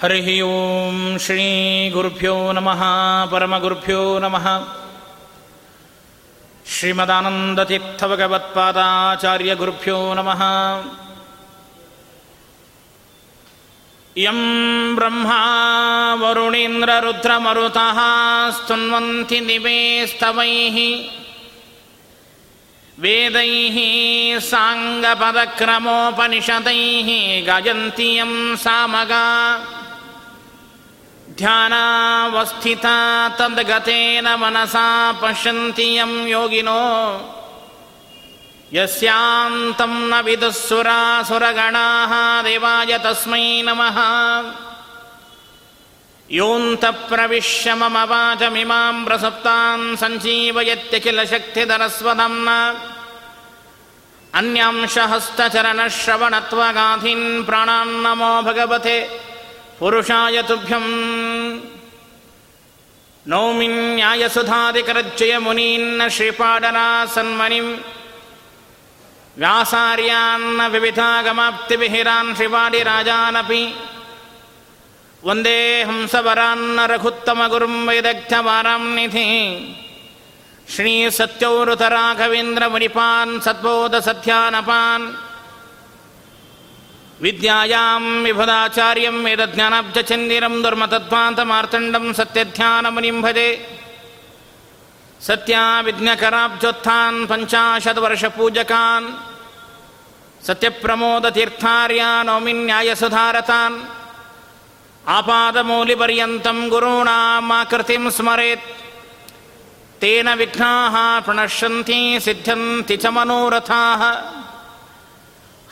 हरिः ओं श्रीगुरुभ्यो नमः परमगुरुभ्यो नमः। श्रीमदानन्दतीर्थभगवत्पादाचार्यगुरुभ्यो नमः। यं ब्रह्मा वरुणीन्द्ररुद्रमरुतः स्तुन्वन्ति निवेस्तवैः वेदैः साङ्गपदक्रमोपनिषदैः गायन्तीयं सामगा। ध्यानावस्थिता तद्गतेन मनसा पश्यन्ति यं योगिनो। यस्यान्तं न विदुःसुरासुरगणाः देवाय तस्मै नमः। योऽन्तप्रविश्य मम वाचमिमां प्रसप्तान् सञ्जीवयत्यखिलशक्तिधरस्वदम्ना अन्यांशहस्तचरणश्रवणत्वगाधीन् प्राणान्नमो भगवते पुरुषाय तुभ्यम् नौमिन्यायसुधादिकरज्जयमुनीन्न श्रीपाडरासन्मनिम् व्यासार्यान्न विविधागमाप्तिविहिरान् श्रीवादिराजानपि वन्दे हंसवरान्न रघुत्तमगुरुं वैदग्ध्यवारां निधि श्रीसत्यौरुतराघवेन्द्रमुनिपान् सद्बोधसध्यानपान् विद्यायां विभुदाचार्यं वेदज्ञानाब्जचन्दिरं दुर्मतध्वान्तमार्तण्डं सत्यध्यानमुनिं भजे। सत्याविघ्नकराब्जोत्थान् पञ्चाशद्वर्षपूजकान्। सत्यप्रमोदतीर्थार्या नौमिन्यायसुधारतान् आपादमौलिपर्यन्तं गुरूणामाकृतिं स्मरेत्। तेन विघ्नाः प्रणश्यन्ति सिद्ध्यन्ति च मनोरथाः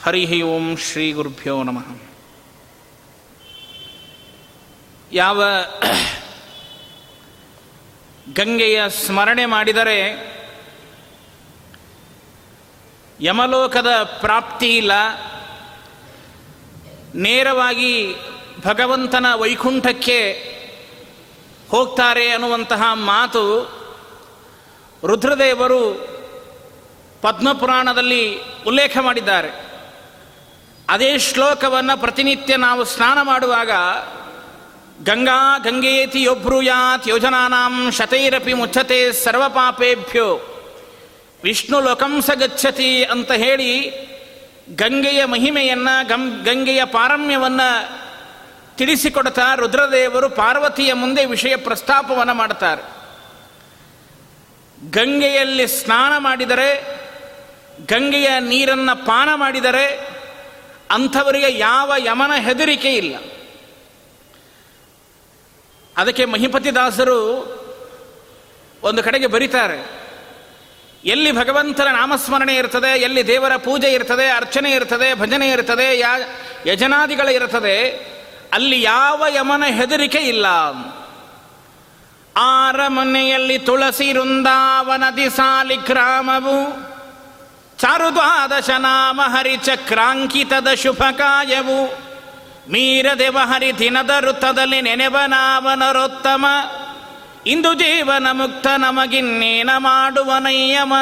ಹರಿ ಓಂ ಶ್ರೀ ಗುರುಭ್ಯೋ ನಮಃ. ಯಾವ ಗಂಗೆಯ ಸ್ಮರಣೆ ಮಾಡಿದರೆ ಯಮಲೋಕದ ಪ್ರಾಪ್ತಿ ಇಲ್ಲ, ನೇರವಾಗಿ ಭಗವಂತನ ವೈಕುಂಠಕ್ಕೆ ಹೋಗ್ತಾರೆ ಅನ್ನುವಂತಹ ಮಾತು ರುದ್ರದೇವರು ಪದ್ಮಪುರಾಣದಲ್ಲಿ ಉಲ್ಲೇಖ ಮಾಡಿದ್ದಾರೆ. ಅದೇ ಶ್ಲೋಕವನ್ನು ಪ್ರತಿನಿತ್ಯ ನಾವು ಸ್ನಾನ ಮಾಡುವಾಗ, ಗಂಗಾ ಗಂಗೇತಿ ಯೋಭ್ರೂಯಾತ್ ಯೋಜನಾನಾಂ ಶತೈರಪಿ ಮುಚ್ಚತೆ ಸರ್ವಪಾಪೇಭ್ಯೋ, ವಿಷ್ಣು ಲೋಕಂಸ ಗಚ್ಚತಿ ಅಂತ ಹೇಳಿ ಗಂಗೆಯ ಮಹಿಮೆಯನ್ನು, ಗಂ, ಗಂಗೆಯ ಪಾರಮ್ಯವನ್ನು ತಿಳಿಸಿಕೊಡ್ತಾ ರುದ್ರದೇವರು ಪಾರ್ವತಿಯ ಮುಂದೆ ವಿಷಯ ಪ್ರಸ್ತಾಪವನ್ನು ಮಾಡ್ತಾರೆ. ಗಂಗೆಯಲ್ಲಿ ಸ್ನಾನ ಮಾಡಿದರೆ, ಗಂಗೆಯ ನೀರನ್ನು ಪಾನ ಮಾಡಿದರೆ ಅಂಥವರಿಗೆ ಯಾವ ಯಮನ ಹೆದರಿಕೆ ಇಲ್ಲ. ಅದಕ್ಕೆ ಮಹಿಪತಿದಾಸರು ಒಂದು ಕಡೆಗೆ ಬರೀತಾರೆ. ಎಲ್ಲಿ ಭಗವಂತನ ನಾಮಸ್ಮರಣೆ ಇರ್ತದೆ, ಎಲ್ಲಿ ದೇವರ ಪೂಜೆ ಇರ್ತದೆ, ಅರ್ಚನೆ ಇರ್ತದೆ, ಭಜನೆ ಇರ್ತದೆ, ಯಾ, ಯಜನಾದಿಗಳ ಇರ್ತದೆ, ಅಲ್ಲಿ ಯಾವ ಯಮನ ಹೆದರಿಕೆ ಇಲ್ಲ. ಆರಮನೆಯಲ್ಲಿ ತುಳಸಿ ವೃಂದಾವನದಿ ಸಾಲಿಗ್ರಾಮವು ಚಾರುದ್ವಾದಶ ನಾಮ ಹರಿಚಕ್ರಾಂಕಿತದ ಶುಭಕಾಯವು ಮೀರದೆವ ಹರಿ ದಿನದ ಋತದಲ್ಲಿ ನೆನೆವನಾವನರೋತ್ತಮ. ಇಂದು ಜೀವನ ಮುಕ್ತ ನಮಗಿನ್ನೇನ ಮಾಡುವ ನಯ್ಯಮ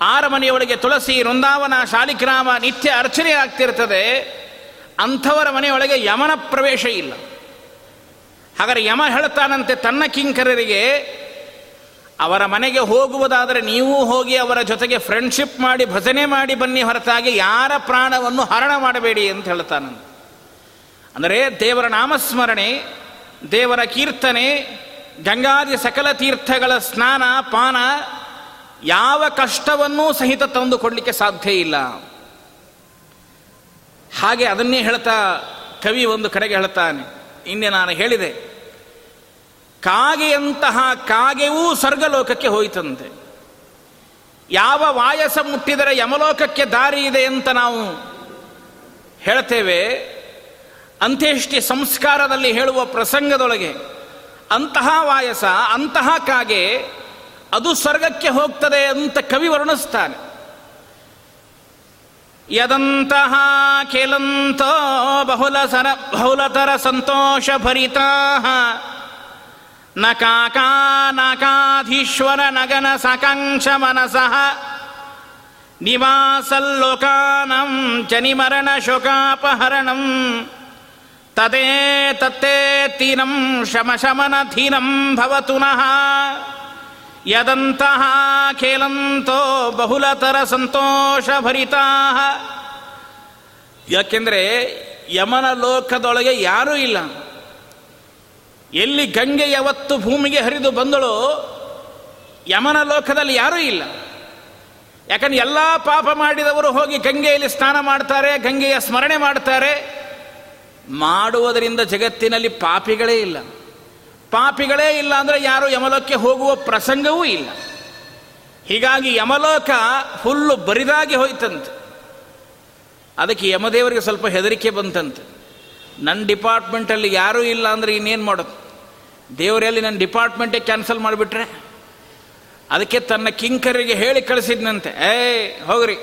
ಆರಮನೆಯೊಳಗೆ ತುಳಸಿ ವೃಂದಾವನ ಶಾಲಿಗ್ರಾಮ ನಿತ್ಯ ಅರ್ಚನೆ ಆಗ್ತಿರ್ತದೆ. ಅಂಥವರ ಮನೆಯೊಳಗೆ ಯಮನ ಪ್ರವೇಶ ಇಲ್ಲ. ಹಾಗಾದರೆ ಯಮ ಹೇಳ್ತಾನಂತೆ ತನ್ನ ಕಿಂಕರರಿಗೆ ಅವರ ಮನೆಗೆ ಹೋಗುವುದಾದರೆ ನೀವು ಹೋಗಿ ಅವರ ಜೊತೆಗೆ ಫ್ರೆಂಡ್ಶಿಪ್ ಮಾಡಿ, ಭಜನೆ ಮಾಡಿ ಬನ್ನಿ ಹೊರತಾಗಿ ಯಾರ ಪ್ರಾಣವನ್ನು ಹರಣ ಮಾಡಬೇಡಿ ಅಂತ ಹೇಳ್ತಾನೆ ಅಂದರೆ ದೇವರ ನಾಮಸ್ಮರಣೆ, ದೇವರ ಕೀರ್ತನೆ, ಗಂಗಾದಿ ಸಕಲ ತೀರ್ಥಗಳ ಸ್ನಾನ, ಪಾನ, ಯಾವ ಕಷ್ಟವನ್ನೂ ಸಹಿತ ತಂದುಕೊಡ್ಲಿಕ್ಕೆ ಸಾಧ್ಯ ಇಲ್ಲ. ಹಾಗೆ ಅದನ್ನೇ ಹೇಳ್ತಾ ಕವಿ ಒಂದು ಕಡೆಗೆ ಹೇಳ್ತಾನೆ ಇನ್ನೇ ನಾನು ಹೇಳಿದೆ ಕಾಗೆಯಂತಹ ಕಾಗೆವೂ ಸ್ವರ್ಗಲೋಕಕ್ಕೆ ಹೋಯಿತಂತೆ. ಯಾವ ವಾಯಸ ಮುಟ್ಟಿದರೆ ಯಮಲೋಕಕ್ಕೆ ದಾರಿ ಇದೆ ಅಂತ ನಾವು ಹೇಳ್ತೇವೆ. ಅಂತ್ಯೇಷ್ಟಿ ಸಂಸ್ಕಾರದಲ್ಲಿ ಹೇಳುವ ಪ್ರಸಂಗದೊಳಗೆ ಅಂತಹ ವಾಯಸ, ಅಂತಹ ಕಾಗೆ ಅದು ಸ್ವರ್ಗಕ್ಕೆ ಹೋಗ್ತದೆ ಅಂತ ಕವಿ ವರ್ಣಿಸ್ತಾನೆ. ಯದಂತಹ ಕೇಲಂತೋ ಬಹುಲ ಸರ ಬಹುಲತರ ಸಂತೋಷ ಭರಿತಾ ನ ಕಾಕಾ ನಾಕಾಧೀಶ್ವರ ನಗನ ಸಾಕಾಂಕ್ಷ ಮನಸಃ ನಿವಾಸಲ್ಲೋಕಾನಂ ಜನಿಮರಣ ಶೋಕಾಪಹರಣಂ ತದೇ ತತ್ತೇ ತೀನಂ ಶಮ ಶಮನ ಧೀನಂ ಭವತುನಃ ಯದಂತಹ ಖೇಲಂತೋ ಬಹುಲತರ ಸಂತೋಷ ಭರಿತಾ ಯಾಕೆಂದರೆ ಯಮನ ಲೋಕದೊಳಗೆ ಯಾರೂ ಇಲ್ಲ ಎಲ್ಲಿ ಗಂಗೆ ಯಾವತ್ತು ಭೂಮಿಗೆ ಹರಿದು ಬಂದಳೋ ಯಮನ ಲೋಕದಲ್ಲಿ ಯಾರೂ ಇಲ್ಲ. ಯಾಕಂದ್ರೆ ಎಲ್ಲ ಪಾಪ ಮಾಡಿದವರು ಹೋಗಿ ಗಂಗೆಯಲ್ಲಿ ಸ್ನಾನ ಮಾಡ್ತಾರೆ, ಗಂಗೆಯ ಸ್ಮರಣೆ ಮಾಡ್ತಾರೆ. ಮಾಡುವುದರಿಂದ ಜಗತ್ತಿನಲ್ಲಿ ಪಾಪಿಗಳೇ ಇಲ್ಲ. ಪಾಪಿಗಳೇ ಇಲ್ಲ ಅಂದರೆ ಯಾರು ಯಮಲೋಕಕ್ಕೆ ಹೋಗುವ ಪ್ರಸಂಗವೂ ಇಲ್ಲ. ಹೀಗಾಗಿ ಯಮಲೋಕ ಹುಲ್ಲು ಬರಿದಾಗಿ ಹೋಯ್ತಂತೆ. ಅದಕ್ಕೆ ಯಮದೇವರಿಗೆ ಸ್ವಲ್ಪ ಹೆದರಿಕೆ ಬಂತಂತೆ. ನನ್ನ ಡಿಪಾರ್ಟ್ಮೆಂಟಲ್ಲಿ ಯಾರೂ ಇಲ್ಲ ಅಂದರೆ ಇನ್ನೇನು ಮಾಡೋದು? ದೇವರಲ್ಲಿ ನನ್ನ ಡಿಪಾರ್ಟ್ಮೆಂಟೇ ಕ್ಯಾನ್ಸಲ್ ಮಾಡಿಬಿಟ್ರೆ? ಅದಕ್ಕೆ ತನ್ನ ಕಿಂಕರಿಗೆ ಹೇಳಿ ಕಳಿಸಿದ್ನಂತೆ. ಏಯ್, ಹೋಗ್ರಿ.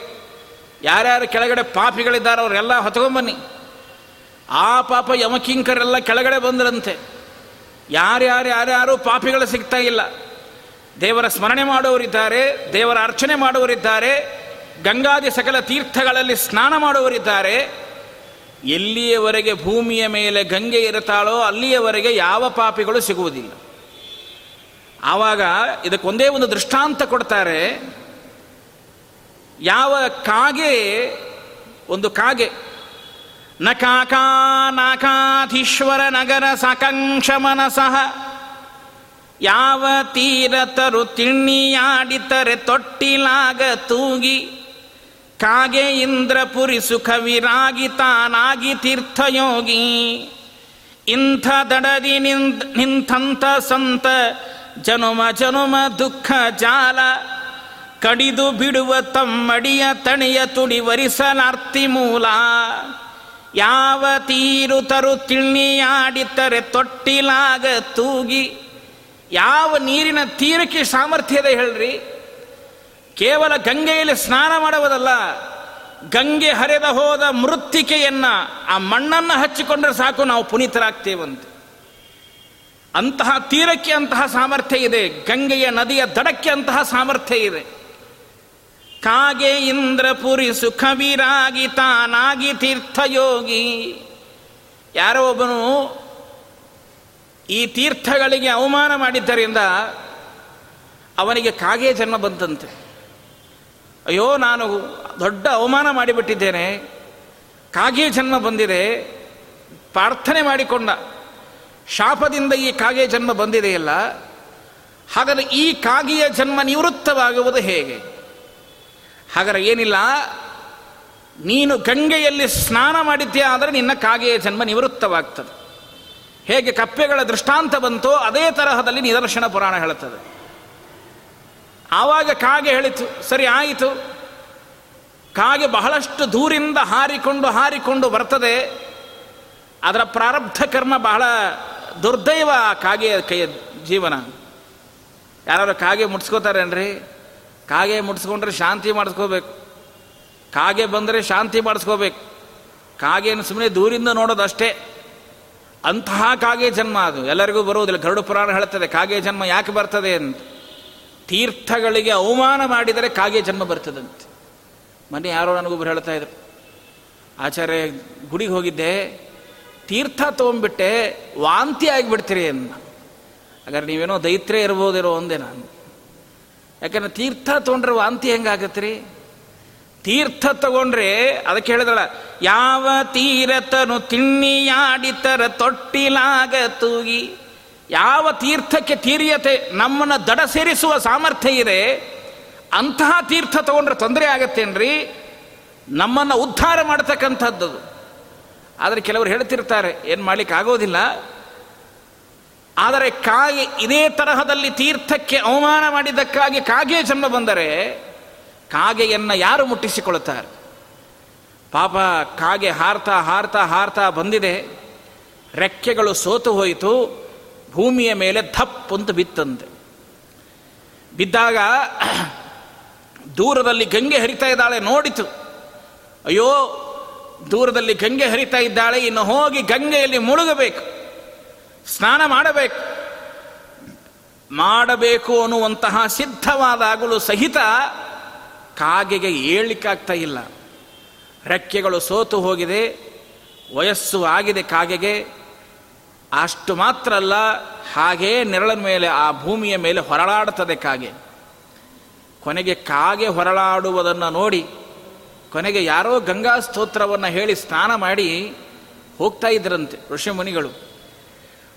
ಯಾರ್ಯಾರು ಕೆಳಗಡೆ ಪಾಪಿಗಳಿದ್ದಾರೆ ಅವರೆಲ್ಲ ಹೊತ್ಕೊಂಬನ್ನಿ. ಆ ಪಾಪ ಯಮಕಿಂಕರೆಲ್ಲ ಕೆಳಗಡೆ ಬಂದ್ರಂತೆ. ಯಾರ್ಯಾರು ಯಾರ್ಯಾರು ಪಾಪಿಗಳು ಸಿಗ್ತಾ ಇಲ್ಲ. ದೇವರ ಸ್ಮರಣೆ ಮಾಡುವವರಿದ್ದಾರೆ ದೇವರ ಅರ್ಚನೆ ಮಾಡುವವರಿದ್ದಾರೆ ಗಂಗಾದಿ ಸಕಲ ತೀರ್ಥಗಳಲ್ಲಿ ಸ್ನಾನ ಮಾಡುವವರಿದ್ದಾರೆ ಎಲ್ಲಿಯವರೆಗೆ ಭೂಮಿಯ ಮೇಲೆ ಗಂಗೆ ಇರುತ್ತಾಳೋ ಅಲ್ಲಿಯವರೆಗೆ ಯಾವ ಪಾಪಿಗಳು ಸಿಗುವುದಿಲ್ಲ. ಆವಾಗ ಇದಕ್ಕೊಂದೇ ಒಂದು ದೃಷ್ಟಾಂತ ಕೊಡ್ತಾರೆ. ಯಾವ ಕಾಗೆ, ಒಂದು ಕಾಗೆ. ನ ಕಾಕಾ ನಾಕಾಧೀಶ್ವರ ನಗರ ಸಾಕಾಂಕ್ಷ ಮನಸಃ. ಯಾವ ತೀರ ತರು ತಿಣ್ಣಿಯಾಡಿತರೆ ತೊಟ್ಟಿಲಾಗ ತೂಗಿ. ಕಾಗೆ ಇಂದ್ರಪುರಿ ಸುಖವಿರಾಗಿ ತಾನಾಗಿ ತೀರ್ಥಯೋಗಿ. ಇಂಥ ದಡದಿ ನಿಂತ ನಿಂತಂತ ಸಂತ ಜನುಮ ಜನುಮ ದುಃಖ ಜಾಲ. ಕಡಿದು ಬಿಡುವ ತಮ್ಮಡಿಯ ತಣಿಯ ತುಡಿ ವರಿಸಲಾರ್ತಿ ಮೂಲ. ಯಾವ ತೀರು ತರು ತಿಳಿಯಾಡಿತರೆ ತೊಟ್ಟಿಲಾಗ ತೂಗಿ. ಯಾವ ನೀರಿನ ತೀರಕ್ಕೆ ಸಾಮರ್ಥ್ಯ ಇದೆ ಹೇಳ್ರಿ. ಕೇವಲ ಗಂಗೆಯಲ್ಲಿ ಸ್ನಾನ ಮಾಡುವುದಲ್ಲ, ಗಂಗೆ ಹರಿದ ಹೋದ ಮೃತ್ತಿಕೆಯನ್ನು ಆ ಮಣ್ಣನ್ನು ಹಚ್ಚಿಕೊಂಡ್ರೆ ಸಾಕು, ನಾವು ಪುನೀತರಾಗ್ತೇವಂತೆ. ಅಂತಹ ತೀರಕ್ಕೆ ಅಂತಹ ಸಾಮರ್ಥ್ಯ ಇದೆ, ಗಂಗೆಯ ನದಿಯ ದಡಕ್ಕೆ ಅಂತಹ ಸಾಮರ್ಥ್ಯ ಇದೆ. ಕಾಗೆ ಇಂದ್ರಪುರಿ ಸುಖವಿರಾಗಿ ತಾನಾಗಿ ತೀರ್ಥಯೋಗಿ. ಯಾರೋ ಒಬ್ಬನು ಈ ತೀರ್ಥಗಳಿಗೆ ಅವಮಾನ ಮಾಡಿದ್ದರಿಂದ ಅವನಿಗೆ ಕಾಗೆ ಜನ್ಮ ಬಂತಂತೆ. ಅಯ್ಯೋ, ನಾನು ದೊಡ್ಡ ಅವಮಾನ ಮಾಡಿಬಿಟ್ಟಿದ್ದೇನೆ. ಕಾಗೆ ಜನ್ಮ ಬಂದಿದೆ. ಪ್ರಾರ್ಥನೆ ಮಾಡಿಕೊಂಡ. ಶಾಪದಿಂದ ಈ ಕಾಗೆ ಜನ್ಮ ಬಂದಿದೆಯಲ್ಲ? ಹಾಗಾದರೆ ಈ ಕಾಗೆಯ ಜನ್ಮ ನಿವೃತ್ತವಾಗುವುದು ಹೇಗೆ? ಹಾಗಾದರೆ ಏನಿಲ್ಲ? ನೀನು ಗಂಗೆಯಲ್ಲಿ ಸ್ನಾನ ಮಾಡಿದ್ಯಾ ಆದರೆ ನಿನ್ನ ಕಾಗೆಯ ಜನ್ಮ ನಿವೃತ್ತವಾಗ್ತದೆ. ಹೇಗೆ ಕಪ್ಪೆಗಳ ದೃಷ್ಟಾಂತ ಬಂತೋ ಅದೇ ತರಹದಲ್ಲಿ ನಿದರ್ಶನ ಪುರಾಣ ಹೇಳುತ್ತದೆ. ಆವಾಗ ಕಾಗೆ ಹೇಳಿತು, ಸರಿ ಆಯಿತು. ಕಾಗೆ ಬಹಳಷ್ಟು ದೂರಿಂದ ಹಾರಿಕೊಂಡು ಹಾರಿಕೊಂಡು ಬರ್ತದೆ. ಅದರ ಪ್ರಾರಬ್ಧ ಕರ್ಮ ಬಹಳ ದುರ್ದೈವ ಆ ಕಾಗೆಯ ಕೈಯ ಜೀವನ. ಯಾರು ಕಾಗೆ ಮುಟ್ಸ್ಕೋತಾರೇನ್ರಿ? ಕಾಗೆ ಮುಟ್ಸ್ಕೊಂಡ್ರೆ ಶಾಂತಿ ಮಾಡಿಸ್ಕೋಬೇಕು. ಕಾಗೆ ಬಂದರೆ ಶಾಂತಿ ಮಾಡಿಸ್ಕೋಬೇಕು. ಕಾಗೆಯನ್ನು ಸುಮ್ಮನೆ ದೂರಿಂದ ನೋಡೋದಷ್ಟೇ. ಅಂತಹ ಕಾಗೆ ಜನ್ಮ ಅದು. ಎಲ್ಲರಿಗೂ ಬರುವುದಿಲ್ಲ. ಗರುಡು ಪುರಾಣ ಹೇಳುತ್ತದೆ, ಕಾಗೆ ಜನ್ಮ ಯಾಕೆ ಬರ್ತದೆ? ಅಂತ. ತೀರ್ಥಗಳಿಗೆ ಅವಮಾನ ಮಾಡಿದರೆ ಕಾಗೆ ಜನ್ಮ ಬರ್ತದಂತೆ. ಮೊನ್ನೆ ಯಾರೋ ನನಗೊಬ್ರು ಹೇಳ್ತಾ ಇದ್ರು. ಆಚಾರ್ಯ, ಗುಡಿಗೆ ಹೋಗಿದ್ದೆ, ತೀರ್ಥ ತೊಗೊಂಡ್ಬಿಟ್ಟೆ, ವಾಂತಿ ಆಗಿಬಿಡ್ತೀರಿ ಅಂತ ಹಾಗಾದ್ರೆ ನೀವೇನೋ ದೈತ್ಯ ಇರ್ಬೋದಿರೋ ಒಂದೇ ನಾನು. ಯಾಕಂದ್ರೆ ತೀರ್ಥ ತೊಗೊಂಡ್ರೆ ವಾಂತಿ ಹೆಂಗಾಗತ್ರಿ? ತೀರ್ಥ ತಗೊಂಡ್ರೆ, ಅದಕ್ಕೆ ಹೇಳಿದಳ ಯಾವ ತೀರತನು ತಿಣ್ಣಿಯಾಡಿತರ ತೊಟ್ಟಿಲಾಗ ತೂಗಿ ಯಾವ ತೀರ್ಥಕ್ಕೆ ತೀರ್ಯತೆ ನಮ್ಮನ್ನು ದಡ ಸೇರಿಸುವ ಸಾಮರ್ಥ್ಯ ಇದೆ, ಅಂತಹ ತೀರ್ಥ ತಗೊಂಡ್ರೆ ತೊಂದರೆ ಆಗತ್ತೇನ್ರಿ? ನಮ್ಮನ್ನು ಉದ್ಧಾರ ಮಾಡತಕ್ಕಂಥದ್ದು ಆದರೆ ಕೆಲವರು ಹೇಳ್ತಿರ್ತಾರೆ, ಏನು ಮಾಡ್ಲಿಕ್ಕೆ ಆಗೋದಿಲ್ಲ. ಆದರೆ ಕಾಗೆ, ಇದೇ ತರಹದಲ್ಲಿ ತೀರ್ಥಕ್ಕೆ ಅವಮಾನ ಮಾಡಿದ್ದಕ್ಕಾಗಿ ಕಾಗೆ ಜನ್ಮ ಬಂದರೆ, ಕಾಗೆಯನ್ನು ಯಾರು ಮುಟ್ಟಿಸಿಕೊಳ್ಳುತ್ತಾರೆ? ಪಾಪ ಕಾಗೆ ಹಾರ್ತಾ ಹಾರ್ತಾ ಹಾರ್ತಾ ಬಂದಿದೆ, ರೆಕ್ಕೆಗಳು ಸೋತು ಹೋಯಿತು. ಭೂಮಿಯ ಮೇಲೆ ಧಪ್ ಅಂತ ಬಿತ್ತಂತೆ. ಬಿದ್ದಾಗ ದೂರದಲ್ಲಿ ಗಂಗೆ ಹರಿತಾ ಇದ್ದಾಳೆ ನೋಡಿತು. ಅಯ್ಯೋ, ದೂರದಲ್ಲಿ ಗಂಗೆ ಹರಿತಾ ಇದ್ದಾಳೆ, ಇನ್ನು ಹೋಗಿ ಗಂಗೆಯಲ್ಲಿ ಮುಳುಗಬೇಕು, ಸ್ನಾನ ಮಾಡಬೇಕು. ಮಾಡಬೇಕು ಅನ್ನುವಂತಹ ಸಿದ್ಧವಾದಾಗಲೂ ಸಹಿತ ಕಾಗೆಗೆ ಏಳಿಕಾಗ್ತಾ ಇಲ್ಲ. ರೆಕ್ಕೆಗಳು ಸೋತು ಹೋಗಿದೆ, ವಯಸ್ಸು ಆಗಿದೆ ಕಾಗೆಗೆ. ಅಷ್ಟು ಮಾತ್ರ ಅಲ್ಲ, ಹಾಗೇ ನೆರಳಿನ ಮೇಲೆ, ಆ ಭೂಮಿಯ ಮೇಲೆ ಹೊರಳಾಡುತ್ತದೆ ಕಾಗೆ. ಕೊನೆಗೆ ಕಾಗೆ ಹೊರಳಾಡುವುದನ್ನು ನೋಡಿ, ಕೊನೆಗೆ ಯಾರೋ ಗಂಗಾ ಸ್ತೋತ್ರವನ್ನು ಹೇಳಿ ಸ್ನಾನ ಮಾಡಿ ಹೋಗ್ತಾ ಇದ್ರಂತೆ ಋಷಿಮುನಿಗಳು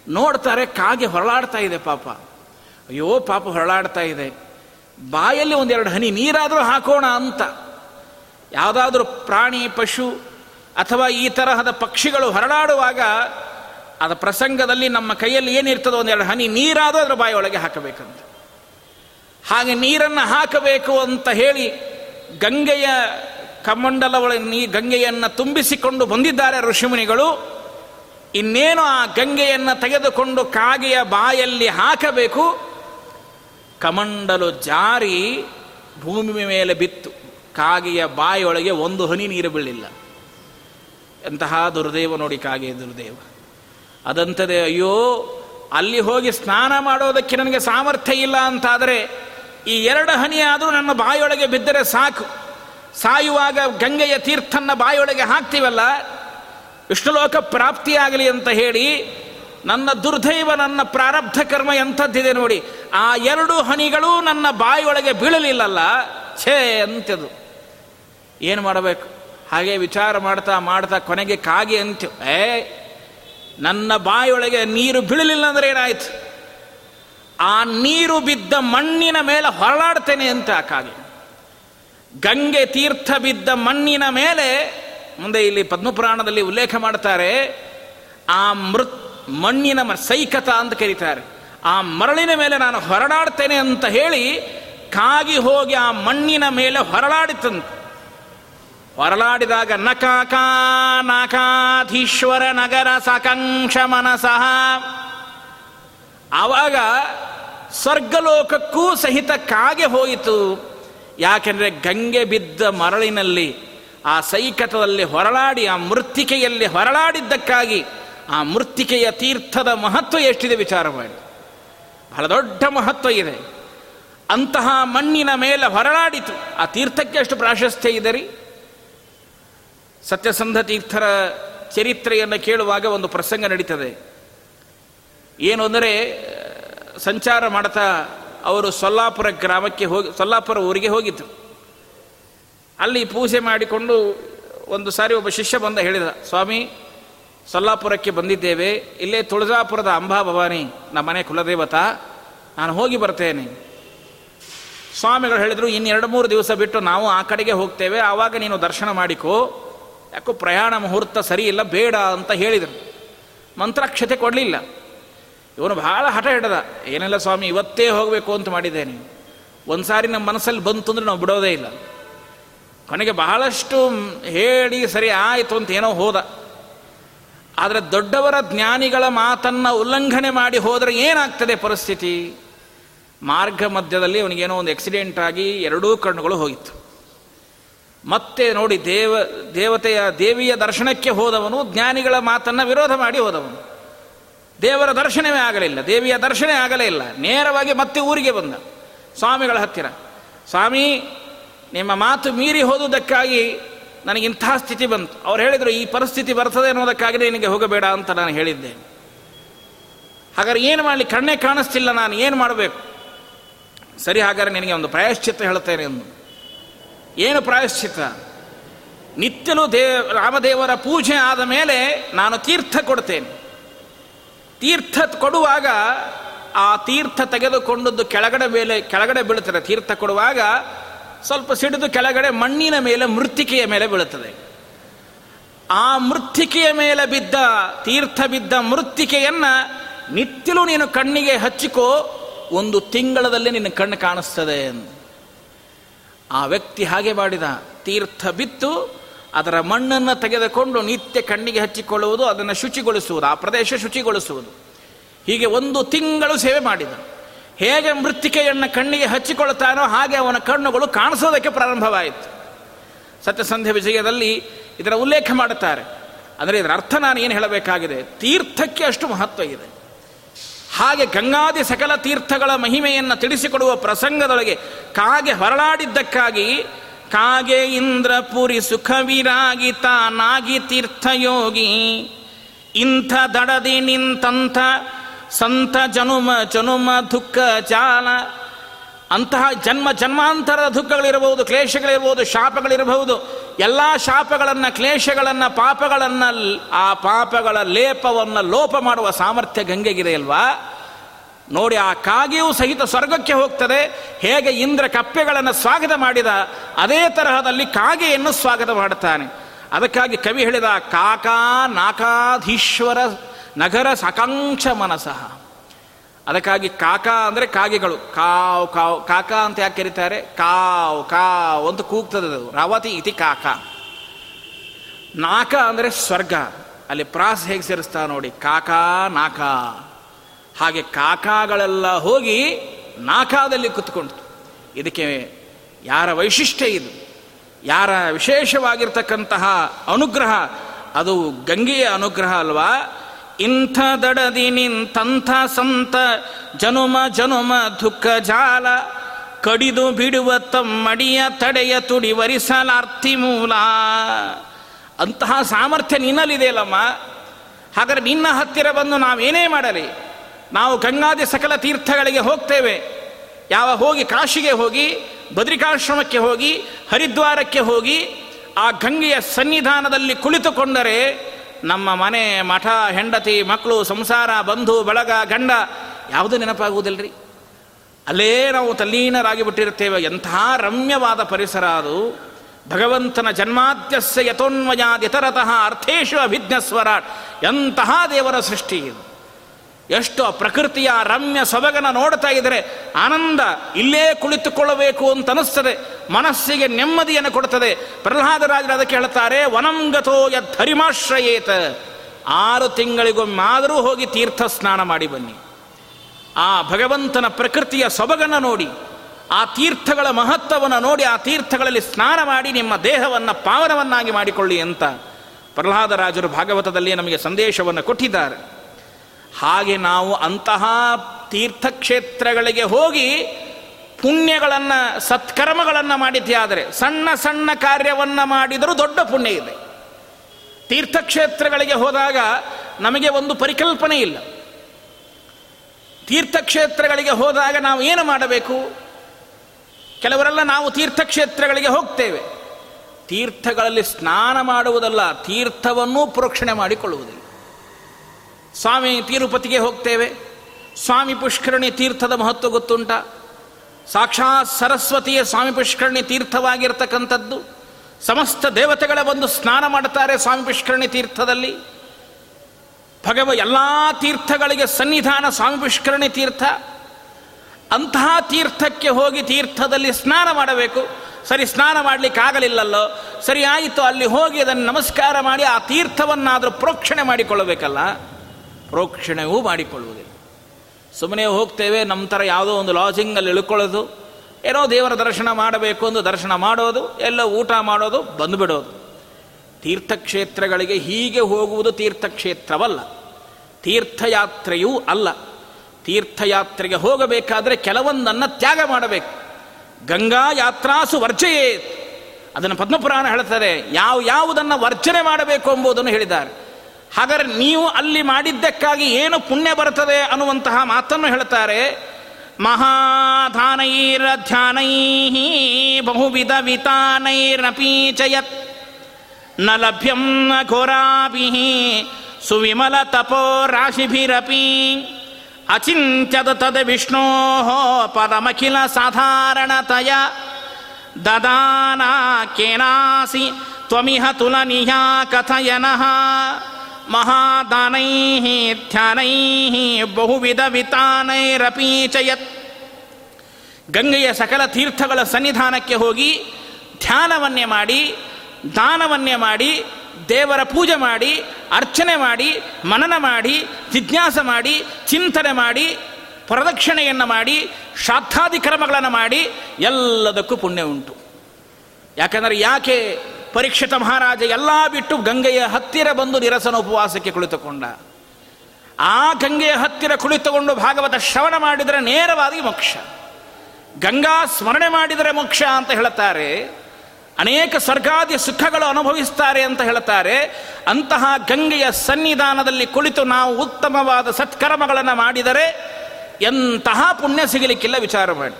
ನೋಡ್ತಾರೆ ಕಾಗೆ ಹೊರಳಾಡ್ತಾ ಇದೆ ಪಾಪ. ಅಯ್ಯೋ, ಪಾಪ ಹೊರಳಾಡ್ತಾ ಇದೆ. ಬಾಯಲ್ಲಿ ಒಂದೆರಡು ಹನಿ ನೀರಾದರೂ ಹಾಕೋಣ ಅಂತ. ಯಾವುದಾದ್ರೂ ಪ್ರಾಣಿ, ಪಶು ಅಥವಾ ಈ ತರಹದ ಪಕ್ಷಿಗಳು ಹೊರಡಾಡುವಾಗ ಅದ ಪ್ರಸಂಗದಲ್ಲಿ ನಮ್ಮ ಕೈಯಲ್ಲಿ ಏನಿರ್ತದೋ ಒಂದೆರಡು ಹನಿ ನೀರಾದರೂ ಅದರ ಬಾಯಿಯೊಳಗೆ ಹಾಕಬೇಕಂತ. ಹಾಗೆ ನೀರನ್ನು ಹಾಕಬೇಕು ಅಂತ ಹೇಳಿ ಗಂಗೆಯ ಕಮಂಡಲ ಒಳಗೆ ನೀ ಗಂಗೆಯನ್ನು ತುಂಬಿಸಿಕೊಂಡು ಬಂದಿದ್ದಾರೆ ಋಷಿಮುನಿಗಳು. ಇನ್ನೇನು ಆ ಗಂಗೆಯನ್ನು ತೆಗೆದುಕೊಂಡು ಕಾಗೆಯ ಬಾಯಲ್ಲಿ ಹಾಕಬೇಕು. ಕಮಂಡಲು ಜಾರಿ ಭೂಮಿ ಮೇಲೆ ಬಿತ್ತು. ಕಾಗೆಯ ಬಾಯಿಯೊಳಗೆ ಒಂದು ಹನಿ ನೀರು ಬೀಳಿಲ್ಲ ಎಂತಹ ದುರ್ದೇವ ನೋಡಿ ಕಾಗೆಯ ದುರ್ದೇವ. ಅದಂತದೆ, ಅಯ್ಯೋ, ಅಲ್ಲಿ ಹೋಗಿ ಸ್ನಾನ ಮಾಡೋದಕ್ಕೆ ನನಗೆ ಸಾಮರ್ಥ್ಯ ಇಲ್ಲ ಅಂತಾದರೆ, ಈ ಎರಡು ಹನಿ ಆದರೂ ನನ್ನ ಬಾಯೊಳಗೆ ಬಿದ್ದರೆ ಸಾಕು. ಸಾಯುವಾಗ ಗಂಗೆಯ ತೀರ್ಥನ್ನ ಬಾಯೊಳಗೆ ಹಾಕ್ತೀವಲ್ಲ, ವಿಷ್ಣುಲೋಕ ಪ್ರಾಪ್ತಿಯಾಗಲಿ ಅಂತ ಹೇಳಿ, ನನ್ನ ದುರ್ದೈವ, ನನ್ನ ಪ್ರಾರಬ್ಧ ಕರ್ಮ ಎಂಥದ್ದಿದೆ ನೋಡಿ, ಆ ಎರಡು ಹನಿಗಳು ನನ್ನ ಬಾಯಿಯೊಳಗೆ ಬೀಳಲಿಲ್ಲಲ್ಲ, ಛೇ ಅಂತದು ಏನು ಮಾಡಬೇಕು? ಹಾಗೆ ವಿಚಾರ ಮಾಡ್ತಾ ಮಾಡ್ತಾ ಕೊನೆಗೆ ಕಾಗೆ ಅಂತ ಏ ನನ್ನ ಬಾಯಿಯೊಳಗೆ ನೀರು ಬೀಳಲಿಲ್ಲ ಅಂದ್ರೆ ಏನಾಯ್ತು? ಆ ನೀರು ಬಿದ್ದ ಮಣ್ಣಿನ ಮೇಲೆ ಹೊರಳಾಡ್ತೇನೆ ಅಂತ ಕಾಗೆ. ಗಂಗೆ ತೀರ್ಥ ಬಿದ್ದ ಮಣ್ಣಿನ ಮೇಲೆ, ಮುಂದೆ ಇಲ್ಲಿ ಪದ್ಮಪುರಾಣದಲ್ಲಿ ಉಲ್ಲೇಖ ಮಾಡ್ತಾರೆ, ಆ ಮೃತ್ ಮಣ್ಣಿನ ಸೈಕತ ಅಂತ ಕರೀತಾರೆ. ಆ ಮರಳಿನ ಮೇಲೆ ನಾನು ಹೊರಡಾಡ್ತೇನೆ ಅಂತ ಹೇಳಿ ಕಾಗಿ ಹೋಗಿ ಆ ಮಣ್ಣಿನ ಮೇಲೆ ಹೊರಳಾಡಿತಂತೆ. ಹೊರಳಾಡಿದಾಗ ನಕಾಕಾ ನಕಾಧೀಶ್ವರ ನಗರ ಸಕಂಕ್ಷ ಮನಸಃ. ಆವಾಗ ಸ್ವರ್ಗಲೋಕಕ್ಕೂ ಸಹಿತ ಕಾಗೆ ಹೋಯಿತು. ಯಾಕೆಂದರೆ ಗಂಗೆ ಬಿದ್ದ ಮರಳಿನಲ್ಲಿ, ಆ ಸೈಕತದಲ್ಲಿ ಹೊರಳಾಡಿ, ಆ ಮೃತ್ತಿಕೆಯಲ್ಲಿ ಹೊರಳಾಡಿದ್ದಕ್ಕಾಗಿ ಆ ಮೃತ್ತಿಕೆಯ ತೀರ್ಥದ ಮಹತ್ವ ಎಷ್ಟಿದೆ ವಿಚಾರ ಮಾಡಿ. ಬಹಳ ದೊಡ್ಡ ಮಹತ್ವ ಇದೆ. ಅಂತಹ ಮಣ್ಣಿನ ಮೇಲೆ ಹೊರಳಾಡಿತು. ಆ ತೀರ್ಥಕ್ಕೆ ಎಷ್ಟು ಪ್ರಾಶಸ್ತ್ಯ ಇದೆ ಸತ್ಯಸಂಧ ತೀರ್ಥರ ಚರಿತ್ರೆಯನ್ನು ಕೇಳುವಾಗ ಒಂದು ಪ್ರಸಂಗ ನಡೀತದೆ. ಏನು ಅಂದರೆ, ಸಂಚಾರ ಮಾಡ್ತಾ ಅವರು ಸೊಲ್ಲಾಪುರ ಗ್ರಾಮಕ್ಕೆ ಹೋಗಿ, ಸೊಲ್ಲಾಪುರ ಊರಿಗೆ ಹೋಗಿದ್ದರು ಅಲ್ಲಿ ಪೂಜೆ ಮಾಡಿಕೊಂಡು ಒಂದು ಸಾರಿ ಒಬ್ಬ ಶಿಷ್ಯ ಬಂದ ಹೇಳಿದ, ಸ್ವಾಮಿ, ಸೊಲ್ಲಾಪುರಕ್ಕೆ ಬಂದಿದ್ದೇವೆ. ಇಲ್ಲೇ ತುಳಜಾಪುರದ ಅಂಬಾ ಭವಾನಿ, ನಮ್ಮ ಮನೆ ಕುಲದೇವತ. ನಾನು ಹೋಗಿ ಬರ್ತೇನೆ. ಸ್ವಾಮಿಗಳು ಹೇಳಿದರು, ಇನ್ನೆರಡು ಮೂರು ದಿವಸ ಬಿಟ್ಟು ನಾವು ಆ ಕಡೆಗೆ ಹೋಗ್ತೇವೆ. ಆವಾಗ ನೀನು ದರ್ಶನ ಮಾಡಿಕೋ. ಯಾಕೋ ಪ್ರಯಾಣ ಮುಹೂರ್ತ ಸರಿ ಇಲ್ಲ, ಬೇಡ ಅಂತ ಹೇಳಿದರು. ಮಂತ್ರಾಕ್ಷತೆ ಕೊಡಲಿಲ್ಲ. ಇವನು ಭಾಳ ಹಠ ಹಿಡದ, ಏನೆಲ್ಲ ಸ್ವಾಮಿ, ಇವತ್ತೇ ಹೋಗಬೇಕು ಅಂತ ಮಾಡಿದ್ದೇನೆ. ಒಂದು ಸಾರಿ ನಮ್ಮ ಮನಸ್ಸಲ್ಲಿ ಬಂತು ಅಂದರೆ ನಾವು ಬಿಡೋದೇ ಇಲ್ಲ. ಕೊನೆಗೆ ಬಹಳಷ್ಟು ಹೇಳಿ ಸರಿ ಆಯಿತು ಅಂತ ಏನೋ ಹೋದ. ಆದರೆ ದೊಡ್ಡವರ ಜ್ಞಾನಿಗಳ ಮಾತನ್ನು ಉಲ್ಲಂಘನೆ ಮಾಡಿ ಹೋದರೆ ಏನಾಗ್ತದೆ ಪರಿಸ್ಥಿತಿ? ಮಾರ್ಗ ಮಧ್ಯದಲ್ಲಿ ಅವನಿಗೇನೋ ಒಂದು ಆಕ್ಸಿಡೆಂಟ್ ಆಗಿ ಎರಡೂ ಕಣ್ಣುಗಳು ಹೋಗಿತ್ತು. ಮತ್ತೆ ನೋಡಿ ದೇವ, ದೇವತೆಯ, ದೇವಿಯ ದರ್ಶನಕ್ಕೆ ಹೋದವನು, ಜ್ಞಾನಿಗಳ ಮಾತನ್ನು ವಿರೋಧ ಮಾಡಿ ಹೋದವನು. ದೇವರ ದರ್ಶನವೇ ಆಗಲಿಲ್ಲ, ದೇವಿಯ ದರ್ಶನ ಆಗಲೇ ಇಲ್ಲ. ನೇರವಾಗಿ ಮತ್ತೆ ಊರಿಗೆ ಬಂದ, ಸ್ವಾಮಿಗಳ ಹತ್ತಿರ. ಸ್ವಾಮಿ, ನಿಮ್ಮ ಮಾತು ಮೀರಿ ಹೋದುದಕ್ಕಾಗಿ ನನಗಿಂತಹ ಸ್ಥಿತಿ ಬಂತು. ಅವ್ರು ಹೇಳಿದರು, ಈ ಪರಿಸ್ಥಿತಿ ಬರ್ತದೆ ಅನ್ನೋದಕ್ಕಾಗಿ ನಿನಗೆ ಹೋಗಬೇಡ ಅಂತ ನಾನು ಹೇಳಿದ್ದೆ. ಹಾಗಾದ್ರೆ ಏನು ಮಾಡಲಿ? ಕಣ್ಣೇ ಕಾಣಿಸ್ತಿಲ್ಲ ನಾನು, ಏನು ಮಾಡಬೇಕು? ಸರಿ, ಹಾಗಾದ್ರೆ ನಿನಗೆ ಒಂದು ಪ್ರಾಯಶ್ಚಿತ್ತ ಹೇಳ್ತೇನೆ ಎಂದು. ಏನು ಪ್ರಾಯಶ್ಚಿತ ನಿತ್ಯಲು ದೇವ, ರಾಮದೇವರ ಪೂಜೆ ಆದ ಮೇಲೆ ನಾನು ತೀರ್ಥ ಕೊಡ್ತೇನೆ. ತೀರ್ಥ ಕೊಡುವಾಗ ಆ ತೀರ್ಥ ತೆಗೆದುಕೊಂಡದ್ದು ಕೆಳಗಡೆ ಮೇಲೆ, ಕೆಳಗಡೆ ಬೀಳುತ್ತದೆ. ತೀರ್ಥ ಕೊಡುವಾಗ ಸ್ವಲ್ಪ ಸಿಡಿದು ಕೆಳಗಡೆ ಮಣ್ಣಿನ ಮೇಲೆ, ಮೃತ್ತಿಕೆಯ ಮೇಲೆ ಬೀಳುತ್ತದೆ. ಆ ಮೃತ್ತಿಕೆಯ ಮೇಲೆ ಬಿದ್ದ, ತೀರ್ಥ ಬಿದ್ದ ಮೃತ್ತಿಕೆಯನ್ನು ನಿತ್ಯಲೂ ನೀನು ಕಣ್ಣಿಗೆ ಹಚ್ಚಿಕೋ, ಒಂದು ತಿಂಗಳದಲ್ಲೇ ನಿನ್ನ ಕಣ್ಣು ಕಾಣಿಸ್ತದೆ ಆ ವ್ಯಕ್ತಿ ಹಾಗೆ ಮಾಡಿದ. ತೀರ್ಥ ಬಿತ್ತು, ಅದರ ಮಣ್ಣನ್ನು ತೆಗೆದುಕೊಂಡು ನಿತ್ಯ ಕಣ್ಣಿಗೆ ಹಚ್ಚಿಕೊಳ್ಳುವುದು, ಅದನ್ನು ಶುಚಿಗೊಳಿಸುವುದು, ಆ ಪ್ರದೇಶ ಶುಚಿಗೊಳಿಸುವುದು. ಹೀಗೆ ಒಂದು ತಿಂಗಳು ಸೇವೆ ಮಾಡಿದ. ಹೇಗೆ ಮೃತ್ತಿಕೆಯನ್ನು ಕಣ್ಣಿಗೆ ಹಚ್ಚಿಕೊಳ್ಳುತ್ತಾನೋ ಹಾಗೆ ಅವನ ಕಣ್ಣುಗಳು ಕಾಣಿಸೋದಕ್ಕೆ ಪ್ರಾರಂಭವಾಯಿತು. ಸತ್ಯಸಂಧ್ಯ ವಿಜಯದಲ್ಲಿ ಇದರ ಉಲ್ಲೇಖ ಮಾಡುತ್ತಾರೆ. ಅಂದರೆ ಇದರ ಅರ್ಥ ನಾನು ಏನು ಹೇಳಬೇಕಾಗಿದೆ? ತೀರ್ಥಕ್ಕೆ ಅಷ್ಟು ಮಹತ್ವ ಇದೆ. ಹಾಗೆ ಗಂಗಾದಿ ಸಕಲ ತೀರ್ಥಗಳ ಮಹಿಮೆಯನ್ನು ತಿಳಿಸಿಕೊಡುವ ಪ್ರಸಂಗದೊಳಗೆ ಕಾಗೆ ಹೊರಳಾಡಿದ್ದಕ್ಕಾಗಿ ಕಾಗೆ ಇಂದ್ರಪುರಿ ಸುಖವಿರಾಗಿ ತಾನಾಗಿ ತೀರ್ಥಯೋಗಿ. ಇಂಥ ದಡದಿ ನಿಂತಂಥ ಸಂತ ಜನುಮ ಜನುಮ ದುಃಖ ಜಾಲ ಅಂತಹ ಜನ್ಮ ಜನ್ಮಾಂತರದ ದುಃಖಗಳಿರಬಹುದು, ಕ್ಲೇಶಗಳಿರಬಹುದು, ಶಾಪಗಳಿರಬಹುದು. ಎಲ್ಲ ಶಾಪಗಳನ್ನು, ಕ್ಲೇಶಗಳನ್ನು, ಪಾಪಗಳನ್ನು, ಆ ಪಾಪಗಳ ಲೇಪವನ್ನು ಲೋಪ ಮಾಡುವ ಸಾಮರ್ಥ್ಯ ಗಂಗೆಗಿದೆಯಲ್ವಾ ನೋಡಿ, ಆ ಕಾಗೆಯೂ ಸಹಿತ ಸ್ವರ್ಗಕ್ಕೆ ಹೋಗ್ತದೆ. ಹೇಗೆ ಇಂದ್ರ ಕಪ್ಪೆಗಳನ್ನು ಸ್ವಾಗತ ಮಾಡಿದ, ಅದೇ ತರಹದಲ್ಲಿ ಕಾಗೆಯನ್ನು ಸ್ವಾಗತ ಮಾಡುತ್ತಾನೆ. ಅದಕ್ಕಾಗಿ ಕವಿ ಹೇಳಿದ, ಕಾಕಾ ನಾಕಾಧೀಶ್ವರ ನಗರ ಸಾಕಾಂಕ್ಷ ಮನಸಃ. ಅದಕ್ಕಾಗಿ ಕಾಕಾ ಅಂದರೆ ಕಾಗೆಗಳು. ಕಾವ್ ಕಾವ್, ಕಾಕಾ ಅಂತ ಯಾಕೆ ಕರೀತಾರೆ? ಕಾವ್ ಕಾವ್ ಅಂತ ಕೂಗ್ತದೆ ಅದು. ರಾವತಿ ಇತಿ ಕಾಕ. ನಾಕ ಅಂದರೆ ಸ್ವರ್ಗ. ಅಲ್ಲಿ ಪ್ರಾಸ್ ಹೇಗೆ ಸೇರಿಸ್ತಾ ನೋಡಿ. ಕಾಕಾ, ನಾಕ. ಹಾಗೆ ಕಾಕಾಗಳೆಲ್ಲ ಹೋಗಿ ನಾಕಾದಲ್ಲಿ ಕುತ್ಕೊಂಡು ಇದಕ್ಕೆ ಯಾರ ವೈಶಿಷ್ಟ್ಯ ಇದು? ಯಾರ ವಿಶೇಷವಾಗಿರ್ತಕ್ಕಂತಹ ಅನುಗ್ರಹ? ಅದು ಗಂಗೆಯ ಅನುಗ್ರಹ ಅಲ್ವಾ? ಇಂಥ ದಡದಿ ನಿಂತಂಥ ಸಂತ ಜನುಮ ಜನುಮ ದುಃಖ ಜಾಲ ಕಡಿದು ಬಿಡುವ ತಮ್ಮಡಿಯ ತಡೆಯ ತುಡಿ ವರಿಸಲಾರ್ಥಿ ಮೂಲ. ಅಂತಹ ಸಾಮರ್ಥ್ಯ ನಿನ್ನಲ್ಲಿದೆಯಲ್ಲಮ್ಮ? ಹಾಗಾದ್ರೆ ನಿನ್ನ ಹತ್ತಿರ ಬಂದು ನಾವೇನೇ ಮಾಡಲಿ? ನಾವು ಗಂಗಾದಿ ಸಕಲ ತೀರ್ಥಗಳಿಗೆ ಹೋಗ್ತೇವೆ. ಯಾವ ಹೋಗಿ ಕಾಶಿಗೆ ಹೋಗಿ, ಬದ್ರಿಕಾಶ್ರಮಕ್ಕೆ ಹೋಗಿ, ಹರಿದ್ವಾರಕ್ಕೆ ಹೋಗಿ, ಆ ಗಂಗೆಯ ಸನ್ನಿಧಾನದಲ್ಲಿ ಕುಳಿತುಕೊಂಡರೆ ನಮ್ಮ ಮನೆ ಮಠ, ಹೆಂಡತಿ, ಮಕ್ಕಳು, ಸಂಸಾರ, ಬಂಧು, ಬಳಗ, ಗಂಡ, ಯಾವುದು ನೆನಪಾಗುವುದಿಲ್ಲರಿ. ಅಲ್ಲೇ ನಾವು ತಲ್ಲೀನರಾಗಿ ಬಿಟ್ಟಿರುತ್ತೇವೆ ಎಂಥ ರಮ್ಯವಾದ ಪರಿಸರ ಅದು. ಭಗವಂತನ ಜನ್ಮಾದ್ಯಸ್ಯ ಯಥೋನ್ವಯಾದಿತರತಃ ಅರ್ಥೇಶು ಅಭಿಜ್ಞಸ್ವರಾಟ್ ಎಂತಹ ದೇವರ ಸೃಷ್ಟಿ ಇದು. ಎಷ್ಟು ಪ್ರಕೃತಿಯ ರಮ್ಯ ಸೊಬಗನ ನೋಡ್ತಾ ಇದ್ರೆ ಆನಂದ ಇಲ್ಲೇ ಕುಳಿತುಕೊಳ್ಳಬೇಕು ಅಂತ ಅನಿಸ್ತದೆ ಮನಸ್ಸಿಗೆ ನೆಮ್ಮದಿಯನ್ನು ಕೊಡುತ್ತದೆ ಪ್ರಹ್ಲಾದರಾಜರು ಅದಕ್ಕೆ ಹೇಳ್ತಾರೆ ವನಂಗತೋ ಯದ್ಧರಿಮಾಶ್ರಯೇತ ಆರು ತಿಂಗಳಿಗೊಮ್ಮಾದರೂ ಹೋಗಿ ತೀರ್ಥ ಸ್ನಾನ ಮಾಡಿ ಬನ್ನಿ. ಆ ಭಗವಂತನ ಪ್ರಕೃತಿಯ ಸೊಬಗನ್ನು ನೋಡಿ, ಆ ತೀರ್ಥಗಳ ಮಹತ್ವವನ್ನು ನೋಡಿ, ಆ ತೀರ್ಥಗಳಲ್ಲಿ ಸ್ನಾನ ಮಾಡಿ, ನಿಮ್ಮ ದೇಹವನ್ನು ಪಾವನವನ್ನಾಗಿ ಮಾಡಿಕೊಳ್ಳಿ ಅಂತ ಪ್ರಹ್ಲಾದರಾಜರು ಭಾಗವತದಲ್ಲಿ ನಮಗೆ ಸಂದೇಶವನ್ನು ಕೊಟ್ಟಿದ್ದಾರೆ. ಹಾಗೆ ನಾವು ಅಂತಹ ತೀರ್ಥಕ್ಷೇತ್ರಗಳಿಗೆ ಹೋಗಿ ಪುಣ್ಯಗಳನ್ನು, ಸತ್ಕರ್ಮಗಳನ್ನು ಮಾಡಿದ್ದೇ ಆದರೆ, ಸಣ್ಣ ಸಣ್ಣ ಕಾರ್ಯವನ್ನು ಮಾಡಿದರೂ ದೊಡ್ಡ ಪುಣ್ಯ ಇದೆ. ತೀರ್ಥಕ್ಷೇತ್ರಗಳಿಗೆ ಹೋದಾಗ ನಮಗೆ ಒಂದು ಪರಿಕಲ್ಪನೆ ಇಲ್ಲ. ತೀರ್ಥಕ್ಷೇತ್ರಗಳಿಗೆ ಹೋದಾಗ ನಾವು ಏನು ಮಾಡಬೇಕು? ಕೆಲವರೆಲ್ಲ ನಾವು ತೀರ್ಥಕ್ಷೇತ್ರಗಳಿಗೆ ಹೋಗ್ತೇವೆ. ತೀರ್ಥಗಳಲ್ಲಿ ಸ್ನಾನ ಮಾಡುವುದಲ್ಲ, ತೀರ್ಥವನ್ನೂ ಪ್ರೋಕ್ಷಣೆ ಮಾಡಿಕೊಳ್ಳುವುದಿಲ್ಲ. ಸ್ವಾಮಿ ತಿರುಪತಿಗೆ ಹೋಗ್ತೇವೆ. ಸ್ವಾಮಿ ಪುಷ್ಕರಣಿ ತೀರ್ಥದ ಮಹತ್ವ ಗೊತ್ತುಂಟ. ಸಾಕ್ಷಾತ್ ಸರಸ್ವತಿಯ ಸ್ವಾಮಿ ಪುಷ್ಕರಣಿ ತೀರ್ಥವಾಗಿರ್ತಕ್ಕಂಥದ್ದು. ಸಮಸ್ತ ದೇವತೆಗಳ ಬಂದು ಸ್ನಾನ ಮಾಡುತ್ತಾರೆ ಸ್ವಾಮಿ ಪುಷ್ಕರಣಿ ತೀರ್ಥದಲ್ಲಿ. ಭಗವ ಎಲ್ಲ ತೀರ್ಥಗಳಿಗೆ ಸನ್ನಿಧಾನ ಸ್ವಾಮಿ ಪುಷ್ಕರಣಿ ತೀರ್ಥ. ಅಂತಹ ತೀರ್ಥಕ್ಕೆ ಹೋಗಿ ತೀರ್ಥದಲ್ಲಿ ಸ್ನಾನ ಮಾಡಬೇಕು. ಸರಿ, ಸ್ನಾನ ಮಾಡಲಿಕ್ಕೆ ಆಗಲಿಲ್ಲಲ್ಲೋ? ಸರಿ, ಆಯಿತು, ಅಲ್ಲಿ ಹೋಗಿ ಅದನ್ನು ನಮಸ್ಕಾರ ಮಾಡಿ ಆ ತೀರ್ಥವನ್ನಾದರೂ ಪ್ರೋಕ್ಷಣೆ ಮಾಡಿಕೊಳ್ಳಬೇಕಲ್ಲ? ಪ್ರೋಕ್ಷಣೆಯೂ ಮಾಡಿಕೊಳ್ಳುವುದಿಲ್ಲ. ಸುಮ್ಮನೆ ಹೋಗ್ತೇವೆ ನಮ್ಮ ಥರ ಯಾವುದೋ ಒಂದು ಲಾಜಿಂಗಲ್ಲಿ ಇಳ್ಕೊಳ್ಳೋದು, ಏನೋ ದೇವರ ದರ್ಶನ ಮಾಡಬೇಕು ಎಂದು ದರ್ಶನ ಮಾಡೋದು, ಎಲ್ಲ ಊಟ ಮಾಡೋದು, ಬಂದುಬಿಡೋದು. ತೀರ್ಥಕ್ಷೇತ್ರಗಳಿಗೆ ಹೀಗೆ ಹೋಗುವುದು ತೀರ್ಥಕ್ಷೇತ್ರವಲ್ಲ. ತೀರ್ಥಯಾತ್ರೆಯೂ ಅಲ್ಲ. ತೀರ್ಥಯಾತ್ರೆಗೆ ಹೋಗಬೇಕಾದರೆ ಕೆಲವೊಂದನ್ನು ತ್ಯಾಗ ಮಾಡಬೇಕು. ಗಂಗಾ ಯಾತ್ರಾಸು ವರ್ಜೆಯೇ ಅದನ್ನು ಪದ್ಮಪುರಾಣ ಹೇಳ್ತಾರೆ, ಯಾವ ಯಾವುದನ್ನು ವರ್ಜನೆ ಮಾಡಬೇಕು ಎಂಬುದನ್ನು ಹೇಳಿದ್ದಾರೆ. ಹಾಗಾದರೆ ನೀವು ಅಲ್ಲಿ ಮಾಡಿದ್ದಕ್ಕಾಗಿ ಏನು ಪುಣ್ಯ ಬರುತ್ತದೆ ಅನ್ನುವಂತಹ ಮಾತನ್ನು ಹೇಳ್ತಾರೆ. ಮಹಾಧಾನೈರ ಧ್ಯಾನೈ ಬಹುವಿಧ ವಿತಾನೈರಪೀಚಯತ್ನ ಲಭ್ಯಂ ನ ಘೋರಾಭಿ ಸುವಿಮಲ ತಪೋ ರಾಶಿಭಿರಪಿ ಅಚಿಂತ್ಯದ ತದ ವಿಷ್ಣೋ ಪದಮಖಿಲ ಸಾಧಾರಣತಯ ದದಾನ ಕೇನಾಸಿ ತ್ವಮಿಹ ತುಲನಿಯ ಕಥಯನಃ ಮಹಾದಾನೈ ಧ್ಯಾನೈ ಬಹುವಿಧ ವಿತಾನೈರಪೀಚಯತ್. ಗಂಗೆಯ ಸಕಲ ತೀರ್ಥಗಳ ಸನ್ನಿಧಾನಕ್ಕೆ ಹೋಗಿ ಧ್ಯಾನವನ್ನೇ ಮಾಡಿ, ದಾನವನ್ನೇ ಮಾಡಿ, ದೇವರ ಪೂಜೆ ಮಾಡಿ, ಅರ್ಚನೆ ಮಾಡಿ, ಮನನ ಮಾಡಿ, ಜಿಜ್ಞಾಸ ಮಾಡಿ, ಚಿಂತನೆ ಮಾಡಿ, ಪ್ರದಕ್ಷಿಣೆಯನ್ನು ಮಾಡಿ ಶ್ರಾದ್ದಾದಿ ಕ್ರಮಗಳನ್ನು ಮಾಡಿ ಎಲ್ಲದಕ್ಕೂ ಪುಣ್ಯ ಉಂಟು. ಯಾಕಂದರೆ ಯಾಕೆ ಪರೀಕ್ಷಿತ ಮಹಾರಾಜ ಎಲ್ಲ ಬಿಟ್ಟು ಗಂಗೆಯ ಹತ್ತಿರ ಬಂದು ನಿರಸನ ಉಪವಾಸಕ್ಕೆ ಕುಳಿತುಕೊಂಡ. ಆ ಗಂಗೆಯ ಹತ್ತಿರ ಕುಳಿತುಕೊಂಡು ಭಾಗವತ ಶ್ರವಣ ಮಾಡಿದರೆ ನೇರವಾಗಿ ಮೋಕ್ಷ. ಗಂಗಾ ಸ್ಮರಣೆ ಮಾಡಿದರೆ ಮೋಕ್ಷ ಅಂತ ಹೇಳುತ್ತಾರೆ. ಅನೇಕ ಸ್ವರ್ಗಾದಿ ಸುಖಗಳು ಅನುಭವಿಸ್ತಾರೆ ಅಂತ ಹೇಳುತ್ತಾರೆ. ಅಂತಹ ಗಂಗೆಯ ಸನ್ನಿಧಾನದಲ್ಲಿ ಕುಳಿತು ನಾವು ಉತ್ತಮವಾದ ಸತ್ಕರ್ಮಗಳನ್ನು ಮಾಡಿದರೆ ಎಂತಹ ಪುಣ್ಯ ಸಿಗಲಿಕ್ಕಿಲ್ಲ ವಿಚಾರ ಮಾಡಿ.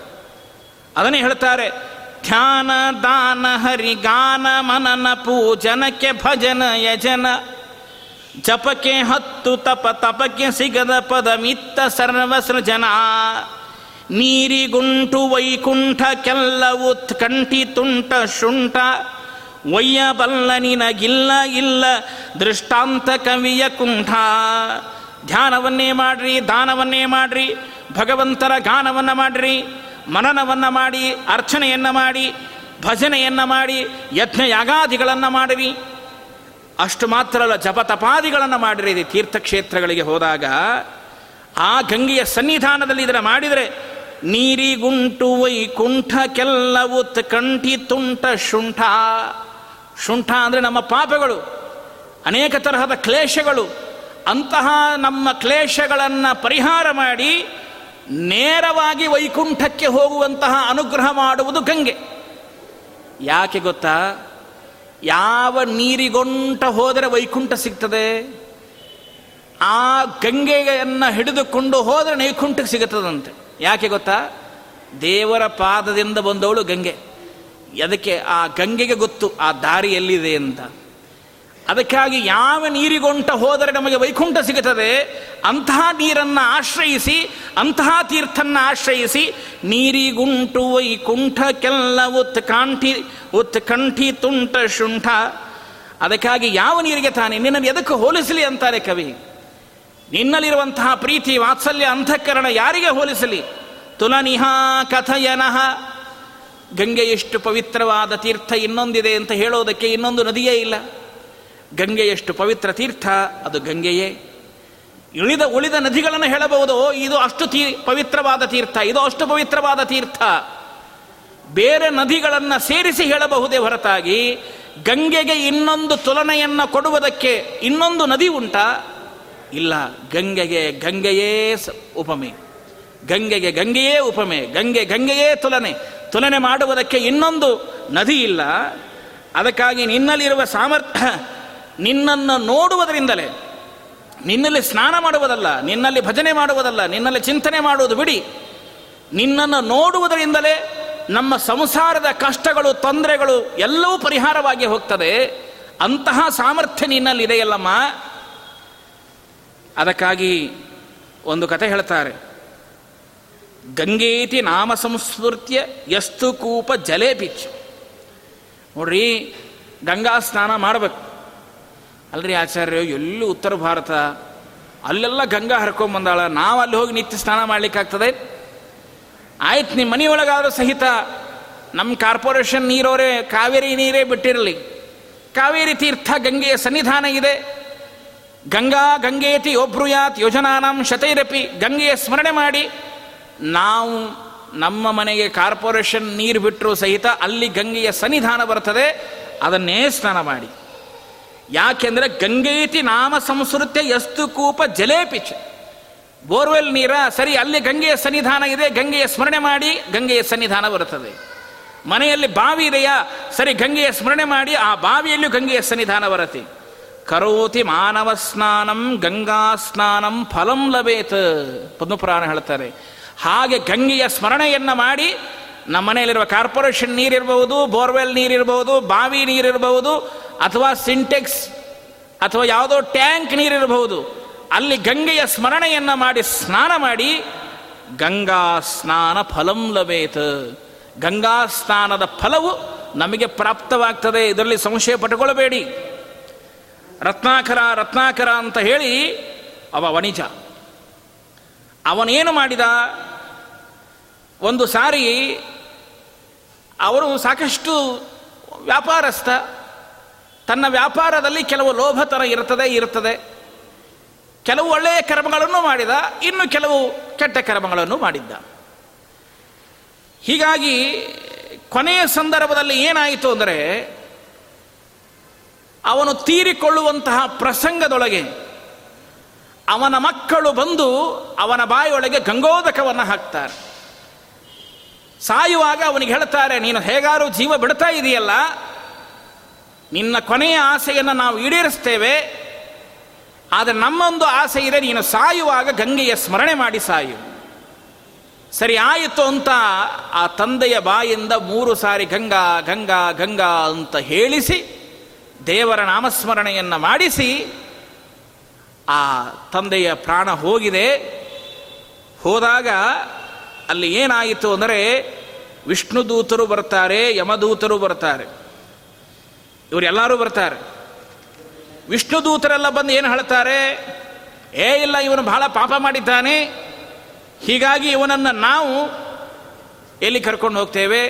ಅದನ್ನೇ ಹೇಳ್ತಾರೆ ಧ್ಯಾನ, ದಾನ, ಹರಿಗಾನ, ಮನನ ಪೂಜನಕ್ಕೆ ಭಜನ, ಯಜನ. ಜಪಕ್ಕೆ ಹತ್ತು ತಪ, ತಪಕ್ಕೆ ಸಿಗದ ಪದ ಮಿತ್ತ ಸರ್ವಸೃಜನ. ನೀರಿ ನೀರಿಗುಂಟು, ವೈಕುಂಠ ಕೆಲ್ಲ ಉತ್ಕಂಠಿ ತುಂಟ ಶುಂಠ. ಒಯ್ಯಬಲ್ಲ ನಿನಗಿಲ್ಲ, ಇಲ್ಲ, ದೃಷ್ಟಾಂತ ಕವಿಯ ಕುಂಠ. ಧ್ಯಾನವನ್ನೇ ಮಾಡ್ರಿ, ದಾನವನ್ನೇ ಮಾಡ್ರಿ, ಭಗವಂತರ ಗಾನವನ್ನ ಮಾಡ್ರಿ. ಮನನವನ್ನು ಮಾಡಿ, ಅರ್ಚನೆಯನ್ನು ಮಾಡಿ, ಭಜನೆಯನ್ನು ಮಾಡಿ ಯಜ್ಞ ಯಾಗಾದಿಗಳನ್ನು ಮಾಡಿರಿ ಅಷ್ಟು ಮಾತ್ರ ಅಲ್ಲ ಜಪತಪಾದಿಗಳನ್ನು ಮಾಡಿರಿ ತೀರ್ಥಕ್ಷೇತ್ರಗಳಿಗೆ ಹೋದಾಗ. ಆ ಗಂಗೆಯ ಸನ್ನಿಧಾನದಲ್ಲಿ ಇದನ್ನು ಮಾಡಿದರೆ ನೀರಿಗುಂಟು ವೈಕುಂಠ ಕೆಲ್ಲವುತ್ ಕಂಠಿ ತುಂಟ ಶುಂಠ. ಶುಂಠ ಅಂದರೆ ನಮ್ಮ ಪಾಪಗಳು, ಅನೇಕ ತರಹದ ಕ್ಲೇಶಗಳು. ಅಂತಹ ನಮ್ಮ ಕ್ಲೇಶಗಳನ್ನು ಪರಿಹಾರ ಮಾಡಿ ನೇರವಾಗಿ ವೈಕುಂಠಕ್ಕೆ ಹೋಗುವಂತಹ ಅನುಗ್ರಹ ಮಾಡುವುದು ಗಂಗೆ. ಯಾಕೆ ಗೊತ್ತಾ? ಯಾವ ನೀರಿಗೊಂಟ ಹೋದರೆ ವೈಕುಂಠ ಸಿಗ್ತದೆ? ಆ ಗಂಗೆಯನ್ನು ಹಿಡಿದುಕೊಂಡು ಹೋದರೆ ನೈಕುಂಠಕ್ಕೆ ಸಿಗುತ್ತದಂತೆ. ಯಾಕೆ ಗೊತ್ತಾ? ದೇವರ ಪಾದದಿಂದ ಬಂದವಳು ಗಂಗೆ. ಅದಕ್ಕೆ ಆ ಗಂಗೆಗೆ ಗೊತ್ತು, ಆ ದಾರಿ ಎಲ್ಲಿದೆ ಅಂತ. ಅದಕ್ಕಾಗಿ ಯಾವ ನೀರಿಗೊಂಟ ಹೋದರೆ ನಮಗೆ ವೈಕುಂಠ ಸಿಗುತ್ತದೆ? ಅಂತಹ ನೀರನ್ನು ಆಶ್ರಯಿಸಿ, ಅಂತಹ ತೀರ್ಥನ್ನ ಆಶ್ರಯಿಸಿ, ನೀರಿಗುಂಟು ವೈಕುಂಠ ಕೆಲ್ಲ ಕಾಂಠಿ, ಉತ್ ಕಂಠಿ ತುಂಟ ಶುಂಠ. ಅದಕ್ಕಾಗಿ ಯಾವ ನೀರಿಗೆ ತಾನೆ? ನಿನ್ನನ್ನು ಎದಕ್ಕೆ ಹೋಲಿಸಲಿ ಅಂತಾರೆ ಕವಿ. ನಿನ್ನಲ್ಲಿರುವಂತಹ ಪ್ರೀತಿ, ವಾತ್ಸಲ್ಯ ಅಂತಃಕರಣ ಯಾರಿಗೆ ಹೋಲಿಸಲಿ? ತುಲನಿಹ ಕಥಯನಃ ಗಂಗೆ ಎಷ್ಟು ಪವಿತ್ರವಾದ ತೀರ್ಥ ಇನ್ನೊಂದಿದೆ ಅಂತ ಹೇಳೋದಕ್ಕೆ ಇನ್ನೊಂದು ನದಿಯೇ ಇಲ್ಲ. ಗಂಗೆ ಎಷ್ಟು ಪವಿತ್ರ ತೀರ್ಥ, ಅದು ಗಂಗೆಯೇ. ಉಳಿದ ಉಳಿದ ನದಿಗಳನ್ನು ಹೇಳಬಹುದು, ಇದು ಅಷ್ಟು ತೀ, ಪವಿತ್ರವಾದ ತೀರ್ಥ, ಇದು ಅಷ್ಟು ಪವಿತ್ರವಾದ ತೀರ್ಥ. ಬೇರೆ ನದಿಗಳನ್ನು ಸೇರಿಸಿ ಹೇಳಬಹುದೇ ಹೊರತಾಗಿ, ಗಂಗೆಗೆ ಇನ್ನೊಂದು ತುಲನೆಯನ್ನು ಕೊಡುವುದಕ್ಕೆ ಇನ್ನೊಂದು ನದಿ ಉಂಟಾ? ಇಲ್ಲ, ಗಂಗೆಗೆ ಗಂಗೆಯೇ ಉಪಮೆ. ಗಂಗೆಗೆ ಗಂಗೆಯೇ ಉಪಮೆ, ಗಂಗೆ ಗಂಗೆಯೇ ತುಲನೆ. ತುಲನೆ ಮಾಡುವುದಕ್ಕೆ ಇನ್ನೊಂದು ನದಿ ಇಲ್ಲ. ಅದಕ್ಕಾಗಿ ನಿನ್ನಲ್ಲಿರುವ ಸಾಮರ್ಥ್ಯ ನಿನ್ನನ್ನು ನೋಡುವುದರಿಂದಲೇ, ನಿನ್ನಲ್ಲಿ ಸ್ನಾನ ಮಾಡುವುದಲ್ಲ, ನಿನ್ನಲ್ಲಿ ಭಜನೆ ಮಾಡುವುದಲ್ಲ, ನಿನ್ನಲ್ಲಿ ಚಿಂತನೆ ಮಾಡುವುದು ಬಿಡಿ. ನಿನ್ನನ್ನು ನೋಡುವುದರಿಂದಲೇ ನಮ್ಮ ಸಂಸಾರದ ಕಷ್ಟಗಳು, ತೊಂದರೆಗಳು ಎಲ್ಲವೂ ಪರಿಹಾರವಾಗಿ ಹೋಗ್ತದೆ. ಅಂತಹ ಸಾಮರ್ಥ್ಯ ನಿನ್ನಲ್ಲಿದೆಯಲ್ಲಮ್ಮ. ಅದಕ್ಕಾಗಿ ಒಂದು ಕತೆ ಹೇಳ್ತಾರೆ. ಗಂಗೇತಿ ನಾಮ ಸಂಸ್ಮೃತ್ಯ ಯಸ್ತು ಕೂಪ ಜಲೇ ಪಿಚ್ಚು ನೋಡ್ರಿ, ಗಂಗಾ ಸ್ನಾನ ಮಾಡಬೇಕು. ಅಲ್ರಿ ಆಚಾರ್ಯ ಎಲ್ಲೂ ಉತ್ತರ ಭಾರತ, ಅಲ್ಲೆಲ್ಲ ಗಂಗಾ ಹರ್ಕೊಂಬಂದಾಳ ನಾವು ಅಲ್ಲಿ ಹೋಗಿ ನಿತ್ಯ ಸ್ನಾನ ಮಾಡ್ಲಿಕ್ಕಾಗ್ತದೆ? ಆಯ್ತು ನಿಮ್ಮ ಮನೆಯೊಳಗಾದರೂ ಸಹಿತ ನಮ್ಮ ಕಾರ್ಪೊರೇಷನ್ ನೀರೋರೆ ಕಾವೇರಿ ನೀರೇ ಬಿಟ್ಟಿರಲಿ. ಕಾವೇರಿ ತೀರ್ಥ ಗಂಗೆಯ ಸನ್ನಿಧಾನ ಇದೆ. ಗಂಗಾ ಗಂಗೇತಿ ಒಬ್ರುಯಾತ್ ಯೋಜನಾನಾಂ ಶತೈರಪಿ, ಗಂಗೆಯ ಸ್ಮರಣೆ ಮಾಡಿ. ನಾವು ನಮ್ಮ ಮನೆಗೆ ಕಾರ್ಪೊರೇಷನ್ ನೀರು ಬಿಟ್ಟರೂ ಸಹಿತ ಅಲ್ಲಿ ಗಂಗೆಯ ಸನ್ನಿಧಾನ ಬರ್ತದೆ. ಅದನ್ನೇ ಸ್ನಾನ ಮಾಡಿ. ಯಾಕೆಂದರೆ ಗಂಗೇತಿ ನಾಮ ಸಂಸ್ಕೃತ್ಯ ಎಷ್ಟು ಕೂಪ ಜಲೇಪಿಚ್ ಬೋರ್ವೆಲ್ ನೀರ, ಸರಿ, ಅಲ್ಲಿ ಗಂಗೆಯ ಸನ್ನಿಧಾನ ಇದೆ, ಗಂಗೆಯ ಸ್ಮರಣೆ ಮಾಡಿ, ಗಂಗೆಯ ಸನ್ನಿಧಾನ ಬರುತ್ತದೆ. ಮನೆಯಲ್ಲಿ ಬಾವಿ ಇದೆಯಾ? ಸರಿ, ಗಂಗೆಯ ಸ್ಮರಣೆ ಮಾಡಿ, ಆ ಬಾವಿಯಲ್ಲೂ ಗಂಗೆಯ ಸನ್ನಿಧಾನ ಬರುತ್ತೆ. ಕರೋತಿ ಮಾನವ ಸ್ನಾನಂ, ಗಂಗಾ ಸ್ನಾನಂ ಫಲಂ ಲಭೇತ್. ಪದ್ಮಪುರಾಣ ಹೇಳ್ತಾರೆ. ಹಾಗೆ ಗಂಗೆಯ ಸ್ಮರಣೆಯನ್ನು ಮಾಡಿ ನಮ್ಮ ಮನೆಯಲ್ಲಿರುವ ಕಾರ್ಪೊರೇಷನ್ ನೀರಿರಬಹುದು, ಬೋರ್ವೆಲ್ ನೀರಿರಬಹುದು, ಬಾವಿ ನೀರಿರಬಹುದು, ಅಥವಾ ಸಿಂಟೆಕ್ಸ್, ಅಥವಾ ಯಾವುದೋ ಟ್ಯಾಂಕ್ ನೀರಿರಬಹುದು. ಅಲ್ಲಿ ಗಂಗೆಯ ಸ್ಮರಣೆಯನ್ನು ಮಾಡಿ, ಸ್ನಾನ ಮಾಡಿ, ಗಂಗಾ ಸ್ನಾನ ಫಲಂ ಲಭೇತ್. ಗಂಗಾ ಸ್ನಾನದ ಫಲವು ನಮಗೆ ಪ್ರಾಪ್ತವಾಗ್ತದೆ, ಇದರಲ್ಲಿ ಸಂಶಯ ಪಟ್ಟುಕೊಳ್ಳಬೇಡಿ. ರತ್ನಾಕರ ರತ್ನಾಕರ ಅಂತ ಹೇಳಿ ಅವ ವಣಿಜ. ಅವನೇನು ಮಾಡಿದ? ಒಂದು ಸಾರಿ ಅವರು ಸಾಕಷ್ಟು ವ್ಯಾಪಾರಸ್ಥ. ತನ್ನ ವ್ಯಾಪಾರದಲ್ಲಿ ಕೆಲವು ಲೋಭತನ ಇರುತ್ತದೆ ಇರುತ್ತದೆ. ಕೆಲವು ಒಳ್ಳೆಯ ಕರ್ಮಗಳನ್ನು ಮಾಡಿದ, ಇನ್ನು ಕೆಲವು ಕೆಟ್ಟ ಕರ್ಮಗಳನ್ನು ಮಾಡಿದ್ದ. ಹೀಗಾಗಿ ಕೊನೆಯ ಸಂದರ್ಭದಲ್ಲಿ ಏನಾಯಿತು ಅಂದರೆ, ಅವನು ತೀರಿಕೊಳ್ಳುವಂತಹ ಪ್ರಸಂಗದೊಳಗೆ ಅವನ ಮಕ್ಕಳು ಬಂದು ಅವನ ಬಾಯಿಯೊಳಗೆ ಗಂಗೋದಕವನ್ನು ಹಾಕ್ತಾರೆ. ಸಾಯುವಾಗ ಅವನಿಗೆ ಹೇಳ್ತಾರೆ, ನೀನು ಹೇಗಾರು ಜೀವ ಬಿಡ್ತಾ ಇದೆಯಲ್ಲ? ನಿನ್ನ ಕೊನೆಯ ಆಸೆಯನ್ನು ನಾವು ಈಡೇರಿಸ್ತೇವೆ. ಆದರೆ ನಮ್ಮೊಂದು ಆಸೆ ಇದೆ, ನೀನು ಸಾಯುವಾಗ ಗಂಗೆಯ ಸ್ಮರಣೆ ಮಾಡಿ ಸಾಯು. ಸರಿ, ಆಯಿತು ಅಂತ ಆ ತಂದೆಯ ಬಾಯಿಂದ ಮೂರು ಸಾರಿ ಗಂಗಾ ಗಂಗಾ ಗಂಗಾ ಅಂತ ಹೇಳಿಸಿ, ದೇವರ ನಾಮಸ್ಮರಣೆಯನ್ನು ಮಾಡಿಸಿ, ಆ ತಂದೆಯ ಪ್ರಾಣ ಹೋಗಿದೆ. ಹೋದಾಗ ಅಲ್ಲಿ ಏನಾಯಿತು ಅಂದರೆ ವಿಷ್ಣು ದೂತರು ಬರ್ತಾರೆ ಯಮದೂತರು ಬರ್ತಾರೆ. ಇವರೆಲ್ಲರೂ ಬರ್ತಾರೆ. ವಿಷ್ಣು ದೂತರೆಲ್ಲ ಬಂದು ಏನು ಹೇಳ್ತಾರೆ? ಏ, ಇಲ್ಲ, ಇವನು ಬಹಳ ಪಾಪ ಮಾಡಿದ್ದಾನೆ. ಹೀಗಾಗಿ ಇವನನ್ನು ನಾವು ಎಲ್ಲಿ ಕರ್ಕೊಂಡು ಹೋಗ್ತೇವೆ?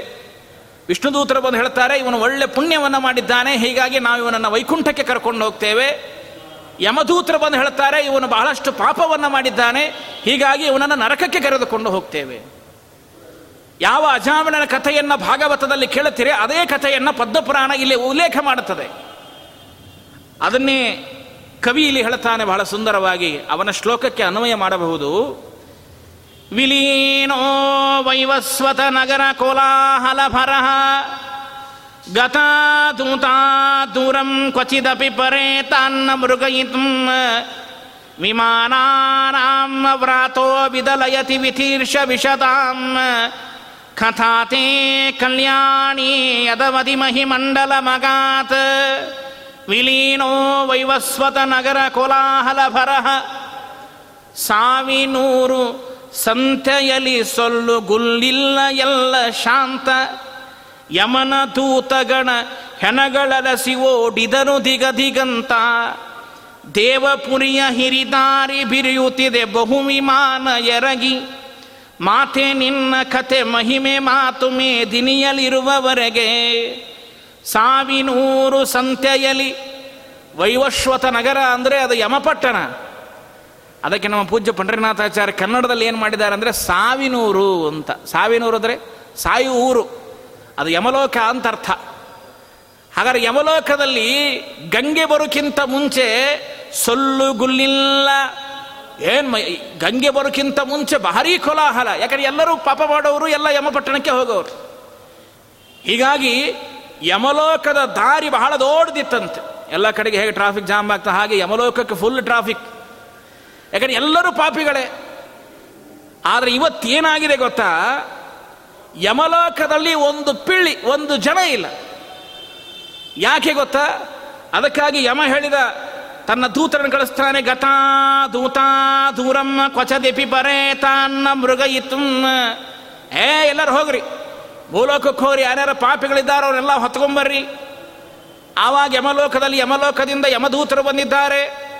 ವಿಷ್ಣು ದೂತರು ಬಂದು ಹೇಳ್ತಾರೆ, ಇವನು ಒಳ್ಳೆ ಪುಣ್ಯವನ್ನು ಮಾಡಿದ್ದಾನೆ, ಹೀಗಾಗಿ ನಾವು ಇವನನ್ನು ವೈಕುಂಠಕ್ಕೆ ಕರ್ಕೊಂಡು ಹೋಗ್ತೇವೆ. ಯಮದೂತರು ಬಂದು ಹೇಳ್ತಾರೆ ಇವನು ಬಹಳಷ್ಟು ಪಾಪವನ್ನು ಮಾಡಿದ್ದಾನೆ, ಹೀಗಾಗಿ ಇವನನ್ನು ನರಕಕ್ಕೆ ಕರೆದುಕೊಂಡು ಹೋಗ್ತೇವೆ. ಯಾವ ಅಜಾಮಣನ ಕಥೆಯನ್ನು ಭಾಗವತದಲ್ಲಿ ಕೇಳುತ್ತೀರಿ, ಅದೇ ಕಥೆಯನ್ನು ಪದ್ಮಪುರಾಣ ಇಲ್ಲಿ ಉಲ್ಲೇಖ ಮಾಡುತ್ತದೆ. ಅದನ್ನೇ ಕವಿ ಇಲ್ಲಿ ಹೇಳ್ತಾನೆ ಬಹಳ ಸುಂದರವಾಗಿ, ಅವನ ಶ್ಲೋಕಕ್ಕೆ ಅನ್ವಯ ಮಾಡಬಹುದು. ವಿಲೀನೋ ವೈವಸ್ವತ ನಗರ ಕೋಲಾಹಲ ಭರಹ. ಗತಾ ದೂತಾ ದೂರಂ ಕ್ವಚಿದಪಿ ಪರೇ ತಾನ್ನ ಮೃಗಯಿತು ವಿಮಾನಾನಾಂ ವ್ರಾತೋ ವಿದಲಯತಿ ವಿತೀರ್ಷ ವಿಶತಾಂ ಕಥಾತೆ ಕಲ್ಯಾಣಿ ಯದವತಿ ಮಹಿಮಂಡಲ ಮಗಾತ್ ವಿಲೀನೋ ವೈವಸ್ವತ ನಗರ ಕೋಲಾಹಲ ಭರಹ ಸಾವಿನೂರು ಸಂತೆಯಲಿ ಸೊಲ್ಲು ಗುಲ್ಲಿಲ್ಲ ಎಲ್ಲ ಶಾಂತ ಯಮನ ದೂತಗಣ ಹೆಣಗಳಲಸಿ ಓಡಿದನು ದಿಗ ದಿಗಂತ ದೇವಪುರಿಯ ಹಿರಿದಾರಿ ಬಿರಿಯುತ್ತಿದೆ ಬಹು ವಿಮಾನ ಎರಗಿ. ಮಾತೆ ನಿನ್ನ ಕತೆ ಮಹಿಮೆ ಮಾತು ಮೇದಿನಿಯಲಿರುವವರೆಗೆ ಸಾವಿನೂರು ಸಂತೆಯಲಿ ವೈವಶ್ವತ ನಗರ ಅಂದರೆ ಅದು ಯಮಪಟ್ಟಣ. ಅದಕ್ಕೆ ನಮ್ಮ ಪೂಜ್ಯ ಪಂಡರಿನಾಥಾಚಾರ್ಯ ಕನ್ನಡದಲ್ಲಿ ಏನು ಮಾಡಿದ್ದಾರೆ ಅಂದರೆ ಸಾವಿನೂರು ಅಂತ. ಸಾವಿನೂರು ಅಂದರೆ ಸಾಯು ಊರು ಅದು ಯಮಲೋಕ ಅಂತ ಅರ್ಥ. ಹಾಗಾದ್ರೆ ಯಮಲೋಕದಲ್ಲಿ ಗಂಗೆ ಬರೋಕ್ಕಿಂತ ಮುಂಚೆ ಸೊಲ್ಲು ಗುಲ್ಲಿಲ್ಲ. ಏನು ಗಂಗೆ ಬರೋಕ್ಕಿಂತ ಮುಂಚೆ ಭಾರಿ ಕೋಲಾಹಲ. ಯಾಕಂದ್ರೆ ಎಲ್ಲರೂ ಪಾಪ ಮಾಡೋರು ಎಲ್ಲ ಯಮಪಟ್ಟಣಕ್ಕೆ ಹೋಗೋರು. ಹೀಗಾಗಿ ಯಮಲೋಕದ ದಾರಿ ಬಹಳ ದೊಡ್ಡದಿತ್ತಂತೆ. ಎಲ್ಲ ಕಡೆಗೆ ಹೇಗೆ ಟ್ರಾಫಿಕ್ ಜಾಮ್ ಆಗ್ತಾ, ಹಾಗೆ ಯಮಲೋಕಕ್ಕೆ ಫುಲ್ ಟ್ರಾಫಿಕ್ ಯಾಕಂದ್ರೆ ಎಲ್ಲರೂ ಪಾಪಿಗಳೇ. ಆದರೆ ಇವತ್ತೇನಾಗಿದೆ ಗೊತ್ತಾ? ಯಮಲೋಕದಲ್ಲಿ ಒಂದು ಪಿಳ್ಳಿ, ಒಂದು ಜನ ಇಲ್ಲ. ಯಾಕೆ ಗೊತ್ತಾ? ಅದಕ್ಕಾಗಿ ಯಮ ಹೇಳಿದ, ತನ್ನ ದೂತರನ್ನು ಕಳಿಸ್ತಾನೆ, ಗತಾ ದೂತಾ ದೂರಮ್ಮ ಕೊಚದೆಪಿ ಬರೇ ತಾನ್ನ ಮೃಗ ಇತ್ತು ಏ, ಎಲ್ಲರೂ ಹೋಗ್ರಿ. ಭೂಲೋಕಕ್ಕೆ ಹೋಗ್ರಿ, ಯಾರ್ಯಾರ ಪಾಪಿಗಳಿದ್ದಾರೆ ಅವರೆಲ್ಲ ಹೊತ್ಕೊಂಬರ್ರಿ. ಆವಾಗ ಯಮಲೋಕದಲ್ಲಿ ಯಮಲೋಕದಿಂದ ಯಮದೂತರು ಬಂದಿದ್ದಾರೆ.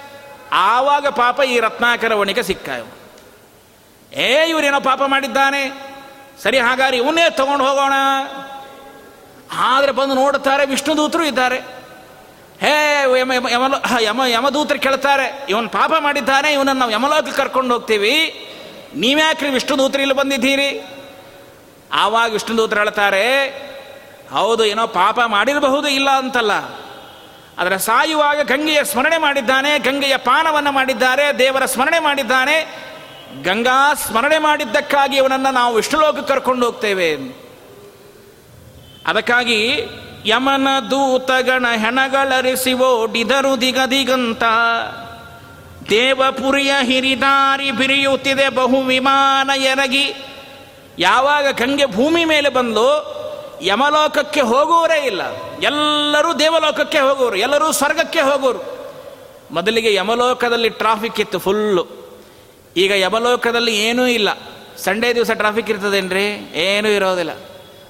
ಆವಾಗ ಪಾಪ ಈ ರತ್ನಾಕರ ವಣಿಕ ಸಿಕ್ಕ ಏ, ಇವರೇನೋ ಪಾಪ ಮಾಡಿದ್ದಾನೆ? ಸರಿ, ಹಾಗಾದ್ರೆ ಇವನ್ನೇ ತಗೊಂಡು ಹೋಗೋಣ. ಆದರೆ ಬಂದು ನೋಡುತ್ತಾರೆ, ವಿಷ್ಣು ದೂತರು ಇದ್ದಾರೆ. ಹೇ, ಯಮ ಯಮ ಯಮ, ಯಮದೂತರು ಕೇಳ್ತಾರೆ, ಇವನು ಪಾಪ ಮಾಡಿದ್ದಾನೆ, ಇವನನ್ನು ನಾವು ಯಮಲೋಕಕ್ಕೆ ಕರ್ಕೊಂಡು ಹೋಗ್ತೀವಿ. ನೀವ್ಯಾಕ್ರಿ ವಿಷ್ಣು ದೂತರು ಇಲ್ಲಿ ಬಂದಿದ್ದೀರಿ? ಆವಾಗ ವಿಷ್ಣು ದೂತರು ಹೇಳ್ತಾರೆ, ಹೌದು, ಏನೋ ಪಾಪ ಮಾಡಿರಬಹುದು, ಇಲ್ಲ ಅಂತಲ್ಲ. ಅದರ ಸಾಯುವಾಗ ಗಂಗೆಯ ಸ್ಮರಣೆ ಮಾಡಿದ್ದಾನೆ, ಗಂಗೆಯ ಪಾನವನ್ನು ಮಾಡಿದ್ದಾರೆ, ದೇವರ ಸ್ಮರಣೆ ಮಾಡಿದ್ದಾನೆ ಗಂಗಾ ಸ್ಮರಣೆ ಮಾಡಿದ್ದಕ್ಕಾಗಿ ಇವನನ್ನು ನಾವು ವಿಷ್ಣುಲೋಕಕ್ಕೆ ಕರ್ಕೊಂಡು ಹೋಗ್ತೇವೆ. ಅದಕ್ಕಾಗಿ ಯಮನ ದೂತಗಣ ಹೆಣಗಳರಿಸಿ ಓಡಿದರು ದಿಗ ದಿಗಂತ ದೇವಪುರಿಯ ಹಿರಿದಾರಿ ಬಿರಿಯುತ್ತಿದೆ ಬಹು ವಿಮಾನ ಎರಗಿ. ಯಾವಾಗ ಗಂಗೆ ಭೂಮಿ ಮೇಲೆ ಬಂದು ಯಮಲೋಕಕ್ಕೆ ಹೋಗುವರೇ ಇಲ್ಲ. ಎಲ್ಲರೂ ದೇವಲೋಕಕ್ಕೆ ಹೋಗೋರು, ಎಲ್ಲರೂ ಸ್ವರ್ಗಕ್ಕೆ ಹೋಗೋರು. ಮೊದಲಿಗೆ ಯಮಲೋಕದಲ್ಲಿ ಟ್ರಾಫಿಕ್ ಇತ್ತು ಫುಲ್ಲು ಈಗ ಯಮಲೋಕದಲ್ಲಿ ಏನೂ ಇಲ್ಲ. ಸಂಡೇ ದಿವಸ ಟ್ರಾಫಿಕ್ ಇರ್ತದೇನ್ರಿ? ಏನೂ ಇರೋದಿಲ್ಲ.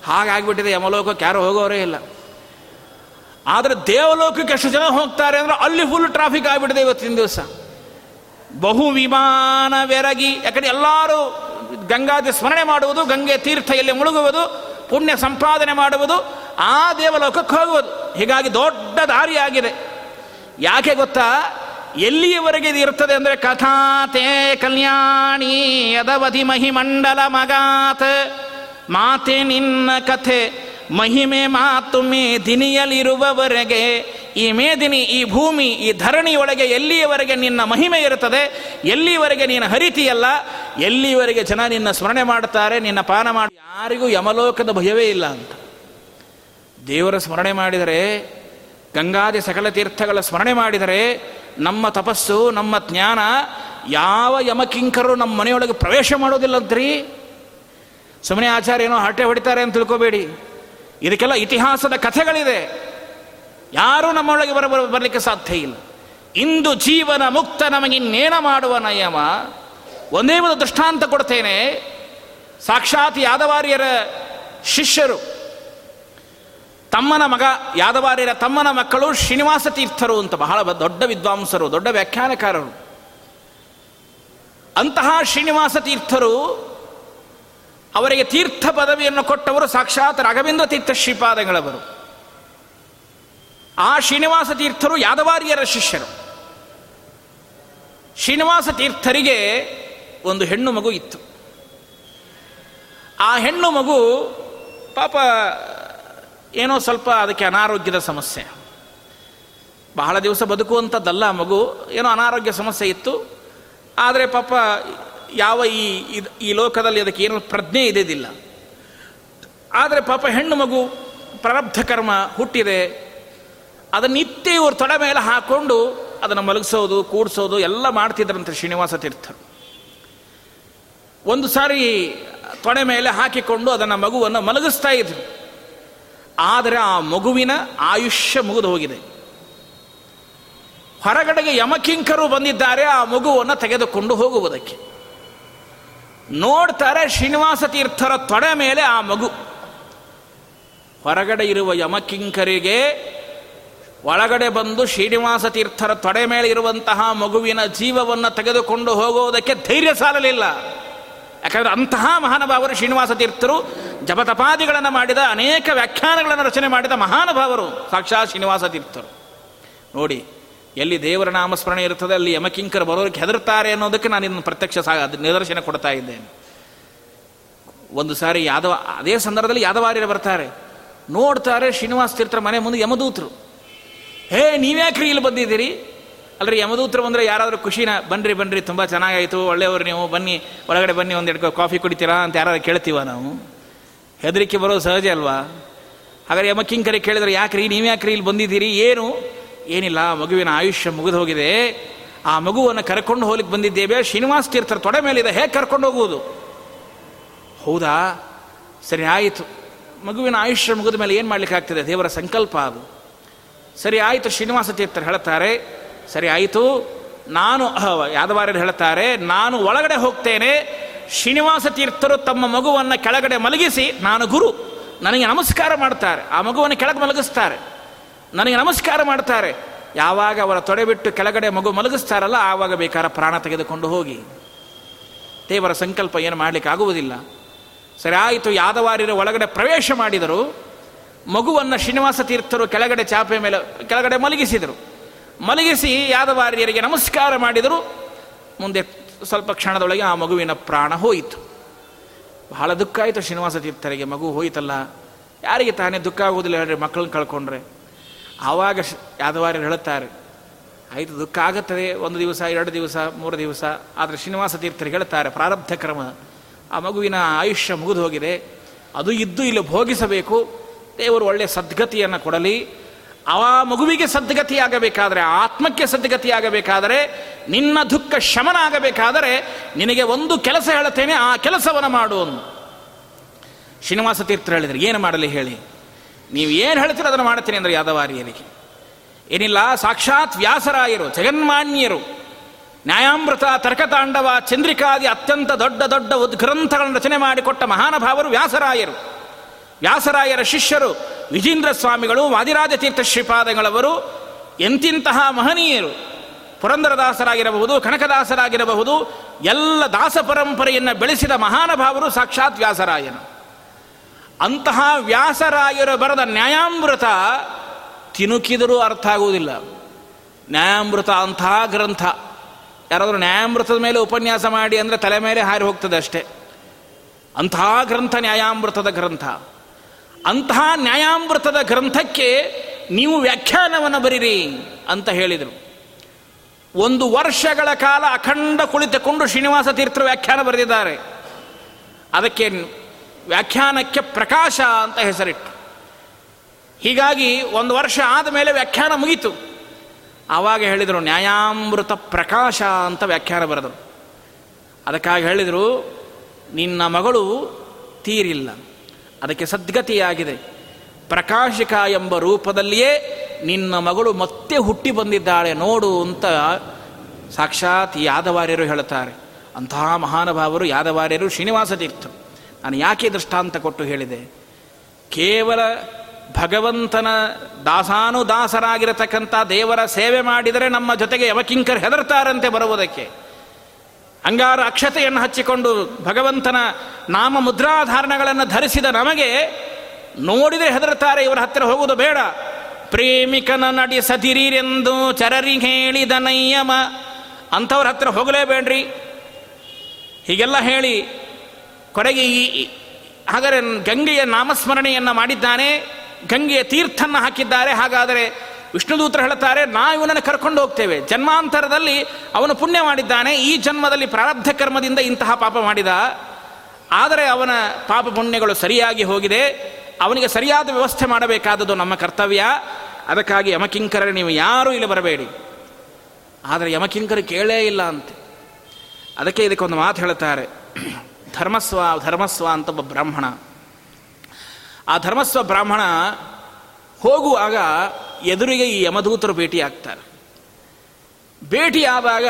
ಹಾಗಾಗ್ಬಿಟ್ಟಿದೆ ಯಮಲೋಕಕ್ಕೆ ಯಾರು ಹೋಗೋರೇ ಇಲ್ಲ. ಆದರೆ ದೇವಲೋಕಕ್ಕೆ ಎಷ್ಟು ಜನ ಹೋಗ್ತಾರೆ ಅಂದ್ರೆ ಅಲ್ಲಿ ಫುಲ್ ಟ್ರಾಫಿಕ್ ಆಗಿಬಿಟ್ಟಿದೆ ಇವತ್ತಿನ ದಿವಸ. ಬಹು ವಿಮಾನ ಬೆರಗಿ, ಯಾಕಂದ್ರೆ ಎಲ್ಲರೂ ಗಂಗಾದಿ ಸ್ಮರಣೆ ಮಾಡುವುದು, ಗಂಗೆ ತೀರ್ಥೆಯಲ್ಲಿ ಮುಳುಗುವುದು, ಪುಣ್ಯ ಸಂಪಾದನೆ ಮಾಡುವುದು, ಆ ದೇವಲೋಕಕ್ಕೆ ಹೋಗುವುದು. ಹೀಗಾಗಿ ದೊಡ್ಡ ದಾರಿಯಾಗಿದೆ. ಯಾಕೆ ಗೊತ್ತಾ? ಎಲ್ಲಿಯವರೆಗೆ ಇದು ಇರ್ತದೆ ಅಂದರೆ ಕಥಾತೆ ಕಲ್ಯಾಣಿ ಯದವಧಿ ಮಹಿಮಂಡಲ ಮಗಾತ್. ಮಾತೆ ನಿನ್ನ ಕಥೆ, ಮಹಿಮೆ ಮಾತು ಮೇದಿನಿಯಲ್ಲಿರುವವರೆಗೆ, ಈ ಮೇದಿನಿ, ಈ ಭೂಮಿ, ಈ ಧರಣಿಯೊಳಗೆ ಎಲ್ಲಿಯವರೆಗೆ ನಿನ್ನ ಮಹಿಮೆ ಇರುತ್ತದೆ? ಎಲ್ಲಿವರೆಗೆ ನೀನು ಹರಿತಿಯಲ್ಲ? ಎಲ್ಲಿಯವರೆಗೆ ಜನ ನಿನ್ನ ಸ್ಮರಣೆ ಮಾಡ್ತಾರೆ ನಿನ್ನ ಪಾನ ಮಾಡಿ? ಯಾರಿಗೂ ಯಮಲೋಕದ ಭಯವೇ ಇಲ್ಲ ಅಂತ. ದೇವರ ಸ್ಮರಣೆ ಮಾಡಿದರೆ ಗಂಗಾದಿ ಸಕಲ ತೀರ್ಥಗಳ ಸ್ಮರಣೆ ಮಾಡಿದರೆ ನಮ್ಮ ತಪಸ್ಸು, ನಮ್ಮ ಜ್ಞಾನ ಯಾವ ಯಮಕಿಂಕರು ನಮ್ಮ ಮನೆಯೊಳಗೆ ಪ್ರವೇಶ ಮಾಡೋದಿಲ್ಲಂತ್ರಿ? ಸುಮ್ಮನೆ ಆಚಾರ್ಯ ಏನೋ ಹರಟೆ ಹೊಡಿತಾರೆ ಅಂತ ತಿಳ್ಕೋಬೇಡಿ. ಇದಕ್ಕೆಲ್ಲ ಇತಿಹಾಸದ ಕಥೆಗಳಿದೆ. ಯಾರೂ ನಮ್ಮೊಳಗೆ ಬರ, ಬರಲಿಕ್ಕೆ ಸಾಧ್ಯ ಇಲ್ಲ. ಇಂದು ಜೀವನ ಮುಕ್ತ ನಮಗಿನ್ನೇನ ಮಾಡುವ ನಯಮ? ಒಂದೇ ಒಂದು ದೃಷ್ಟಾಂತ ಕೊಡ್ತೇನೆ. ಸಾಕ್ಷಾತ್ ಯಾದವಾರ್ಯರ ಶಿಷ್ಯರು ತಮ್ಮನ ಮಗ ಯಾದವಾರ್ಯರ ತಮ್ಮನ ಮಕ್ಕಳು ಶ್ರೀನಿವಾಸ ತೀರ್ಥರು ಅಂತ ಬಹಳ ದೊಡ್ಡ ವಿದ್ವಾಂಸರು, ದೊಡ್ಡ ವ್ಯಾಖ್ಯಾನಕಾರರು. ಅಂತಹ ಶ್ರೀನಿವಾಸ ತೀರ್ಥರು ಅವರಿಗೆ ತೀರ್ಥ ಪದವಿಯನ್ನು ಕೊಟ್ಟವರು ಸಾಕ್ಷಾತ್ ರಾಘವೇಂದ್ರ ತೀರ್ಥ ಶ್ರೀಪಾದಗಳವರು. ಆ ಶ್ರೀನಿವಾಸ ತೀರ್ಥರು ಯಾದವಾರ್ಯರ ಶಿಷ್ಯರು. ಶ್ರೀನಿವಾಸ ತೀರ್ಥರಿಗೆ ಒಂದು ಹೆಣ್ಣು ಮಗು ಇತ್ತು. ಆ ಹೆಣ್ಣು ಮಗು ಪಾಪ ಏನೋ ಸ್ವಲ್ಪ ಅದಕ್ಕೆ ಅನಾರೋಗ್ಯದ ಸಮಸ್ಯೆ. ಬಹಳ ದಿವಸ ಬದುಕುವಂಥದ್ದಲ್ಲ ಮಗು, ಏನೋ ಅನಾರೋಗ್ಯ ಸಮಸ್ಯೆ ಇತ್ತು. ಆದರೆ ಪಾಪ ಯಾವ ಈ ಈ ಲೋಕದಲ್ಲಿ ಅದಕ್ಕೆ ಏನೋ ಪ್ರಜ್ಞೆ ಇದ್ದಿದ್ದಿಲ್ಲ. ಆದರೆ ಪಾಪ ಹೆಣ್ಣು ಮಗು ಪ್ರಾರಬ್ಧ ಕರ್ಮ ಹುಟ್ಟಿದೆ. ಅದನ್ನು ನಿತ್ಯ ಇವರು ತೊಡೆ ಮೇಲೆ ಹಾಕೊಂಡು ಅದನ್ನು ಮಲಗಿಸೋದು, ಕೂಡಿಸೋದು ಎಲ್ಲ ಮಾಡ್ತಿದ್ರಂತೆ ಶ್ರೀನಿವಾಸ ತೀರ್ಥರು ಒಂದು ಸಾರಿ ತೊಡೆ ಮೇಲೆ ಹಾಕಿಕೊಂಡು ಅದನ್ನು ಮಗುವನ್ನು ಮಲಗಿಸ್ತಾ ಇದ್ರು. ಆದರೆ ಆ ಮಗುವಿನ ಆಯುಷ್ಯ ಮುಗಿದು ಹೋಗಿದೆ. ಹೊರಗಡೆಗೆ ಯಮಕಿಂಕರು ಬಂದಿದ್ದಾರೆ, ಆ ಮಗುವನ್ನು ತೆಗೆದುಕೊಂಡು ಹೋಗುವುದಕ್ಕೆ. ನೋಡ್ತಾರೆ ಶ್ರೀನಿವಾಸ ತೀರ್ಥರ ತೊಡೆ ಮೇಲೆ ಆ ಮಗು. ಹೊರಗಡೆ ಇರುವ ಯಮಕಿಂಕರಿಗೆ ಒಳಗಡೆ ಬಂದು ಶ್ರೀನಿವಾಸ ತೀರ್ಥರ ತೊಡೆ ಮೇಲೆ ಇರುವಂತಹ ಮಗುವಿನ ಜೀವವನ್ನು ತೆಗೆದುಕೊಂಡು ಹೋಗುವುದಕ್ಕೆ ಧೈರ್ಯ ಸಾಲಲಿಲ್ಲ. ಯಾಕಂದ್ರೆ ಅಂತಹ ಮಹಾನುಭಾವರು ಶ್ರೀನಿವಾಸ ತೀರ್ಥರು ಜಪತಪಾದಿಗಳನ್ನು ಮಾಡಿದ ಅನೇಕ ವ್ಯಾಖ್ಯಾನಗಳನ್ನು ರಚನೆ ಮಾಡಿದ ಮಹಾನುಭಾವರು, ಸಾಕ್ಷಾತ್ ಶ್ರೀನಿವಾಸ ತೀರ್ಥರು. ನೋಡಿ, ಎಲ್ಲಿ ದೇವರ ನಾಮಸ್ಮರಣೆ ಇರ್ತದೆ, ಅಲ್ಲಿ ಯಮಕಿಂಕರು ಬರೋರಿಗೆ ಹೆದರ್ತಾರೆ ಅನ್ನೋದಕ್ಕೆ ನಾನು ಇದನ್ನು ಪ್ರತ್ಯಕ್ಷ ನಿದರ್ಶನ ಕೊಡ್ತಾ ಇದ್ದೇನೆ. ಒಂದು ಸಾರಿ ಯಾದವ, ಅದೇ ಸಂದರ್ಭದಲ್ಲಿ ಯಾದವಾರ್ಯರು ಬರ್ತಾರೆ. ನೋಡ್ತಾರೆ ಶ್ರೀನಿವಾಸ ತೀರ್ಥರ ಮನೆ ಮುಂದೆ ಯಮದೂತರು. ಹೇ, ನೀವ್ಯಾಕ್ರಿ ಇಲ್ಲಿ ಬಂದಿದ್ದೀರಿ? ಅಲ್ರಿ, ಯಮದೂತ್ರ ಬಂದರೆ ಯಾರಾದರೂ ಖುಷಿನ, ಬನ್ರಿ ಬನ್ರಿ, ತುಂಬ ಚೆನ್ನಾಗಾಯಿತು, ಒಳ್ಳೆಯವರು ನೀವು, ಬನ್ನಿ, ಒಳಗಡೆ ಬನ್ನಿ, ಒಂದು ಕಾಫಿ ಕುಡಿತೀರಾ ಅಂತ ಯಾರಾದ್ರು ಕೇಳ್ತೀವ ನಾವು? ಹೆದರಿಕೆ ಬರೋದು ಸಹಜ ಅಲ್ವಾ? ಹಾಗಾದ್ರೆ ಯಮಕಿಂಕರಿ ಕೇಳಿದ್ರೆ, ಯಾಕ್ರಿ ನೀವ್ಯಾಕ್ರಿ ಇಲ್ಲಿ ಬಂದಿದ್ದೀರಿ? ಏನು? ಏನಿಲ್ಲ, ಮಗುವಿನ ಆಯುಷ್ಯ ಮುಗಿದು ಹೋಗಿದೆ. ಆ ಮಗುವನ್ನು ಕರ್ಕೊಂಡು ಹೋಗ್ಲಿಕ್ಕೆ ಬಂದಿದ್ದೇವೆ, ಶ್ರೀನಿವಾಸ ತೀರ್ಥರ ತೊಡೆ ಮೇಲಿದೆ, ಹೇಗೆ ಕರ್ಕೊಂಡು ಹೋಗುವುದು? ಹೌದಾ? ಸರಿ, ಆಯಿತು. ಮಗುವಿನ ಆಯುಷ್ಯ ಮುಗಿದ ಮೇಲೆ ಏನು ಮಾಡ್ಲಿಕ್ಕೆ ಆಗ್ತದೆ ದೇವರ ಸಂಕಲ್ಪ ಅದು. ಸರಿ, ಆಯಿತು, ಶ್ರೀನಿವಾಸ ತೀರ್ಥರು ಹೇಳ್ತಾರೆ ಸರಿ, ಆಯಿತು. ನಾನು ಯಾದವಾರ್ಯರು ಹೇಳ್ತಾರೆ ನಾನು ಒಳಗಡೆ ಹೋಗ್ತೇನೆ, ಶ್ರೀನಿವಾಸ ತೀರ್ಥರು ತಮ್ಮ ಮಗುವನ್ನು ಕೆಳಗಡೆ ಮಲಗಿಸಿ, ನಾನು ಗುರು, ನನಗೆ ನಮಸ್ಕಾರ ಮಾಡ್ತಾರೆ ಆ ಮಗುವನ್ನು ಕೆಳಗೆ ಮಲಗಿಸ್ತಾರೆ. ನನಗೆ ನಮಸ್ಕಾರ ಮಾಡ್ತಾರೆ ಯಾವಾಗ ಅವರ ತೊಡೆ ಬಿಟ್ಟು ಕೆಳಗಡೆ ಮಗು ಮಲಗಿಸ್ತಾರಲ್ಲ, ಆವಾಗ ಬೇಕಾದ ಪ್ರಾಣ ತೆಗೆದುಕೊಂಡು ಹೋಗಿ. ದೇವರ ಸಂಕಲ್ಪ ಏನು ಮಾಡಲಿಕ್ಕೆ ಆಗುವುದಿಲ್ಲ. ಸರಿ, ಆಯಿತು. ಯಾದವಾರ್ಯರು ಒಳಗಡೆ ಪ್ರವೇಶ ಮಾಡಿದರು. ಮಗುವನ್ನು ಶ್ರೀನಿವಾಸ ತೀರ್ಥರು ಕೆಳಗಡೆ ಚಾಪೆ ಮೇಲೆ, ಕೆಳಗಡೆ ಮಲಗಿಸಿದರು. ಮಲಗಿಸಿ ಯಾದವಾರ್ಯರಿಗೆ ನಮಸ್ಕಾರ ಮಾಡಿದರು. ಮುಂದೆ ಸ್ವಲ್ಪ ಕ್ಷಣದೊಳಗೆ ಆ ಮಗುವಿನ ಪ್ರಾಣ ಹೋಯಿತು. ಬಹಳ ದುಃಖ ಆಯಿತು ಶ್ರೀನಿವಾಸ ತೀರ್ಥರಿಗೆ. ಮಗು ಹೋಯಿತಲ್ಲ. ಯಾರಿಗೆ ತಾನೇ ದುಃಖ ಆಗೋದಿಲ್ಲ ಹೇಳ್ರಿ ಮಕ್ಕಳನ್ನ ಕಳ್ಕೊಂಡ್ರೆ. ಆವಾಗ ಯಾದವಾರ್ಯರು ಹೇಳುತ್ತಾರೆ, ಆಯಿತು ದುಃಖ ಆಗುತ್ತದೆ, ಒಂದು ದಿವಸ, ಎರಡು ದಿವಸ, ಮೂರು ದಿವಸ. ಆದರೆ ಶ್ರೀನಿವಾಸ ತೀರ್ಥರಿಗೆ ಹೇಳ್ತಾರೆ ಪ್ರಾರಬ್ಧ ಕ್ರಮ. ಆ ಮಗುವಿನ ಆಯುಷ್ಯ ಮುಗಿದು ಹೋಗಿದೆ. ಅದು ಇದ್ದು ಇಲ್ಲಿ ಭೋಗಿಸಬೇಕು. ದೇವರು ಒಳ್ಳೆಯ ಸದ್ಗತಿಯನ್ನು ಕೊಡಲಿ. ಆ ಮಗುವಿಗೆ ಸದ್ಗತಿಯಾಗಬೇಕಾದರೆ, ಆತ್ಮಕ್ಕೆ ಸದ್ಗತಿಯಾಗಬೇಕಾದರೆ, ನಿನ್ನ ದುಃಖ ಶಮನ ಆಗಬೇಕಾದರೆ ನಿನಗೆ ಒಂದು ಕೆಲಸ ಹೇಳುತ್ತೇನೆ, ಆ ಕೆಲಸವನ್ನು ಮಾಡು ಶ್ರೀನಿವಾಸ ತೀರ್ಥರು ಹೇಳಿದರೆ, ಏನು ಮಾಡಲಿ ಹೇಳಿ. ನೀವು ಏನು ಹೇಳ್ತೀರ ಅದನ್ನು ಮಾಡ್ತೀನಿ ಅಂದರೆ ಯಾದವಾರಿಯರಿಗೆ ಏನಿಲ್ಲ, ಸಾಕ್ಷಾತ್ ವ್ಯಾಸರಾಯರು, ಜಗನ್ಮಾನ್ಯರು, ನ್ಯಾಯಾಮೃತ, ತರ್ಕತಾಂಡವ, ಚಂದ್ರಿಕಾದಿ, ಅತ್ಯಂತ ದೊಡ್ಡ ದೊಡ್ಡ ಉದ್ಗ್ರಂಥಗಳನ್ನು ರಚನೆ ಮಾಡಿಕೊಟ್ಟ ಮಹಾನುಭಾವರು ವ್ಯಾಸರಾಯರು. ವ್ಯಾಸರಾಯರ ಶಿಷ್ಯರು ವಿಜೇಂದ್ರ ಸ್ವಾಮಿಗಳು, ವಾದಿರಾಜ ತೀರ್ಥ ಶ್ರೀಪಾದಗಳವರು, ಎಂತಿಂತಹ ಮಹನೀಯರು, ಪುರಂದರದಾಸರಾಗಿರಬಹುದು, ಕನಕದಾಸರಾಗಿರಬಹುದು, ಎಲ್ಲ ದಾಸ ಪರಂಪರೆಯನ್ನು ಬೆಳೆಸಿದ ಮಹಾನುಭಾವರು ಸಾಕ್ಷಾತ್ ವ್ಯಾಸರಾಯನು ಅಂತಹ ವ್ಯಾಸರಾಯರು ಬರೆದ ನ್ಯಾಯಾಮೃತ ತಿನುಕಿದರೂ ಅರ್ಥ ಆಗುವುದಿಲ್ಲ. ನ್ಯಾಯಾಮೃತ ಅಂತಹ ಗ್ರಂಥ. ಯಾರಾದರೂ ನ್ಯಾಯಾಮೃತದ ಮೇಲೆ ಉಪನ್ಯಾಸ ಮಾಡಿ ಅಂದರೆ ತಲೆ ಮೇಲೆ ಹಾರಿ ಹೋಗ್ತದೆ ಅಷ್ಟೇ. ಅಂತಹ ಗ್ರಂಥ ನ್ಯಾಯಾಮೃತದ ಗ್ರಂಥ. ಅಂತಹ ನ್ಯಾಯಾಮೃತದ ಗ್ರಂಥಕ್ಕೆ ನೀವು ವ್ಯಾಖ್ಯಾನವನ್ನು ಬರೀರಿ ಅಂತ ಹೇಳಿದರು. ಒಂದು ವರ್ಷಗಳ ಕಾಲ ಅಖಂಡ ಕುಳಿತುಕೊಂಡು ಶ್ರೀನಿವಾಸ ತೀರ್ಥರು ವ್ಯಾಖ್ಯಾನ ಬರೆದಿದ್ದಾರೆ. ಅದಕ್ಕೆ ವ್ಯಾಖ್ಯಾನಕ್ಕೆ ಪ್ರಕಾಶ ಅಂತ ಹೆಸರಿಟ್ಟು. ಹೀಗಾಗಿ ಒಂದು ವರ್ಷ ಆದ ಮೇಲೆ ವ್ಯಾಖ್ಯಾನ ಮುಗೀತು. ಆವಾಗ ಹೇಳಿದರು ನ್ಯಾಯಾಮೃತ ಪ್ರಕಾಶ ಅಂತ ವ್ಯಾಖ್ಯಾನ ಬರೆದರು. ಅದಕ್ಕಾಗಿ ಹೇಳಿದರು, ನಿನ್ನ ಮಗಳು ತೀರಿಲ್ಲ. ಅದಕ್ಕೆ ಸದ್ಗತಿಯಾಗಿದೆ. ಪ್ರಕಾಶಿಕ ಎಂಬ ರೂಪದಲ್ಲಿಯೇ ನಿನ್ನ ಮಗಳು ಮತ್ತೆ ಹುಟ್ಟಿ ಬಂದಿದ್ದಾಳೆ ನೋಡು ಅಂತ ಸಾಕ್ಷಾತ್ ಯಾದವಾರ್ಯರು ಹೇಳುತ್ತಾರೆ. ಅಂತಹ ಮಹಾನುಭಾವರು ಯಾದವಾರ್ಯರು ಶ್ರೀನಿವಾಸ ತೀರ್ಥರು ನಾನು ಯಾಕೆ ದೃಷ್ಟಾಂತ ಕೊಟ್ಟು ಹೇಳಿದೆ? ಕೇವಲ ಭಗವಂತನ ದಾಸಾನುದಾಸರಾಗಿರತಕ್ಕಂಥ ದೇವರ ಸೇವೆ ಮಾಡಿದರೆ ನಮ್ಮ ಜೊತೆಗೆ ಯವಕಿಂಕರ್ ಹೆದರ್ತಾರಂತೆ ಬರುವುದಕ್ಕೆ. ಅಂಗಾರ ಅಕ್ಷತೆಯನ್ನು ಹಚ್ಚಿಕೊಂಡು ಭಗವಂತನ ನಾಮ ಮುದ್ರಾಧಾರಣಗಳನ್ನು ಧರಿಸಿದ ನಮಗೆ ನೋಡಿದರೆ ಹೆದರುತ್ತಾರೆ, ಇವರ ಹತ್ತಿರ ಹೋಗುವುದು ಬೇಡ. ಪ್ರೇಮಿಕನ ಸದಿರಿರೆಂದು ಚರರಿ ಹೇಳಿದ ನಯ್ಯಮ. ಅಂಥವ್ರ ಹತ್ತಿರ ಹೋಗಲೇಬೇಡ್ರಿ. ಹೀಗೆಲ್ಲ ಹೇಳಿ ಕೊನೆಗೆ ಈ ಹಾಗಾದರೆ ಗಂಗೆಯ ನಾಮಸ್ಮರಣೆಯನ್ನು ಮಾಡಿದ್ದಾನೆ. ಗಂಗೆಯ ತೀರ್ಥನ್ನು ಹಾಕಿದ್ದಾರೆ. ಹಾಗಾದರೆ ವಿಷ್ಣುದೂತರು ಹೇಳುತ್ತಾರೆ, ನಾವು ಇವನನ್ನು ಕರ್ಕೊಂಡು ಹೋಗ್ತೇವೆ. ಜನ್ಮಾಂತರದಲ್ಲಿ ಅವನು ಪುಣ್ಯ ಮಾಡಿದ್ದಾನೆ, ಈ ಜನ್ಮದಲ್ಲಿ ಪ್ರಾರಬ್ಧ ಕರ್ಮದಿಂದ ಇಂತಹ ಪಾಪ ಮಾಡಿದ. ಆದರೆ ಅವನ ಪಾಪ ಪುಣ್ಯಗಳು ಸರಿಯಾಗಿ ಹೋಗಿದೆ. ಅವನಿಗೆ ಸರಿಯಾದ ವ್ಯವಸ್ಥೆ ಮಾಡಬೇಕಾದದ್ದು ನಮ್ಮ ಕರ್ತವ್ಯ. ಅದಕ್ಕಾಗಿ ಯಮಕಿಂಕರ ನೀವು ಯಾರೂ ಇಲ್ಲಿ ಬರಬೇಡಿ. ಆದರೆ ಯಮಕಿಂಕರ ಕೇಳೇ ಇಲ್ಲ ಅಂತೆ. ಅದಕ್ಕೆ ಇದಕ್ಕೊಂದು ಮಾತು ಹೇಳುತ್ತಾರೆ. ಧರ್ಮಸ್ವ ಧರ್ಮಸ್ವ ಅಂತ ಒಬ್ಬ ಬ್ರಾಹ್ಮಣ. ಆ ಧರ್ಮಸ್ವ ಬ್ರಾಹ್ಮಣ ಹೋಗುವಾಗ ಎದುರಿಗೆ ಈ ಯಮದೂತರು ಭೇಟಿ ಆಗ್ತಾರೆ ಭೇಟಿಯಾದಾಗ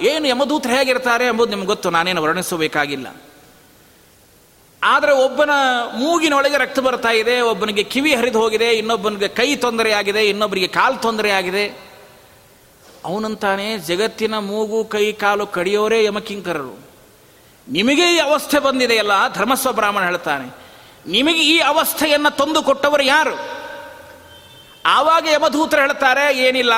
ಏನು ಯಮದೂತರು ಹೇಗಿರ್ತಾರೆ ಎಂಬುದು ನಿಮ್ಗೆ ಗೊತ್ತು, ನಾನೇನು ವರ್ಣಿಸಬೇಕಾಗಿಲ್ಲ. ಆದರೆ ಒಬ್ಬನ ಮೂಗಿನೊಳಗೆ ರಕ್ತ ಬರ್ತಾ ಇದೆ, ಒಬ್ಬನಿಗೆ ಕಿವಿ ಹರಿದು ಹೋಗಿದೆ, ಇನ್ನೊಬ್ಬನಿಗೆ ಕೈ ತೊಂದರೆಯಾಗಿದೆ ಇನ್ನೊಬ್ಬರಿಗೆ ಕಾಲು ತೊಂದರೆಯಾಗಿದೆ ಅವನಂತಾನೆ ಜಗತ್ತಿನ ಮೂಗು, ಕೈ, ಕಾಲು ಕಡಿಯೋರೇ ಯಮಕಿಂಕರರು. ನಿಮಗೆ ಈ ಅವಸ್ಥೆ ಬಂದಿದೆಯಲ್ಲ, ಧರ್ಮಸ್ವ ಬ್ರಾಹ್ಮಣ ಹೇಳ್ತಾನೆ, ನಿಮಗೆ ಈ ಅವಸ್ಥೆಯನ್ನು ತಂದು ಕೊಟ್ಟವರು ಯಾರು? ಆವಾಗ ಯಮಧೂತರು ಹೇಳ್ತಾರೆ, ಏನಿಲ್ಲ,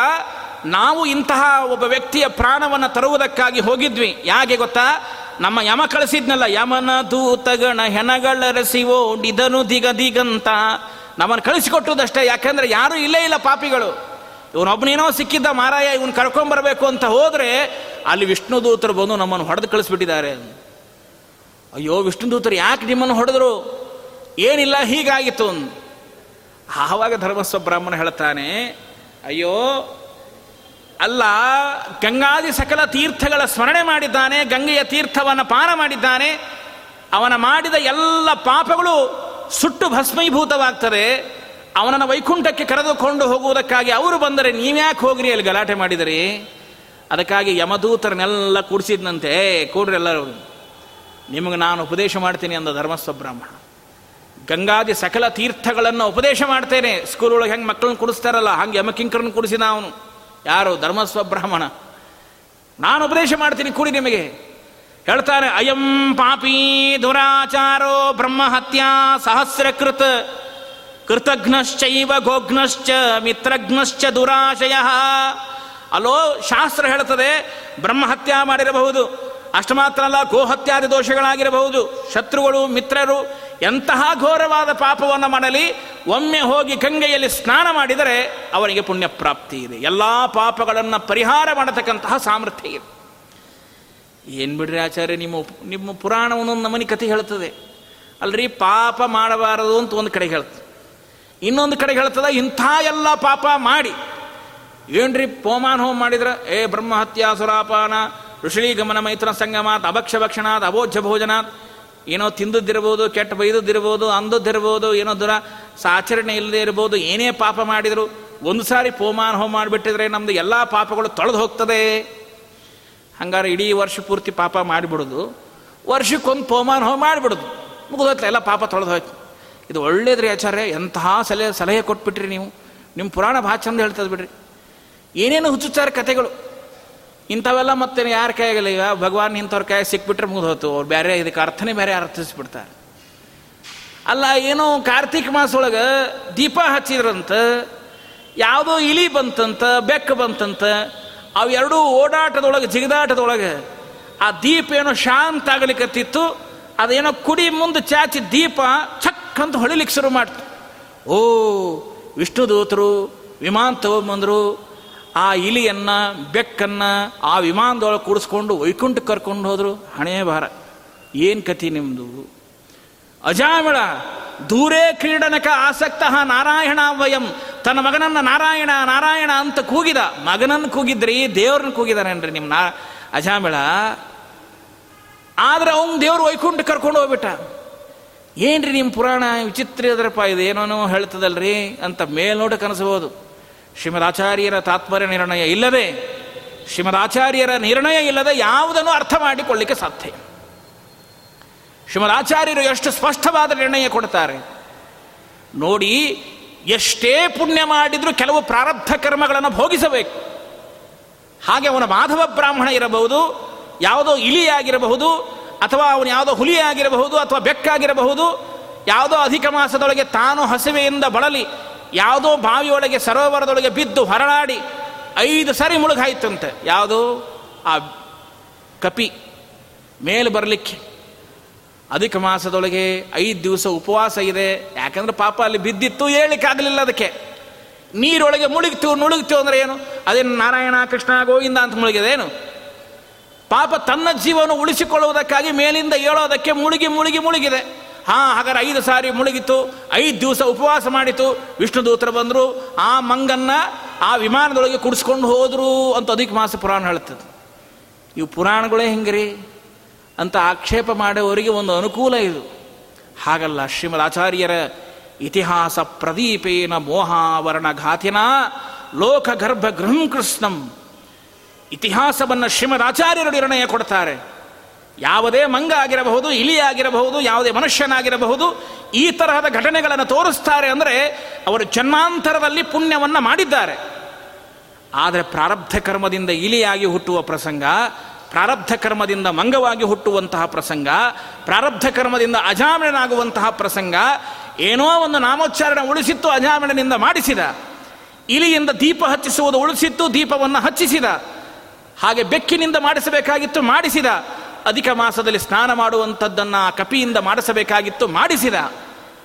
ನಾವು ಇಂತಹ ಒಬ್ಬ ವ್ಯಕ್ತಿಯ ಪ್ರಾಣವನ್ನು ತರುವುದಕ್ಕಾಗಿ ಹೋಗಿದ್ವಿ. ಯಾಕೆ ಗೊತ್ತಾ? ನಮ್ಮ ಯಮ ಕಳಿಸಿದ್ನಲ್ಲ, ಯಮನ ದೂತಗಣ ಹೆಣಗಳರಸಿವೋ ಇದನು ದಿಗ ದಿಗಂತ. ನಮ್ಮನ್ನು ಕಳಿಸಿಕೊಟ್ಟುದಷ್ಟೇ, ಯಾಕೆಂದ್ರೆ ಯಾರು ಇಲ್ಲೇ ಇಲ್ಲ ಪಾಪಿಗಳು. ಇವನೊಬ್ಬನೇನೋ ಸಿಕ್ಕಿದ್ದ ಮಾರಾಯ, ಇವನು ಕರ್ಕೊಂಬರ್ಬೇಕು ಅಂತ ಹೋದ್ರೆ, ಅಲ್ಲಿ ವಿಷ್ಣು ದೂತರು ಬಂದು ನಮ್ಮನ್ನು ಹೊಡೆದು ಕಳಿಸ್ಬಿಟ್ಟಿದ್ದಾರೆ. ಅಯ್ಯೋ, ವಿಷ್ಣು ದೂತರು ಯಾಕೆ ನಿಮ್ಮನ್ನು ಹೊಡೆದ್ರು? ಏನಿಲ್ಲ, ಹೀಗಾಗಿತ್ತು. ಆವಾಗ ಧರ್ಮಸ್ವ ಬ್ರಾಹ್ಮಣ ಹೇಳ್ತಾನೆ, ಅಯ್ಯೋ, ಅಲ್ಲ, ಗಂಗಾದಿ ಸಕಲ ತೀರ್ಥಗಳ ಸ್ಮರಣೆ ಮಾಡಿದ್ದಾನೆ, ಗಂಗೆಯ ತೀರ್ಥವನ್ನು ಪಾನ ಮಾಡಿದ್ದಾನೆ, ಅವನ ಮಾಡಿದ ಎಲ್ಲ ಪಾಪಗಳು ಸುಟ್ಟು ಭಸ್ಮೀಭೂತವಾಗ್ತದೆ, ಅವನನ್ನು ವೈಕುಂಠಕ್ಕೆ ಕರೆದುಕೊಂಡು ಹೋಗುವುದಕ್ಕಾಗಿ ಅವರು ಬಂದರೆ ನೀವ್ಯಾಕೆ ಹೋಗ್ರಿ ಅಲ್ಲಿ ಗಲಾಟೆ ಮಾಡಿದರೆ? ಅದಕ್ಕಾಗಿ ಯಮದೂತರನ್ನೆಲ್ಲ ಕೂಡಿಸಿದ್ನಂತೆ ಕೂಡ್ರಿ ಎಲ್ಲರೂ. ನಿಮಗೆ ನಾನು ಉಪದೇಶ ಮಾಡ್ತೀನಿ ಅಂದ ಧರ್ಮಸ್ವ ಬ್ರಾಹ್ಮಣ ಗಂಗಾದಿ ಸಕಲ ತೀರ್ಥಗಳನ್ನು ಉಪದೇಶ ಮಾಡ್ತೇನೆ. ಸ್ಕೂಲ್ ಒಳಗೆ ಹೆಂಗೆ ಮಕ್ಕಳನ್ನ ಕುಡಿಸ್ತಾರಲ್ಲ, ಹಂಗೆ ಯಮಕಿಂಕರನ್ನು ಕುಡಿಸಿದ ಅವನು ಯಾರು? ಧರ್ಮಸ್ವ ಬ್ರಾಹ್ಮಣ. ನಾನು ಉಪದೇಶ ಮಾಡ್ತೀನಿ, ಕೂಡಿ ನಿಮಗೆ. ಹೇಳ್ತಾರೆ, ಅಯಂ ಪಾಪಿ ದುರಾಚಾರೋ ಬ್ರಹ್ಮಹತ್ಯಾ ಸಹಸ್ರಕೃತ. ಕೃತಘ್ನಶ್ಚೈವ ಗೋಘ್ನಶ್ಚ ಮಿತ್ರಘ್ನಶ್ಚ ದುರಾಶಯ. ಅಲೋ, ಶಾಸ್ತ್ರ ಹೇಳ್ತದೆ ಬ್ರಹ್ಮಹತ್ಯಾ ಮಾಡಿರಬಹುದು. ಅಷ್ಟು ಮಾತ್ರ ಅಲ್ಲ, ಗೋಹತ್ಯಾದಿ ದೋಷಗಳಾಗಿರಬಹುದು. ಶತ್ರುಗಳು, ಮಿತ್ರರು ಎಂತಹ ಘೋರವಾದ ಪಾಪವನ್ನು ಮಾಡಲಿ, ಒಮ್ಮೆ ಹೋಗಿ ಗಂಗೆಯಲ್ಲಿ ಸ್ನಾನ ಮಾಡಿದರೆ ಅವರಿಗೆ ಪುಣ್ಯ ಪ್ರಾಪ್ತಿ ಇದೆ. ಎಲ್ಲ ಪಾಪಗಳನ್ನು ಪರಿಹಾರ ಮಾಡತಕ್ಕಂತಹ ಸಾಮರ್ಥ್ಯ ಇದೆ. ಏನು ಬಿಡ್ರಿ ಆಚಾರ್ಯ, ನಿಮ್ಮ ನಿಮ್ಮ ಪುರಾಣ ನಮನಿ ಕಥೆ ಹೇಳ್ತದೆ. ಅಲ್ರಿ, ಪಾಪ ಮಾಡಬಾರದು ಅಂತ ಒಂದು ಕಡೆ ಹೇಳ್ತದೆ. ಇನ್ನೊಂದು ಕಡೆ ಹೇಳ್ತದ, ಇಂಥ ಎಲ್ಲ ಪಾಪ ಮಾಡಿ. ಏನ್ರಿ, ಪೋಮಾನ್ ಹೋಮ್ ಮಾಡಿದ್ರೆ, ಏ ಬ್ರಹ್ಮಹತ್ಯಾ ಸುರಾಪಾನ ಋಷಿ ಗಮನ ಮೈತ್ರ ಸಂಗಮಾತ್ ಅಭಕ್ಷ ಭಕ್ಷಣಾತ್ ಭೋಜನಾತ್ ಏನೋ ತಿಂದದ್ದಿರ್ಬೋದು, ಕೆಟ್ಟ ಬೈದದ್ದಿರ್ಬೋದು, ಅಂದದ್ದಿರ್ಬೋದು, ಏನೋ ದುರ ಸಾಚರಣೆ ಇಲ್ಲದೆ ಇರ್ಬೋದು, ಏನೇ ಪಾಪ ಮಾಡಿದ್ರು, ಒಂದು ಸಾರಿ ಪೋಮಾನ ಹೋಮ ಮಾಡಿಬಿಟ್ಟಿದ್ರೆ ನಮ್ದು ಎಲ್ಲ ಪಾಪಗಳು ತೊಳೆದು ಹೋಗ್ತದೆ. ಹಂಗಾರೆ ಇಡೀ ವರ್ಷ ಪೂರ್ತಿ ಪಾಪ ಮಾಡಿಬಿಡೋದು, ವರ್ಷಕ್ಕೊಂದು ಪೋಮಾನ ಹೋಮ ಮಾಡಿಬಿಡೋದು ಮುಗಿದೋತ್ಲ ಎಲ್ಲ ಪಾಪ ತೊಳೆದು ಹೋಯ್ತು. ಇದು ಒಳ್ಳೇದ್ರಿ ಆಚಾರ್ಯ, ಎಂತಹ ಸಲಹೆ ಸಲಹೆ ಕೊಟ್ಬಿಟ್ರಿ ನೀವು. ನಿಮ್ಮ ಪುರಾಣ ಭಾಳ ಚಂದ ಹೇಳ್ತದೆ ಬಿಡ್ರಿ ಏನೇನು ಹುಚ್ಚುಚ್ಚಾರ ಕಥೆಗಳು. ಇಂಥವೆಲ್ಲ ಮತ್ತೆ ಯಾರ ಕೈಯಾಗಲ್ಲ ಈಗ? ಭಗವಾನ್ ಇಂಥವ್ರ ಕೈ ಸಿಕ್ಬಿಟ್ರೆ ಮುಗಿದು ಹೋತು ಅವ್ರು ಬೇರೆ ಇದಕ್ಕೆ ಅರ್ಥನೇ ಬೇರೆ ಅರ್ಥಿಸ್ಬಿಡ್ತಾರೆ. ಅಲ್ಲ, ಏನೋ ಕಾರ್ತಿಕ ಮಾಸೊಳಗೆ ದೀಪ ಹಚ್ಚಿದ್ರಂತ, ಯಾವುದೋ ಇಲಿ ಬಂತಂತ, ಬೆಕ್ಕ ಬಂತಂತ ಅವೆರಡೂ ಓಡಾಟದೊಳಗೆ, ಜಿಗದಾಟದೊಳಗೆ ಆ ದೀಪ ಏನೋ ಶಾಂತ ಆಗಲಿಕ್ಕತ್ತಿತ್ತು ಅದೇನೋ ಕುಡಿ ಮುಂದೆ ಚಾಚಿ ದೀಪ ಚಕ್ ಅಂತ ಹೊಳಿಲಿಕ್ಕೆ ಶುರು ಮಾಡ್ತು. ಓ, ವಿಷ್ಣು ದೂತರು, ವಿಮಾನ ತಗೊಂಬಂದರು ಆ ಇಲಿಯನ್ನ, ಬೆಕ್ಕನ್ನ ಆ ವಿಮಾನದೊಳಗೆ ಕೂಡಿಸ್ಕೊಂಡು ವೈಕುಂಠಕ್ಕೆ ಕರ್ಕೊಂಡು ಹೋದ್ರು. ಹಣೆ ಭಾರ. ಏನು ಕತಿ ನಿಮ್ಮದು ಅಜಾಮಿಳ, ದೂರೇ ಕ್ರೀಡನಕ ಆಸಕ್ತ ನಾರಾಯಣ ವಯಂ. ತನ್ನ ಮಗನನ್ನ ನಾರಾಯಣ ನಾರಾಯಣ ಅಂತ ಕೂಗಿದ. ಮಗನನ್ನು ಕೂಗಿದ್ರಿ, ದೇವ್ರನ್ನ ಕೂಗಿದಾನೇನ್ರಿ ನಿಮ್ಮ ನಾ, ಅಜಾಮಿಳ? ಆದ್ರೆ ಅವನು ದೇವ್ರು ವೈಕುಂಠ ಕರ್ಕೊಂಡು ಹೋಗ್ಬಿಟ್ಟ. ಏನ್ರಿ ನಿಮ್ಮ ಪುರಾಣ ವಿಚಿತ್ರ ಇದರಪ್ಪ ಇದು ಹೇಳ್ತದಲ್ರಿ ಅಂತ ಮೇಲ್ನೋಟ ಕನಸಬಹುದು ಶ್ರೀಮದ್ ಆಚಾರ್ಯರ ತಾತ್ಪರ್ಯ ನಿರ್ಣಯ ಇಲ್ಲದೆ ಶ್ರೀಮದ್ ಆಚಾರ್ಯರ ನಿರ್ಣಯ ಇಲ್ಲದೆ ಯಾವುದನ್ನು ಅರ್ಥ ಮಾಡಿಕೊಳ್ಳಿಕ್ಕೆ ಸಾಧ್ಯ ಶ್ರೀಮದ್ ಆಚಾರ್ಯರು ಎಷ್ಟು ಸ್ಪಷ್ಟವಾದ ನಿರ್ಣಯ ಕೊಡ್ತಾರೆ? ನೋಡಿ, ಎಷ್ಟೇ ಪುಣ್ಯ ಮಾಡಿದರೂ ಕೆಲವು ಪ್ರಾರಬ್ಧ ಕರ್ಮಗಳನ್ನು ಭೋಗಿಸಬೇಕು. ಹಾಗೆ ಅವನ ಮಾಧವ ಬ್ರಾಹ್ಮಣ ಇರಬಹುದು, ಯಾವುದೋ ಇಲಿಯಾಗಿರಬಹುದು, ಅಥವಾ ಅವನು ಯಾವುದೋ ಹುಲಿಯಾಗಿರಬಹುದು, ಅಥವಾ ಬೆಕ್ಕಾಗಿರಬಹುದು, ಯಾವುದೋ ಅಧಿಕ ಮಾಸದೊಳಗೆ ತಾನು ಹಸಿವೆಯಿಂದ ಬಳಲಿ ಯಾವುದೋ ಬಾವಿಯೊಳಗೆ ಸರೋವರದೊಳಗೆ ಬಿದ್ದು ಹೊರಳಾಡಿ ಐದು ಸರಿ ಮುಳುಗಾಯ್ತಂತೆ. ಯಾವುದು? ಆ ಕಪಿ ಮೇಲೆ ಬರಲಿಕ್ಕೆ. ಅಧಿಕ ಮಾಸದೊಳಗೆ ಐದು ದಿವಸ ಉಪವಾಸ ಇದೆ. ಯಾಕಂದ್ರೆ ಪಾಪ ಅಲ್ಲಿ ಬಿದ್ದಿತ್ತು ಆಗಲಿಲ್ಲ ಅದಕ್ಕೆ. ನೀರೊಳಗೆ ಮುಳುಗ್ತು ಮುಳುಗ್ತು ಅಂದ್ರೆ ಏನು? ಅದೇನು ನಾರಾಯಣ, ಕೃಷ್ಣ, ಗೋವಿಂದ ಅಂತ ಮುಳುಗಿದೆ ಏನು? ಪಾಪ ತನ್ನ ಜೀವನ ಉಳಿಸಿಕೊಳ್ಳುವುದಕ್ಕಾಗಿ ಮೇಲಿಂದ ಏಳೋದಕ್ಕೆ ಮುಳುಗಿ ಮುಳುಗಿ, ಮುಳುಗಿದೆ. ಹಾ, ಹಾಗಾದ್ರೆ ಐದು ಸಾರಿ ಮುಳುಗಿತು ಐದು ದಿವಸ ಉಪವಾಸ ಮಾಡಿತು ವಿಷ್ಣು ದೂತರು ಬಂದರು, ಆ ಮಂಗನ್ನ ಆ ವಿಮಾನದೊಳಗೆ ಕುಡಿಸ್ಕೊಂಡು ಹೋದ್ರು ಅಂತ ಅಧಿಕ ಮಾಸ ಪುರಾಣ ಹೇಳ್ತದೆ ಇವು ಪುರಾಣಗಳೇ ಹೆಂಗ್ರಿ? ಅಂತ ಆಕ್ಷೇಪ ಮಾಡೋವರಿಗೆ ಒಂದು ಅನುಕೂಲ ಇದು. ಹಾಗಲ್ಲ ಶ್ರೀಮದ್ ಆಚಾರ್ಯರ ಇತಿಹಾಸ ಪ್ರದೀಪೇನ ಮೋಹಾವರಣ ಘಾತಿನ ಲೋಕ ಗರ್ಭ ಗೃಹಂ ಕೃಷ್ಣಂ. ಇತಿಹಾಸವನ್ನು ಶ್ರೀಮದ್ ಆಚಾರ್ಯರು ನಿರ್ಣಯ ಕೊಡ್ತಾರೆ. ಯಾವುದೇ ಮಂಗ ಆಗಿರಬಹುದು, ಇಲಿ ಆಗಿರಬಹುದು, ಯಾವುದೇ ಮನುಷ್ಯನಾಗಿರಬಹುದು, ಈ ತರಹದ ಘಟನೆಗಳನ್ನು ತೋರಿಸ್ತಾರೆ ಅಂದರೆ ಅವರು ಜನ್ಮಾಂತರದಲ್ಲಿ ಪುಣ್ಯವನ್ನು ಮಾಡಿದ್ದಾರೆ. ಆದರೆ ಪ್ರಾರಬ್ಧ ಕರ್ಮದಿಂದ ಇಲಿಯಾಗಿ ಹುಟ್ಟುವ ಪ್ರಸಂಗ, ಪ್ರಾರಬ್ಧ ಕರ್ಮದಿಂದ ಮಂಗವಾಗಿ ಹುಟ್ಟುವಂತಹ ಪ್ರಸಂಗ, ಪ್ರಾರಬ್ಧ ಕರ್ಮದಿಂದ ಅಜಾಮಣನಾಗುವಂತಹ ಪ್ರಸಂಗ, ಏನೋ ಒಂದು ನಾಮೋಚ್ಚಾರಣ ಉಳಿಸಿತ್ತು ಅಜಾಮಣನಿಂದ ಮಾಡಿಸಿದ. ಇಲಿಯಿಂದ ದೀಪ ಹಚ್ಚಿಸುವುದು ಉಳಿಸಿತ್ತು, ದೀಪವನ್ನು ಹಚ್ಚಿಸಿದ. ಹಾಗೆ ಬೆಕ್ಕಿನಿಂದ ಮಾಡಿಸಬೇಕಾಗಿತ್ತು, ಮಾಡಿಸಿದ. ಅಧಿಕ ಮಾಸದಲ್ಲಿ ಸ್ನಾನ ಮಾಡುವಂಥದ್ದನ್ನು ಕಪಿಯಿಂದ ಮಾಡಿಸಬೇಕಾಗಿತ್ತು. ಮಾಡಿಸಿದ.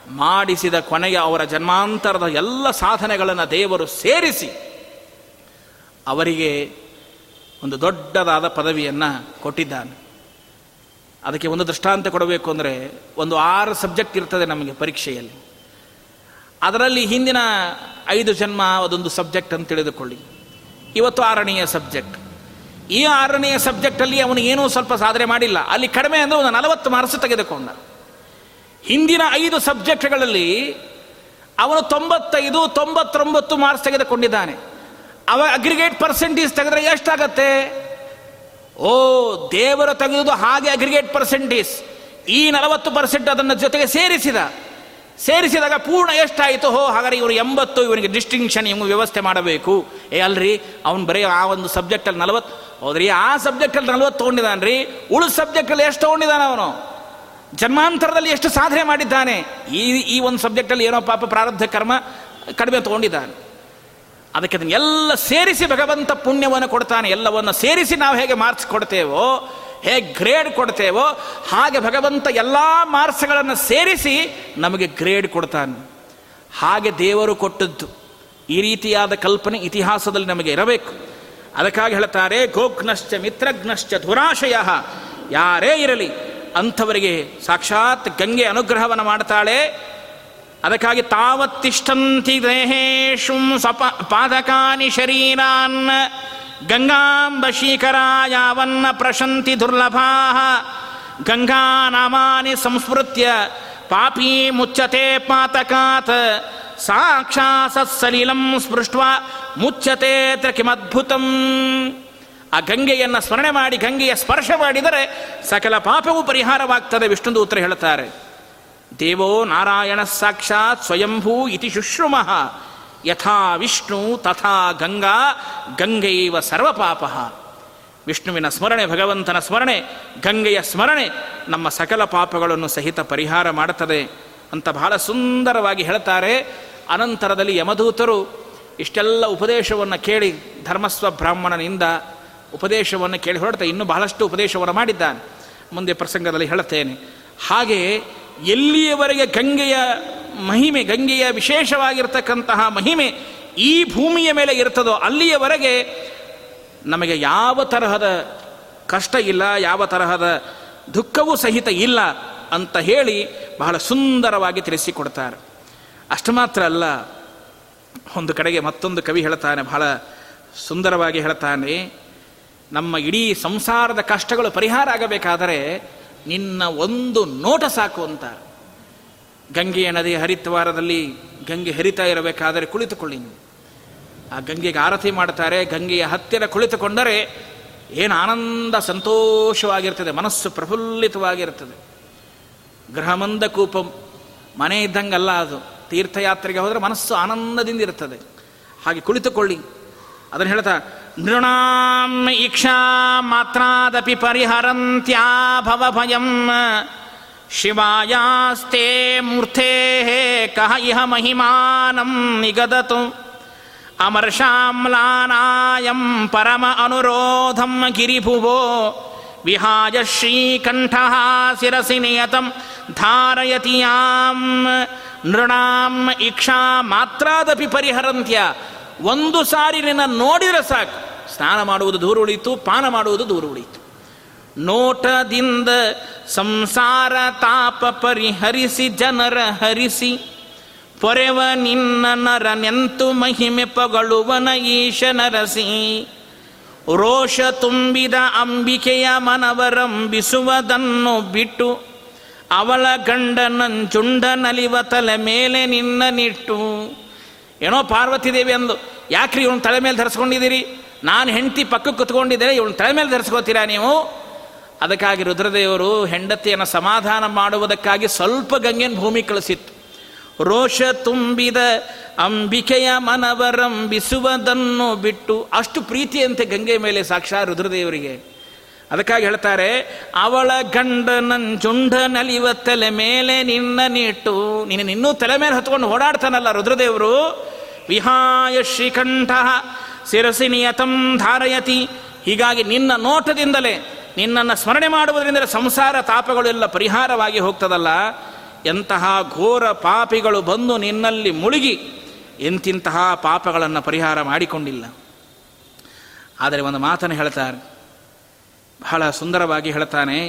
ಮಾಡಿಸಿದ ಕೊನೆಯ ಅವರ ಜನ್ಮಾಂತರದ ಎಲ್ಲ ಸಾಧನೆಗಳನ್ನು ದೇವರು ಸೇರಿಸಿ ಅವರಿಗೆ ಒಂದು ದೊಡ್ಡದಾದ ಪದವಿಯನ್ನು ಕೊಟ್ಟಿದ್ದಾನೆ. ಅದಕ್ಕೆ ಒಂದು ದೃಷ್ಟಾಂತ ಕೊಡಬೇಕು ಅಂದರೆ ಒಂದು ಆರು ಸಬ್ಜೆಕ್ಟ್ ಇರ್ತದೆ ನಮಗೆ ಪರೀಕ್ಷೆಯಲ್ಲಿ. ಅದರಲ್ಲಿ ಹಿಂದಿನ ಐದು ಜನ್ಮ ಅದೊಂದು ಸಬ್ಜೆಕ್ಟ್ ಅಂತ ತಿಳಿದುಕೊಳ್ಳಿ. ಇವತ್ತು ಆರನೆಯ ಸಬ್ಜೆಕ್ಟ್. ಈ ಆರನೆಯ ಸಬ್ಜೆಕ್ಟಲ್ಲಿ ಅವನು ಏನೂ ಸ್ವಲ್ಪ ಸಾಧನೆ ಮಾಡಿಲ್ಲ. ಅಲ್ಲಿ ಕಡಿಮೆ ಅಂದರೆ ಒಂದು ನಲವತ್ತು ಮಾರ್ಕ್ಸ್ ತೆಗೆದುಕೊಂಡ. ಹಿಂದಿನ ಐದು ಸಬ್ಜೆಕ್ಟ್ಗಳಲ್ಲಿ ಅವನು ತೊಂಬತ್ತೈದು, ತೊಂಬತ್ತೊಂಬತ್ತು ಮಾರ್ಕ್ಸ್ ತೆಗೆದುಕೊಂಡಿದ್ದಾನೆ. ಅವ ಅಗ್ರಿಗೇಟ್ ಪರ್ಸೆಂಟೇಜ್ ತೆಗೆದ್ರೆ ಎಷ್ಟಾಗತ್ತೆ? ಓ, ದೇವರು ತೆಗೆದು ಹಾಗೆ ಅಗ್ರಿಗೇಟ್ ಪರ್ಸೆಂಟೇಜ್ ಈ ನಲವತ್ತು ಪರ್ಸೆಂಟ್ ಅದನ್ನು ಜೊತೆಗೆ ಸೇರಿಸಿದ. ಸೇರಿಸಿದಾಗ ಪೂರ್ಣ ಎಷ್ಟಾಯಿತು? ಹೋ, ಹಾಗಾದ್ರೆ ಇವರು ಎಂಬತ್ತು, ಇವನಿಗೆ ಡಿಸ್ಟಿಂಕ್ಷನ್ ಇವ್ ವ್ಯವಸ್ಥೆ ಮಾಡಬೇಕು. ಏ, ಅಲ್ರಿ, ಅವ್ನು ಬರೀ ಆ ಒಂದು ಸಬ್ಜೆಕ್ಟಲ್ಲಿ ನಲವತ್ತು ಹೌದ್ರಿ, ಆ ಸಬ್ಜೆಕ್ಟಲ್ಲಿ ನಲವತ್ತು ತೊಗೊಂಡಿದ್ದಾನೆ ರೀ ಉಳಿದ ಸಬ್ಜೆಕ್ಟಲ್ಲಿ ಎಷ್ಟು ತೊಗೊಂಡಿದ್ದಾನೆ ಅವನು? ಜನ್ಮಾಂತರದಲ್ಲಿ ಎಷ್ಟು ಸಾಧನೆ ಮಾಡಿದ್ದಾನೆ? ಈ ಈ ಒಂದು ಸಬ್ಜೆಕ್ಟಲ್ಲಿ ಏನೋ ಪಾಪ ಪ್ರಾರಬ್ಧ ಕರ್ಮ ಕಡಿಮೆ ತೊಗೊಂಡಿದ್ದಾನೆ. ಅದಕ್ಕೆ ಅದನ್ನೆಲ್ಲ ಸೇರಿಸಿ ಭಗವಂತ ಪುಣ್ಯವನ್ನು ಕೊಡ್ತಾನೆ. ಎಲ್ಲವನ್ನು ಸೇರಿಸಿ ನಾವು ಹೇಗೆ ಮಾರ್ಕ್ಸ್ ಕೊಡ್ತೇವೋ ಹೇಗೆ ಗ್ರೇಡ್ ಕೊಡ್ತೇವೋ ಹಾಗೆ ಭಗವಂತ ಎಲ್ಲ ಮಾರ್ಕ್ಸ್ಗಳನ್ನು ಸೇರಿಸಿ ನಮಗೆ ಗ್ರೇಡ್ ಕೊಡ್ತಾನೆ. ಹಾಗೆ ದೇವರು ಕೊಟ್ಟದ್ದು ಈ ರೀತಿಯಾದ ಕಲ್ಪನೆ ಇತಿಹಾಸದಲ್ಲಿ ನಮಗೆ ಇರಬೇಕು. ಅದಕ್ಕಾಗಿ ಹೇಳ್ತಾರೆ, ಗೋಘ್ನಶ್ಚ ಮಿತ್ರಘ್ನಶ್ಚ ಧುರಾಶಯ, ಯಾರೇ ಇರಲಿ, ಅಂಥವರಿಗೆ ಸಾಕ್ಷಾತ್ ಗಂಗೆ ಅನುಗ್ರಹವನ್ನು ಮಾಡ್ತಾಳೆ. ಅದಕ್ಕಾಗಿ ತಾವತ್ತಿಷ್ಟಂತಿ ದೇಹೇಶು ಸಪ ಪಾದಕಾನಿ ಶರೀರಾನ್. ಗಂಗಾಂಬ ಯಾವನ್ನ ಪ್ರಶಂತಿ ದುರ್ಲಭಾ ಗಂಗಾ ನಾಮಾನಿ ಸಂಸ್ಮೃತ್ಯ ಪಾಪೀ ಮುಚ್ಚತೆ ಪಾತಕಾತ್. ಸಾಕ್ಷಾ ಸತ್ಸಲೀಲಂ ಸ್ಪೃಷ್ಟ ಮುಚ್ಚತೆ ಕಿಮದ್ಭುತಂ. ಆ ಗಂಗೆಯನ್ನು ಸ್ಮರಣೆ ಮಾಡಿ, ಗಂಗೆಯ ಸ್ಪರ್ಶ ಮಾಡಿದರೆ ಸಕಲ ಪಾಪವೂ ಪರಿಹಾರವಾಗ್ತದೆ ವಿಷ್ಣುದೂತ್ರ ಹೇಳ್ತಾರೆ ದೇವೋ ನಾರಾಯಣ ಸಾಕ್ಷಾತ್ ಸ್ವಯಂಭೂ ಇತಿ ಶುಶ್ರುಮಃ. ಯಥಾ ವಿಷ್ಣು ತಥಾ ಗಂಗಾ ಗಂಗೈವ ಸರ್ವಪಾಪ. ವಿಷ್ಣುವಿನ ಸ್ಮರಣೆ, ಭಗವಂತನ ಸ್ಮರಣೆ, ಗಂಗೆಯ ಸ್ಮರಣೆ ನಮ್ಮ ಸಕಲ ಪಾಪಗಳನ್ನು ಸಹಿತ ಪರಿಹಾರ ಮಾಡುತ್ತದೆ ಅಂತ ಬಹಳ ಸುಂದರವಾಗಿ ಹೇಳ್ತಾರೆ. ಅನಂತರದಲ್ಲಿ ಯಮದೂತರು ಇಷ್ಟೆಲ್ಲ ಉಪದೇಶವನ್ನು ಕೇಳಿ ಧರ್ಮಸ್ವ ಬ್ರಾಹ್ಮಣನಿಂದ ಉಪದೇಶವನ್ನು ಕೇಳಿ ಹೊರಡ್ತಾ ಇನ್ನೂ ಬಹಳಷ್ಟು ಉಪದೇಶವನ್ನು ಮಾಡಿದ್ದಾನೆ. ಮುಂದೆ ಪ್ರಸಂಗದಲ್ಲಿ ಹೇಳುತ್ತೇನೆ. ಹಾಗೆ ಎಲ್ಲಿಯವರೆಗೆ ಗಂಗೆಯ ಮಹಿಮೆ ಗಂಗೆಯ ವಿಶೇಷವಾಗಿರ್ತಕ್ಕಂತಹ ಮಹಿಮೆ ಈ ಭೂಮಿಯ ಮೇಲೆ ಇರ್ತದೋ ಅಲ್ಲಿಯವರೆಗೆ ನಮಗೆ ಯಾವ ತರಹದ ಕಷ್ಟ ಇಲ್ಲ, ಯಾವ ತರಹದ ದುಃಖವೂ ಸಹಿತ ಇಲ್ಲ ಅಂತ ಹೇಳಿ ಬಹಳ ಸುಂದರವಾಗಿ ತಿಳಿಸಿಕೊಡ್ತಾರೆ. ಅಷ್ಟು ಮಾತ್ರ ಅಲ್ಲ, ಒಂದು ಕಡೆಗೆ ಮತ್ತೊಂದು ಕವಿ ಹೇಳ್ತಾನೆ, ಬಹಳ ಸುಂದರವಾಗಿ ಹೇಳ್ತಾನೆ, ನಮ್ಮ ಇಡೀ ಸಂಸಾರದ ಕಷ್ಟಗಳು ಪರಿಹಾರ ಆಗಬೇಕಾದರೆ ನಿನ್ನ ಒಂದು ನೋಟ ಸಾಕು ಅಂತ. ಗಂಗೆಯ ನದಿ ಹರಿತ್ವಾರದಲ್ಲಿ ಗಂಗೆ ಹರಿತಾ ಇರಬೇಕಾದರೆ ಕುಳಿತುಕೊಳ್ಳಿ ನೀವು. ಆ ಗಂಗೆಗೆ ಆರತಿ ಮಾಡ್ತಾರೆ, ಗಂಗೆಯ ಹತ್ತಿರ ಕುಳಿತುಕೊಂಡರೆ ಏನು ಆನಂದ ಸಂತೋಷವಾಗಿರ್ತದೆ, ಮನಸ್ಸು ಪ್ರಫುಲ್ಲಿತವಾಗಿರ್ತದೆ. ಗೃಹಮಂದ ಕೂಪಂ, ಮನೆ ಇದ್ದಂಗಲ್ಲ ಅದು. ತೀರ್ಥಯಾತ್ರೆಗೆ ಹೋದರೆ ಮನಸ್ಸು ಆನಂದದಿಂದ ಇರ್ತದೆ. ಹಾಗೆ ಕುಳಿತುಕೊಳ್ಳಿ. ಅದನ್ನು ಹೇಳ್ತಾ, ನೃಣಾಂ ಇಕ್ಷಾ ಮಾತ್ರಾದಪಿ ಪರಿಹರಂತ್ಯಾ ಭವ ಭಯಂ. ಶಿವಾಯಾಸ್ತೆ ಮೂರ್ಥೇ ಕಹ ಇಹ ಮಹಿಮಾನಂ ನಿಗದತು. ಅಮರ್ಷಾಮ್ಲಾನಾಯಂ ಪರಮ ಅನುರೋಧಂ ಗಿರಿಭುವೋ. ವಿಹಾಯ ಶ್ರೀಕಂಠ ಶಿರಸಿ ನಿಯತಂ ಧಾರಯತಿಯಾಂ ನೃಣಾಂ ಇಕ್ಷಾ ಮಾತ್ರಾದಪಿ ಪರಿಹರಂತ್ಯ. ಒಂದು ಸಾರಿ ನಿನ್ನ ನೋಡಿದರೆ ಸಾಕು. ಸ್ನಾನ ಮಾಡುವುದು ದೂರ ಉಳಿತು ಪಾನ ಮಾಡುವುದು ದೂರ ಉಳಿಯಿತು. ನೋಟದಿಂದ ಸಂಸಾರ ತಾಪ ಪರಿಹರಿಸಿ ಜನರ ಹರಿಸಿ, ಪೊರೆವ ನಿನ್ನ ನರ ನೆಂತು ಮಹಿಮೆ ಪಗಳುವನ ಈಶ ನರಸಿ. ರೋಷ ತುಂಬಿದ ಅಂಬಿಕೆಯ ಮನವರಂಬಿಸುವುದನ್ನು ಬಿಟ್ಟು, ಅವಳ ಗಂಡನಂಚುಂಡ ನಲಿವ ತಲೆ ಮೇಲೆ ನಿನ್ನ ನಿಟ್ಟು. ಏನೋ ಪಾರ್ವತಿ ದೇವಿ ಅಂದು, ಯಾಕ್ರಿ ಇವನು ತಲೆ ಮೇಲೆ ಧರಿಸ್ಕೊಂಡಿದ್ದೀರಿ? ನಾನು ಹೆಂಡತಿ ಪಕ್ಕಕ್ಕೆ ಕುತ್ಕೊಂಡಿದ್ದರೆ ಇವನು ತಲೆ ಮೇಲೆ ಧರಿಸ್ಕೋತೀರಾ ನೀವು? ಅದಕ್ಕಾಗಿ ರುದ್ರದೇವರು ಹೆಂಡತಿಯನ್ನು ಸಮಾಧಾನ ಮಾಡುವುದಕ್ಕಾಗಿ ಸ್ವಲ್ಪ ಗಂಗೆನ ಭೂಮಿ ಕಳಿಸಿತ್ತು. ರೋಷ ತುಂಬಿದ ಅಂಬಿಕೆಯ ಮನವರಂಬಿಸುವುದನ್ನು ಬಿಟ್ಟು ಅಷ್ಟು ಪ್ರೀತಿಯಂತೆ ಗಂಗೆ ಮೇಲೆ ಸಾಕ್ಷಾ ರುದ್ರದೇವರಿಗೆ. ಅದಕ್ಕಾಗಿ ಹೇಳ್ತಾರೆ, ಅವಳ ಗಂಡ ಜುಂಡ ನಲಿವ ತಲೆ ಮೇಲೆ ನಿನ್ನ ನೀಟು, ನೀನು ಇನ್ನೂ ತಲೆ ಮೇಲೆ ಹತ್ಕೊಂಡು ಓಡಾಡ್ತಾನಲ್ಲ ರುದ್ರದೇವರು. ವಿಹಾಯ ಶ್ರೀಕಂಠ ಶಿರಸಿ ನಿಯತಂ ಧಾರಯತಿ. ಹೀಗಾಗಿ ನಿನ್ನ ನೋಟದಿಂದಲೇ ನಿನ್ನನ್ನು ಸ್ಮರಣೆ ಮಾಡುವುದರಿಂದ ಸಂಸಾರ ತಾಪಗಳೆಲ್ಲ ಪರಿಹಾರವಾಗಿ ಹೋಗ್ತದಲ್ಲ? ಎಂತಹ ಘೋರ ಪಾಪಿಗಳು ಬಂದು ನಿನ್ನಲ್ಲಿ ಮುಳುಗಿ ಎಂತಿಂತಹ ಪಾಪಗಳನ್ನು ಪರಿಹಾರ ಮಾಡಿಕೊಂಡಿಲ್ಲ. ಆದರೆ ಒಂದು ಮಾತನ್ನು ಹೇಳ್ತಾರೆ. ಬಹಳ ಸುಂದರವಾಗಿ ಹೇಳ್ತಾನೆ,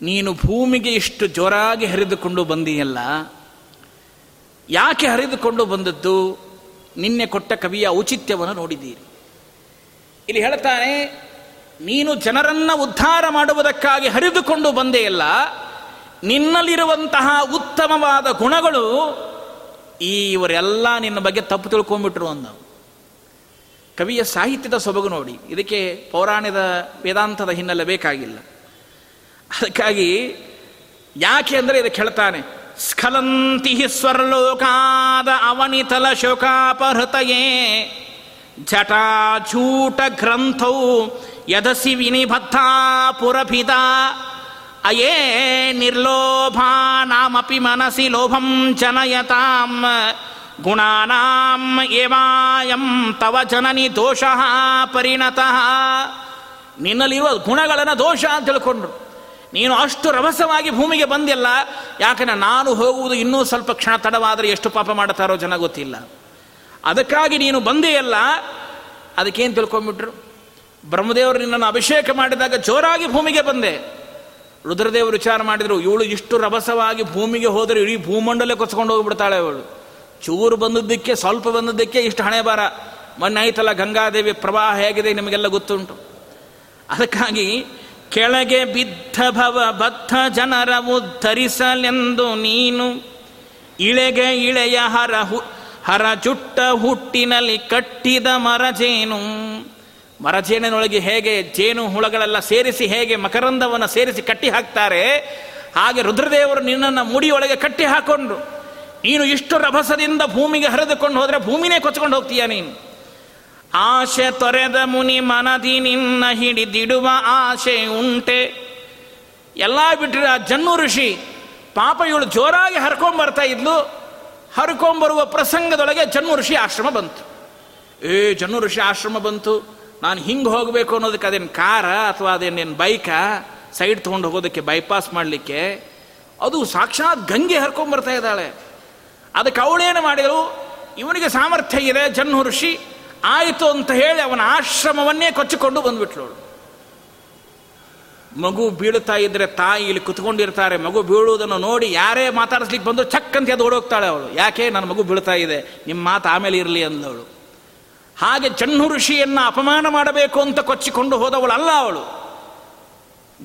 ನೀನು ಭೂಮಿಗೆ ಇಷ್ಟು ಜೋರಾಗಿ ಹರಿದುಕೊಂಡು ಬಂದಿಯಲ್ಲ, ಯಾಕೆ ಹರಿದುಕೊಂಡು ಬಂದದ್ದು? ನಿನ್ನೆ ಕೊಟ್ಟ ಕವಿಯ ಔಚಿತ್ಯವನ್ನು ನೋಡಿದ್ದೀರಿ. ಇಲ್ಲಿ ಹೇಳ್ತಾನೆ, ನೀನು ಜನರನ್ನು ಉದ್ಧಾರ ಮಾಡುವುದಕ್ಕಾಗಿ ಹರಿದುಕೊಂಡು ಬಂದೆಯಲ್ಲ ನಿನ್ನಲ್ಲಿರುವಂತಹ ಉತ್ತಮವಾದ ಗುಣಗಳು ಈ ಇವರೆಲ್ಲ ನಿನ್ನ ಬಗ್ಗೆ ತಪ್ಪು ತಿಳ್ಕೊಂಡ್ಬಿಟ್ರು ಅಂದ. ಕವಿಯ ಸಾಹಿತ್ಯದ ಸೊಬಗು ನೋಡಿ, ಇದಕ್ಕೆ ಪೌರಾಣದ ವೇದಾಂತದ ಹಿನ್ನೆಲೆ ಬೇಕಾಗಿಲ್ಲ. ಅದಕ್ಕಾಗಿ ಯಾಕೆ ಅಂದರೆ ಇದಕ್ಕೆ ಹೇಳ್ತಾನೆ ಸ್ಖಲಂತಿ ಸ್ವರ್ಲೋಕಾದ ಅವನಿತಲ ಶೋಕಾಪಹೃತಯೇ ಜಟಾಜೂಟ ಗ್ರಂಥೌ ಯದಸಿ ವಿನಿಬದ್ಧ ಪುರಭಿದ. ಅಯೇ ನಿರ್ಲೋಭಾನಾಮಪಿ ಮನಸಿ ಲೋಭಂ ಜನಯತಾಂ. ಗುಣಾನಾಂ ಏವಾಯಂ ತವ ಜನನಿ ದೋಷ ಪರಿಣತಃ. ನಿನ್ನಲ್ಲಿರುವ ಗುಣಗಳನ್ನು ದೋಷ ಅಂತ ತಿಳ್ಕೊಂಡ್ರು. ನೀನು ಅಷ್ಟು ರಭಸವಾಗಿ ಭೂಮಿಗೆ ಬಂದಿಲ್ಲ ಯಾಕಂದ್ರೆ ನಾನು ಹೋಗುವುದು ಇನ್ನೂ ಸ್ವಲ್ಪ ಕ್ಷಣ ತಡವಾದರೆ ಎಷ್ಟು ಪಾಪ ಮಾಡ್ತಾರೋ ಜನ ಗೊತ್ತಿಲ್ಲ. ಅದಕ್ಕಾಗಿ ನೀನು ಬಂದೆಯಲ್ಲ ಅದಕ್ಕೇನು ತಿಳ್ಕೊಂಬಿಟ್ರು? ಬ್ರಹ್ಮದೇವರು ನಿನ್ನನ್ನು ಅಭಿಷೇಕ ಮಾಡಿದಾಗ ಜೋರಾಗಿ ಭೂಮಿಗೆ ಬಂದೆ. ರುದ್ರದೇವರು ವಿಚಾರ ಮಾಡಿದರು, ಇವಳು ಇಷ್ಟು ರಭಸವಾಗಿ ಭೂಮಿಗೆ ಹೋದರೆ ಇಡೀ ಭೂಮಂಡಲೇ ಕೊಚ್ಕೊಂಡು ಹೋಗಿಬಿಡ್ತಾಳೆ ಅವಳು. ಚೂರು ಬಂದದ್ದಕ್ಕೆ, ಸ್ವಲ್ಪ ಬಂದದ್ದಕ್ಕೆ ಇಷ್ಟು ಹಣೆ ಬಾರ ಮೊನ್ನೆ ಗಂಗಾದೇವಿ, ಪ್ರವಾಹ ಹೇಗಿದೆ ನಿಮಗೆಲ್ಲ ಗೊತ್ತುಂಟು? ಅದಕ್ಕಾಗಿ ಕೆಳಗೆ ಬಿದ್ದ ಭವ ಬದ್ಧ ಜನರ ಉದ್ಧರಿಸಲೆಂದು ನೀನು, ಇಳೆಗೆ ಇಳೆಯ ಹರ ಹರ ಜುಟ್ಟ ಹುಟ್ಟಿನಲ್ಲಿ ಕಟ್ಟಿದ ಮರಜೇನು. ಮರಜೇನಿನೊಳಗೆ ಹೇಗೆ ಜೇನು ಹುಳಗಳೆಲ್ಲ ಸೇರಿಸಿ ಹೇಗೆ ಮಕರಂದವನ್ನು ಸೇರಿಸಿ ಕಟ್ಟಿ ಹಾಕ್ತಾರೆ, ಹಾಗೆ ರುದ್ರದೇವರು ನಿನ್ನನ್ನು ಮುಡಿಯೊಳಗೆ ಕಟ್ಟಿ ಹಾಕೊಂಡ್ರು. ನೀನು ಇಷ್ಟು ರಭಸದಿಂದ ಭೂಮಿಗೆ ಹರಿದುಕೊಂಡು ಹೋದರೆ ಭೂಮಿನೇ ಕೊಚ್ಕೊಂಡು ಹೋಗ್ತೀಯ ನೀನು. ಆಶೆ ತೊರೆದ ಮುನಿ ಮನದಿ ನಿನ್ನ ಹಿಡಿದಿಡುವ ಆಶೆ ಉಂಟೆ. ಎಲ್ಲ ಬಿಟ್ಟರೆ ಆ ಜನ್ನು ಋಷಿ ಪಾಪ ಇವಳು ಜೋರಾಗಿ ಹರ್ಕೊಂಡ್ಬರ್ತಾ ಇದ್ಲು. ಹರ್ಕೊಂಬರುವ ಪ್ರಸಂಗದೊಳಗೆ ಜನ್ಮ ಋಷಿ ಆಶ್ರಮ ಬಂತು. ಏ ಜನ್ಮ ಋಷಿ ಆಶ್ರಮ ಬಂತು. ನಾನು ಹಿಂಗೆ ಹೋಗಬೇಕು ಅನ್ನೋದಕ್ಕೆ ಅದೇನು ಕಾರ ಅಥವಾ ಅದೇನೇನು ಬೈಕಾ? ಸೈಡ್ ತೊಗೊಂಡು ಹೋಗೋದಕ್ಕೆ ಬೈಪಾಸ್ ಮಾಡಲಿಕ್ಕೆ. ಅದು ಸಾಕ್ಷಾತ್ ಗಂಗೆ ಹರ್ಕೊಂಬರ್ತಾ ಇದ್ದಾಳೆ. ಅದಕ್ಕೆ ಅವಳೇನು ಮಾಡಿದಳು? ಇವನಿಗೆ ಸಾಮರ್ಥ್ಯ ಇದೆ ಜನ್ಮ ಋಷಿ. ಆಯಿತು ಅಂತ ಹೇಳಿ ಅವನ ಆಶ್ರಮವನ್ನೇ ಕೊಚ್ಚಿಕೊಂಡು ಬಂದ್ಬಿಟ್ಲು ಮಗು ಬೀಳ್ತಾ ಇದ್ರೆ ತಾಯಿ ಇಲ್ಲಿ ಕುತ್ಕೊಂಡಿರ್ತಾರೆ, ಮಗು ಬೀಳುವುದನ್ನು ನೋಡಿ ಯಾರೇ ಮಾತಾಡಿಸ್ಲಿಕ್ಕೆ ಬಂದರೂ ಚಕ್ ಅಂತ ಅದು ಓಡೋಗ್ತಾಳೆ ಅವಳು. ಯಾಕೆ? ನನ್ನ ಮಗು ಬೀಳ್ತಾ ಇದೆ, ನಿಮ್ಮ ಮಾತು ಆಮೇಲೆ ಇರಲಿ ಅಂದವಳು. ಹಾಗೆ ಚಣ್ಣು ಋಷಿಯನ್ನು ಅಪಮಾನ ಮಾಡಬೇಕು ಅಂತ ಕೊಚ್ಚಿಕೊಂಡು ಹೋದವಳಲ್ಲ ಅವಳು.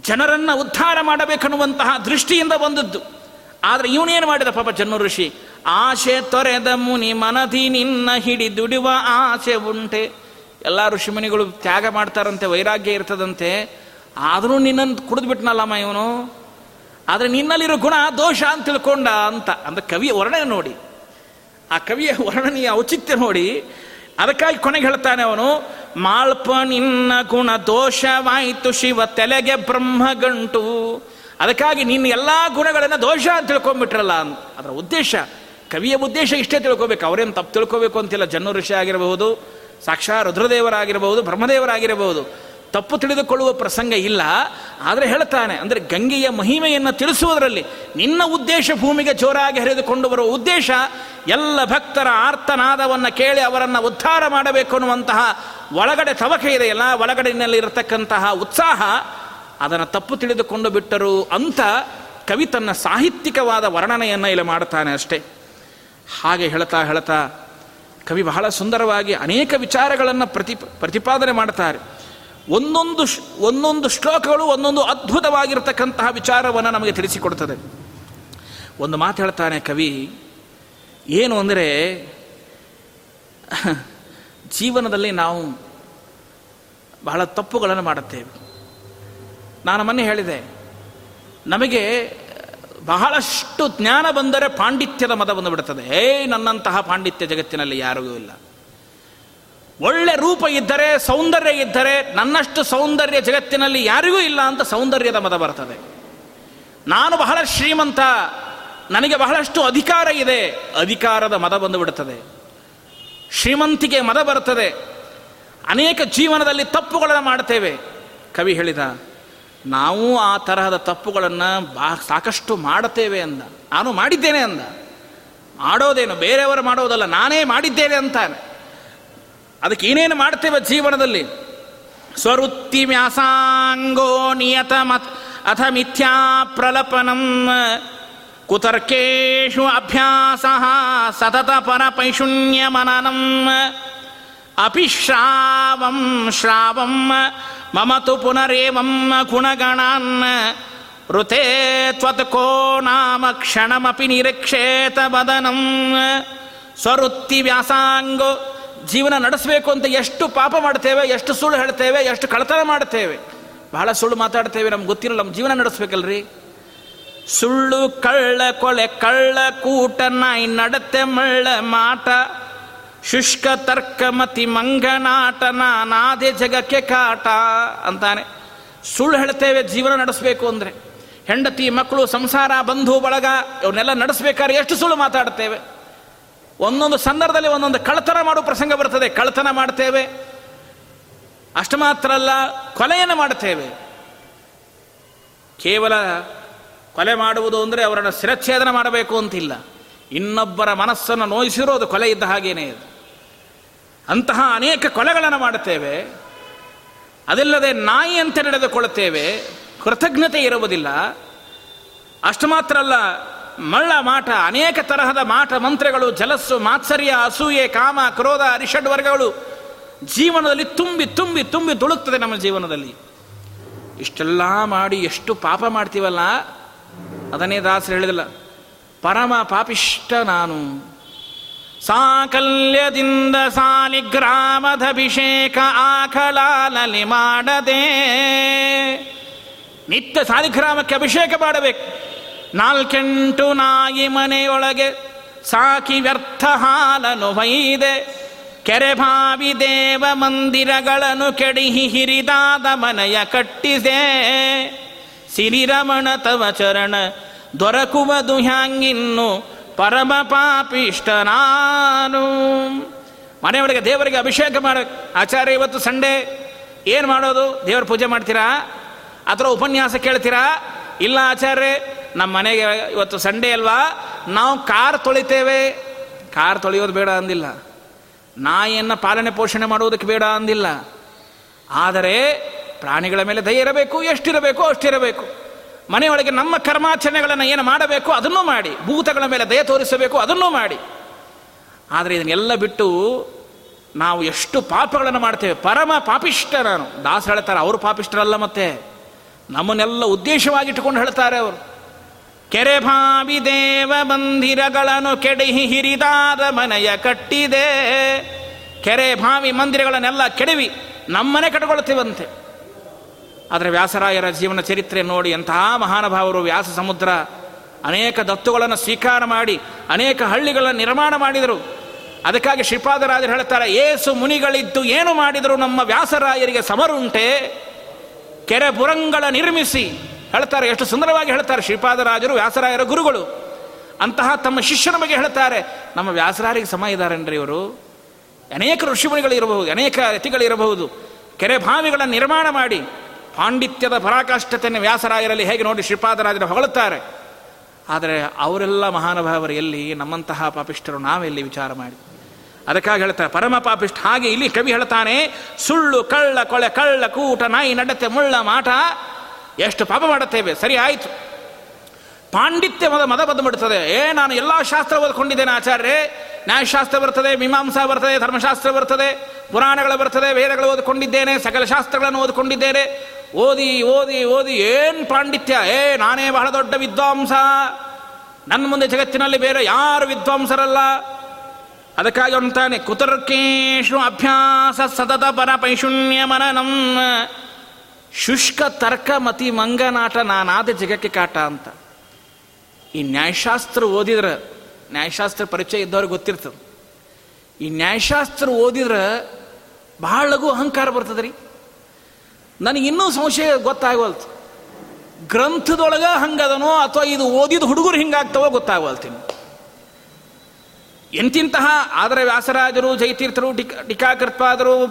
ಜನರನ್ನು ಉದ್ಧಾರ ಮಾಡಬೇಕನ್ನುವಂತಹ ದೃಷ್ಟಿಯಿಂದ ಬಂದದ್ದು. ಆದರೆ ಇವನೇನು ಮಾಡಿದ ಪಾಪ ಚನ್ನು ಋಷಿ? ಆಶೆ ತೊರೆದ ಮುನಿ ಮನದಿ ನಿನ್ನ ಹಿಡಿದುಡುವ ಆಸೆ ಉಂಟೆ. ಎಲ್ಲ ಋಷಿಮುನಿಗಳು ತ್ಯಾಗ ಮಾಡ್ತಾರಂತೆ, ವೈರಾಗ್ಯ ಇರ್ತದಂತೆ. ಆದರೂ ನಿನ್ನನ್ನು ಕುಡಿದ್ಬಿಟ್ನಲ್ಲಮ್ಮ ಇವನು? ಆದರೆ ನಿನ್ನಲ್ಲಿರೋ ಗುಣ ದೋಷ ಅಂತ ತಿಳ್ಕೊಂಡ ಅಂತ. ಅಂದ್ರೆ ಕವಿಯ ವರ್ಣನೆ ನೋಡಿ. ಆ ಕವಿಯ ವರ್ಣನೆಯ ಔಚಿತ್ಯ ನೋಡಿ. ಅದಕ್ಕಾಗಿ ಕೊನೆಗೆ ಹೇಳ್ತಾನೆ ಅವನು, ಮಾಳ್ಪ ನಿನ್ನ ಗುಣ ದೋಷವಾಯಿತು ಶಿವ ತಲೆಗೆ ಬ್ರಹ್ಮ ಗಂಟು ಅದಕ್ಕಾಗಿ ನಿನ್ನ ಎಲ್ಲ ಗುಣಗಳನ್ನು ದೋಷ ಅಂತ ತಿಳ್ಕೊಂಡ್ಬಿಟ್ರಲ್ಲ ಅದರ ಉದ್ದೇಶ, ಕವಿಯ ಉದ್ದೇಶ ಇಷ್ಟೇ ತಿಳ್ಕೊಬೇಕು. ಅವರೇನು ತಪ್ಪು ತಿಳ್ಕೋಬೇಕು ಅಂತಿಲ್ಲ. ಜನ್ನು ಋಷಿ ಆಗಿರಬಹುದು ಸಾಕ್ಷಾ ರುದ್ರದೇವರಾಗಿರಬಹುದು, ಬ್ರಹ್ಮದೇವರಾಗಿರಬಹುದು. ತಪ್ಪು ತಿಳಿದುಕೊಳ್ಳುವ ಪ್ರಸಂಗ ಇಲ್ಲ. ಆದರೆ ಹೇಳ್ತಾನೆ, ಅಂದರೆ ಗಂಗೆಯ ಮಹಿಮೆಯನ್ನು ತಿಳಿಸುವುದರಲ್ಲಿ ನಿನ್ನ ಉದ್ದೇಶ ಭೂಮಿಗೆ ಜೋರಾಗಿ ಹರಿದುಕೊಂಡು ಬರುವ ಉದ್ದೇಶ ಎಲ್ಲ ಭಕ್ತರ ಆರ್ತನಾದವನ್ನು ಕೇಳಿ ಅವರನ್ನು ಉದ್ಧಾರ ಮಾಡಬೇಕು ಅನ್ನುವಂತಹ ಒಳಗಡೆ ತವಕೆ ಇದೆ. ಎಲ್ಲ ಒಳಗಡೆಯಲ್ಲಿ ಇರತಕ್ಕಂತಹ ಉತ್ಸಾಹ ಅದನ್ನು ತಪ್ಪು ತಿಳಿದುಕೊಂಡು ಬಿಟ್ಟರು ಅಂತ ಕವಿ ತನ್ನ ಸಾಹಿತ್ಯಿಕವಾದ ವರ್ಣನೆಯನ್ನು ಇಲ್ಲಿ ಮಾಡ್ತಾನೆ ಅಷ್ಟೇ. ಹಾಗೆ ಹೇಳ್ತಾ ಹೇಳ್ತಾ ಕವಿ ಬಹಳ ಸುಂದರವಾಗಿ ಅನೇಕ ವಿಚಾರಗಳನ್ನು ಪ್ರತಿ ಪ್ರತಿಪಾದನೆ ಮಾಡ್ತಾರೆ. ಒಂದೊಂದು ಒಂದೊಂದು ಶ್ಲೋಕಗಳು ಒಂದೊಂದು ಅದ್ಭುತವಾಗಿರ್ತಕ್ಕಂತಹ ವಿಚಾರವನ್ನು ನಮಗೆ ತಿಳಿಸಿಕೊಡ್ತದೆ. ಒಂದು ಮಾತು ಹೇಳ್ತಾನೆ ಕವಿ, ಏನು ಅಂದರೆ, ಜೀವನದಲ್ಲಿ ನಾವು ಬಹಳ ತಪ್ಪುಗಳನ್ನು ಮಾಡುತ್ತೇವೆ. ನಾನು ಮೊನ್ನೆ ಹೇಳಿದೆ, ನಮಗೆ ಬಹಳಷ್ಟು ಜ್ಞಾನ ಬಂದರೆ ಪಾಂಡಿತ್ಯದ ಮತ ಬಂದುಬಿಡುತ್ತದೆ ಏ ನನ್ನಂತಹ ಪಾಂಡಿತ್ಯ ಜಗತ್ತಿನಲ್ಲಿ ಯಾರಿಗೂ ಇಲ್ಲ. ಒಳ್ಳೆ ರೂಪ ಇದ್ದರೆ, ಸೌಂದರ್ಯ ಇದ್ದರೆ, ನನ್ನಷ್ಟು ಸೌಂದರ್ಯ ಜಗತ್ತಿನಲ್ಲಿ ಯಾರಿಗೂ ಇಲ್ಲ ಅಂತ ಸೌಂದರ್ಯದ ಮದ ಬರ್ತದೆ. ನಾನು ಬಹಳ ಶ್ರೀಮಂತ, ನನಗೆ ಬಹಳಷ್ಟು ಅಧಿಕಾರ ಇದೆ, ಅಧಿಕಾರದ ಮದ ಬಂದುಬಿಡುತ್ತದೆ ಶ್ರೀಮಂತಿಗೆ ಮದ ಬರುತ್ತದೆ ಅನೇಕ ಜೀವನದಲ್ಲಿ ತಪ್ಪುಗಳನ್ನು ಮಾಡ್ತೇವೆ. ಕವಿ ಹೇಳಿದ, ನಾವು ಆ ತರಹದ ತಪ್ಪುಗಳನ್ನು ಬಾ, ಸಾಕಷ್ಟು ಮಾಡುತ್ತೇವೆ ಅಂದ. ನಾನು ಮಾಡಿದ್ದೇನೆ ಅಂದ. ಮಾಡೋದೇನು, ಬೇರೆಯವರು ಮಾಡೋದಲ್ಲ, ನಾನೇ ಮಾಡಿದ್ದೇನೆ ಅಂತಾನೆ. ಅದಕ್ಕೆ ಏನೇನು ಮಾಡ್ತೇವೆ ಜೀವನದಲ್ಲಿ? ಸ್ವರುತ್ತಿ ವ್ಯಾಸಾಂಗೋ ನಿಯತ ಮತ್ ಅಥ ಮಿಥ್ಯಾ ಪ್ರಲಪನಂ ಕುತರ್ಕೇಶು ಅಭ್ಯಾಸ ಸತತ ಪರ ಪೈಶುಣ್ಯ ಮನನಂ ಅಪಿ ಶ್ರಾವಂ ಮಮ ತು ಪುನರೇವಂ ಗುಣಗಣಾನ್ ಋತೆ ತ್ವತ್ಕೋ ನಾಮ ಕ್ಷಣಮಪಿ ನಿರೀಕ್ಷೇತ ಬದನಂ ಸ್ವರುತ್ತಿ ವ್ಯಾಸಾಂಗೋ ಜೀವನ ನಡೆಸಬೇಕು ಅಂತ ಎಷ್ಟು ಪಾಪ ಮಾಡ್ತೇವೆ, ಎಷ್ಟು ಸುಳ್ಳು ಹೇಳ್ತೇವೆ, ಎಷ್ಟು ಕಳತನ ಮಾಡ್ತೇವೆ. ಬಹಳ ಸುಳ್ಳು ಮಾತಾಡ್ತೇವೆ, ನಮ್ಗೆ ಗೊತ್ತಿರಲ್ಲ ನಮ್ಮ ಜೀವನ ನಡೆಸ್ಬೇಕಲ್ರಿ? ಸುಳ್ಳು ಕಳ್ಳ ಕೊಳೆ, ಕಳ್ಳ ಕೂಟ, ನಾಯಿ ನಡತೆ, ಮಳ್ಳ ಮಾಟ, ಶುಷ್ಕ, ತರ್ಕ, ಮತಿ ಮಂಗನಾಟ ನಾನಾದೆ ಜಗಕ್ಕೆ ಕಾಟ ಅಂತಾನೆ. ಸುಳ್ಳು ಹೇಳ್ತೇವೆ, ಜೀವನ ನಡೆಸಬೇಕು ಅಂದರೆ. ಹೆಂಡತಿ, ಮಕ್ಕಳು, ಸಂಸಾರ, ಬಂಧು, ಬಳಗ, ಇವನ್ನೆಲ್ಲ ನಡೆಸ್ಬೇಕಾದ್ರೆ ಎಷ್ಟು ಸುಳ್ಳು ಮಾತಾಡ್ತೇವೆ? ಒಂದೊಂದು ಸಂದರ್ಭದಲ್ಲಿ ಒಂದೊಂದು ಕಳ್ತನ ಮಾಡುವ ಪ್ರಸಂಗ ಬರ್ತದೆ. ಕಳತನ ಮಾಡ್ತೇವೆ. ಅಷ್ಟು ಮಾತ್ರ ಅಲ್ಲ, ಕೊಲೆಯನ್ನು ಮಾಡುತ್ತೇವೆ ಕೇವಲ ಕೊಲೆ ಮಾಡುವುದು ಅಂದರೆ ಅವರನ್ನು ಶಿರಚ್ಛೇದನ ಮಾಡಬೇಕು ಅಂತಿಲ್ಲ. ಇನ್ನೊಬ್ಬರ ಮನಸ್ಸನ್ನು ನೋಯಿಸಿರೋದು ಕೊಲೆ ಇದ್ದ ಹಾಗೇನೇ ಇದು ಅಂತಹ ಅನೇಕ ಕೊಲೆಗಳನ್ನು ಮಾಡುತ್ತೇವೆ ಅದಲ್ಲದೆ ಅಂತ ನಡೆದುಕೊಳ್ಳುತ್ತೇವೆ. ಕೃತಜ್ಞತೆ ಇರುವುದಿಲ್ಲ. ಅಷ್ಟು ಮಾತ್ರ ಅಲ್ಲ ಮಳ್ಳ ಮಾಟ, ಅನೇಕ ತರಹದ ಮಾಟ, ಮಂತ್ರಗಳು, ಜಲಸ್ಸು, ಮಾತ್ಸರ್ಯ, ಅಸೂಯೆ, ಕಾಮ, ಕ್ರೋಧ, ಅರಿಷಡ್ ವರ್ಗಗಳು ಜೀವನದಲ್ಲಿ ತುಂಬಿ ತುಂಬಿ ತುಂಬಿ ತುಳುಕ್ತದೆ ನಮ್ಮ ಜೀವನದಲ್ಲಿ. ಇಷ್ಟೆಲ್ಲ ಮಾಡಿ ಎಷ್ಟು ಪಾಪ ಮಾಡ್ತೀವಲ್ಲ? ಅದನ್ನೇ ದಾಸರು ಹೇಳಿದಲ್ಲ ಪರಮ ಪಾಪಿಷ್ಟ ನಾನು. ಸಾಕಲ್ಯದಿಂದ ಸಾಲಿಗ್ರಾಮದಭಿಷೇಕ ಆಕಲಾಲಲಿ ಮಾಡದೆ ನಿತ್ಯ ಸಾಲಿಗ್ರಾಮಕ್ಕೆ ಅಭಿಷೇಕ ಮಾಡಬೇಕು. ನಾಲ್ಕೆಂಟು ನಾಯಿ ಮನೆಯೊಳಗೆ ಸಾಕಿ ವ್ಯರ್ಥ ಹಾಲನು ಕೆರೆ ಭಾವಿ ದೇವ ಮಂದಿರಗಳನ್ನು ಕೆಡಿಹಿ ಹಿರಿದಾದ ಮನೆಯ ಕಟ್ಟಿಸೆ. ಸಿರಿರಮಣ ತವ ಚರಣ ದೊರಕುವುದು ಹ್ಯಾಂಗಿನ್ನು ಪರಮ ಪಾಪಿಷ್ಟ ನಾನು ಮನೆಯೊಳಗೆ ದೇವರಿಗೆ ಅಭಿಷೇಕ ಮಾಡ, ಆಚಾರ್ಯ ಇವತ್ತು ಸಂಡೇ. ಏನು ಮಾಡೋದು? ದೇವರ ಪೂಜೆ ಮಾಡ್ತೀರಾ? ಅಥವಾ ಉಪನ್ಯಾಸ ಕೇಳ್ತೀರಾ? ಇಲ್ಲ ಆಚಾರ್ಯ ನಮ್ಮ ಮನೆಗೆ ಇವತ್ತು ಸಂಡೇ ಅಲ್ವಾ? ನಾವು ಕಾರ್ ತೊಳಿತೇವೆ. ಕಾರ್ ತೊಳೆಯೋದು ಬೇಡ ಅಂದಿಲ್ಲ. ನಾಯಿಯನ್ನು ಪಾಲನೆ ಪೋಷಣೆ ಮಾಡುವುದಕ್ಕೆ ಬೇಡ ಅಂದಿಲ್ಲ. ಆದರೆ ಪ್ರಾಣಿಗಳ ಮೇಲೆ ದಯ ಇರಬೇಕು, ಎಷ್ಟಿರಬೇಕು, ಅಷ್ಟಿರಬೇಕು. ಮನೆಯೊಳಗೆ ನಮ್ಮ ಕರ್ಮಾಚರಣೆಗಳನ್ನು ಏನು ಮಾಡಬೇಕು, ಅದನ್ನೂ ಮಾಡಿ. ಭೂತಗಳ ಮೇಲೆ ದಯ ತೋರಿಸಬೇಕು, ಅದನ್ನೂ ಮಾಡಿ. ಆದರೆ ಇದನ್ನೆಲ್ಲ ಬಿಟ್ಟು ನಾವು ಎಷ್ಟು ಪಾಪಗಳನ್ನು ಮಾಡ್ತೇವೆ. ಪರಮ ಪಾಪಿಷ್ಟ ನಾನು. ದಾಸರು ಹೇಳ್ತಾರೆ, ಅವರು ಪಾಪಿಷ್ಟರಲ್ಲ ಮತ್ತೆ. ನಮ್ಮನ್ನೆಲ್ಲ ಉದ್ದೇಶವಾಗಿಟ್ಟುಕೊಂಡು ಹೇಳ್ತಾರೆ ಅವರು. ಕೆರೆ ಭಾವಿ ದೇವ ಮಂದಿರಗಳನ್ನು ಕೆಡಹಿ ಹಿರಿದಾದ ಮನೆಯ ಕಟ್ಟಿದೆ. ಕೆರೆ ಭಾವಿ ಮಂದಿರಗಳನ್ನೆಲ್ಲ ಕೆಡವಿ ನಮ್ಮನೆ ಕಟ್ಕೊಳ್ತೀವಂತೆ. ಆದರೆ ವ್ಯಾಸರಾಯರ ಜೀವನ ಚರಿತ್ರೆ ನೋಡಿ ಎಂತಹ ಮಹಾನುಭಾವರು ವ್ಯಾಸ ಸಮುದ್ರ ಅನೇಕ ದತ್ತುಗಳನ್ನು ಸ್ವೀಕಾರ ಮಾಡಿ, ಅನೇಕ ಹಳ್ಳಿಗಳನ್ನು ನಿರ್ಮಾಣ ಮಾಡಿದರು. ಅದಕ್ಕಾಗಿ ಶ್ರೀಪಾದರಾಜರು ಹೇಳ್ತಾರೆ, ಏಸು ಮುನಿಗಳಿದ್ದು ಏನು ಮಾಡಿದರು ನಮ್ಮ ವ್ಯಾಸರಾಯರಿಗೆ ಸಮರುಂಟೆ. ಕೆರೆ ಬುರಂಗಳ ನಿರ್ಮಿಸಿ ಹೇಳ್ತಾರೆ, ಎಷ್ಟು ಸುಂದರವಾಗಿ ಹೇಳ್ತಾರೆ ಶ್ರೀಪಾದರಾಜರು, ವ್ಯಾಸರಾಯರ ಗುರುಗಳು. ಅಂತಹ ತಮ್ಮ ಶಿಷ್ಯನ ಬಗ್ಗೆ ಹೇಳ್ತಾರೆ. ನಮ್ಮ ವ್ಯಾಸರಾಯರಿಗೆ ಸಮ ಇದ್ದಾರೆನ್ರಿ ಇವರು? ಅನೇಕ ಋಷಿಮುನಿಗಳು ಇರಬಹುದು ಅನೇಕ ರತಿಗಳಿರಬಹುದು ಕೆರೆ ಭಾವಿಗಳನ್ನು ನಿರ್ಮಾಣ ಮಾಡಿ, ಪಾಂಡಿತ್ಯದ ಪರಾಕಾಷ್ಠತೆಯನ್ನು ವ್ಯಾಸರಾಯರಲ್ಲಿ ಹೇಗೆ ನೋಡಿ ಶ್ರೀಪಾದರಾಜರು ಹೊಗಳುತ್ತಾರೆ. ಆದರೆ ಅವರೆಲ್ಲ ಮಹಾನುಭಾವರು ಎಲ್ಲಿ ನಮ್ಮಂತಹ ಪಾಪಿಷ್ಟರು ನಾವೆಲ್ಲಿ ವಿಚಾರ ಮಾಡಿ? ಅದಕ್ಕಾಗಿ ಹೇಳ್ತಾರೆ, ಪರಮ ಪಾಪಿಷ್ಟ ಹಾಗೆ ಇಲ್ಲಿ ಕವಿ ಹೇಳ್ತಾನೆ, ಸುಳ್ಳು, ಕಳ್ಳ, ಕೊಳೆ, ಕಳ್ಳ, ಕೂಟ, ನಾಯಿ, ನಡತೆ, ಮುಳ್ಳ, ಮಾಟ ಎಷ್ಟು ಪಾಪ ಮಾಡುತ್ತೇವೆ? ಸರಿ, ಆಯಿತು. ಪಾಂಡಿತ್ಯ ಮದ ಮದ ಬಂದು ಬಿಡ್ತದೆ. ಏ, ನಾನು ಎಲ್ಲ ಶಾಸ್ತ್ರ ಓದ್ಕೊಂಡಿದ್ದೇನೆ ಆಚಾರ್ಯ ನ್ಯಾಯಶಾಸ್ತ್ರ ಬರ್ತದೆ, ಮೀಮಾಂಸಾ ಬರ್ತದೆ, ಧರ್ಮಶಾಸ್ತ್ರ ಬರ್ತದೆ, ಪುರಾಣಗಳು ಬರ್ತದೆ, ವೇದಗಳು ಓದ್ಕೊಂಡಿದ್ದೇನೆ, ಸಕಲ ಶಾಸ್ತ್ರಗಳನ್ನು ಓದ್ಕೊಂಡಿದ್ದೇನೆ. ಓದಿ ಓದಿ ಓದಿ, ಏನು ಪಾಂಡಿತ್ಯ? ಏ, ನಾನೇ ಬಹಳ ದೊಡ್ಡ ವಿದ್ವಾಂಸ. ನನ್ನ ಮುಂದೆ ಜಗತ್ತಿನಲ್ಲಿ ಬೇರೆ ಯಾರು ವಿದ್ವಾಂಸರಲ್ಲ? ಅದಕ್ಕಾಗಿ ಅಂತಾನೆ, ಕುತರ್ಕೇಶು ಅಭ್ಯಾಸ ಸತತ ಪರ ಪೈಶುಣ್ಯ ಮನನಂ. ಶುಷ್ಕ, ತರ್ಕ, ಮತಿ ಮಂಗನಾಟ ನಾನಾದ ಜಗಕ್ಕೆ ಕಾಟ ಅಂತ. ಈ ನ್ಯಾಯಶಾಸ್ತ್ರ ಓದಿದ್ರೆ, ನ್ಯಾಯಶಾಸ್ತ್ರ ಪರಿಚಯ ಇದ್ದವ್ರಿಗೆ ಗೊತ್ತಿರ್ತದೆ. ಈ ನ್ಯಾಯಶಾಸ್ತ್ರ ಓದಿದ್ರೆ ಬಹಳ ಲಘು ಅಹಂಕಾರ ಬರ್ತದೆ ರೀ ನನಗೆ ಇನ್ನೂ ಸಂಶಯ ಗೊತ್ತಾಗವಲ್ತು. ಗ್ರಂಥದೊಳಗ ಹಂಗದನೋ ಅಥವಾ ಇದು ಓದಿದ ಹುಡುಗರು ಹಿಂಗಾಗ್ತವೋ ಗೊತ್ತಾಗವಲ್ತೀನಿ ಎಂತಿಂತಹ ಆದರೆ ವ್ಯಾಸರಾಜರು, ಜಯತೀರ್ಥರು ಟಿಕಾ ಟೀಕಾಕೃತ್ಪಾದರು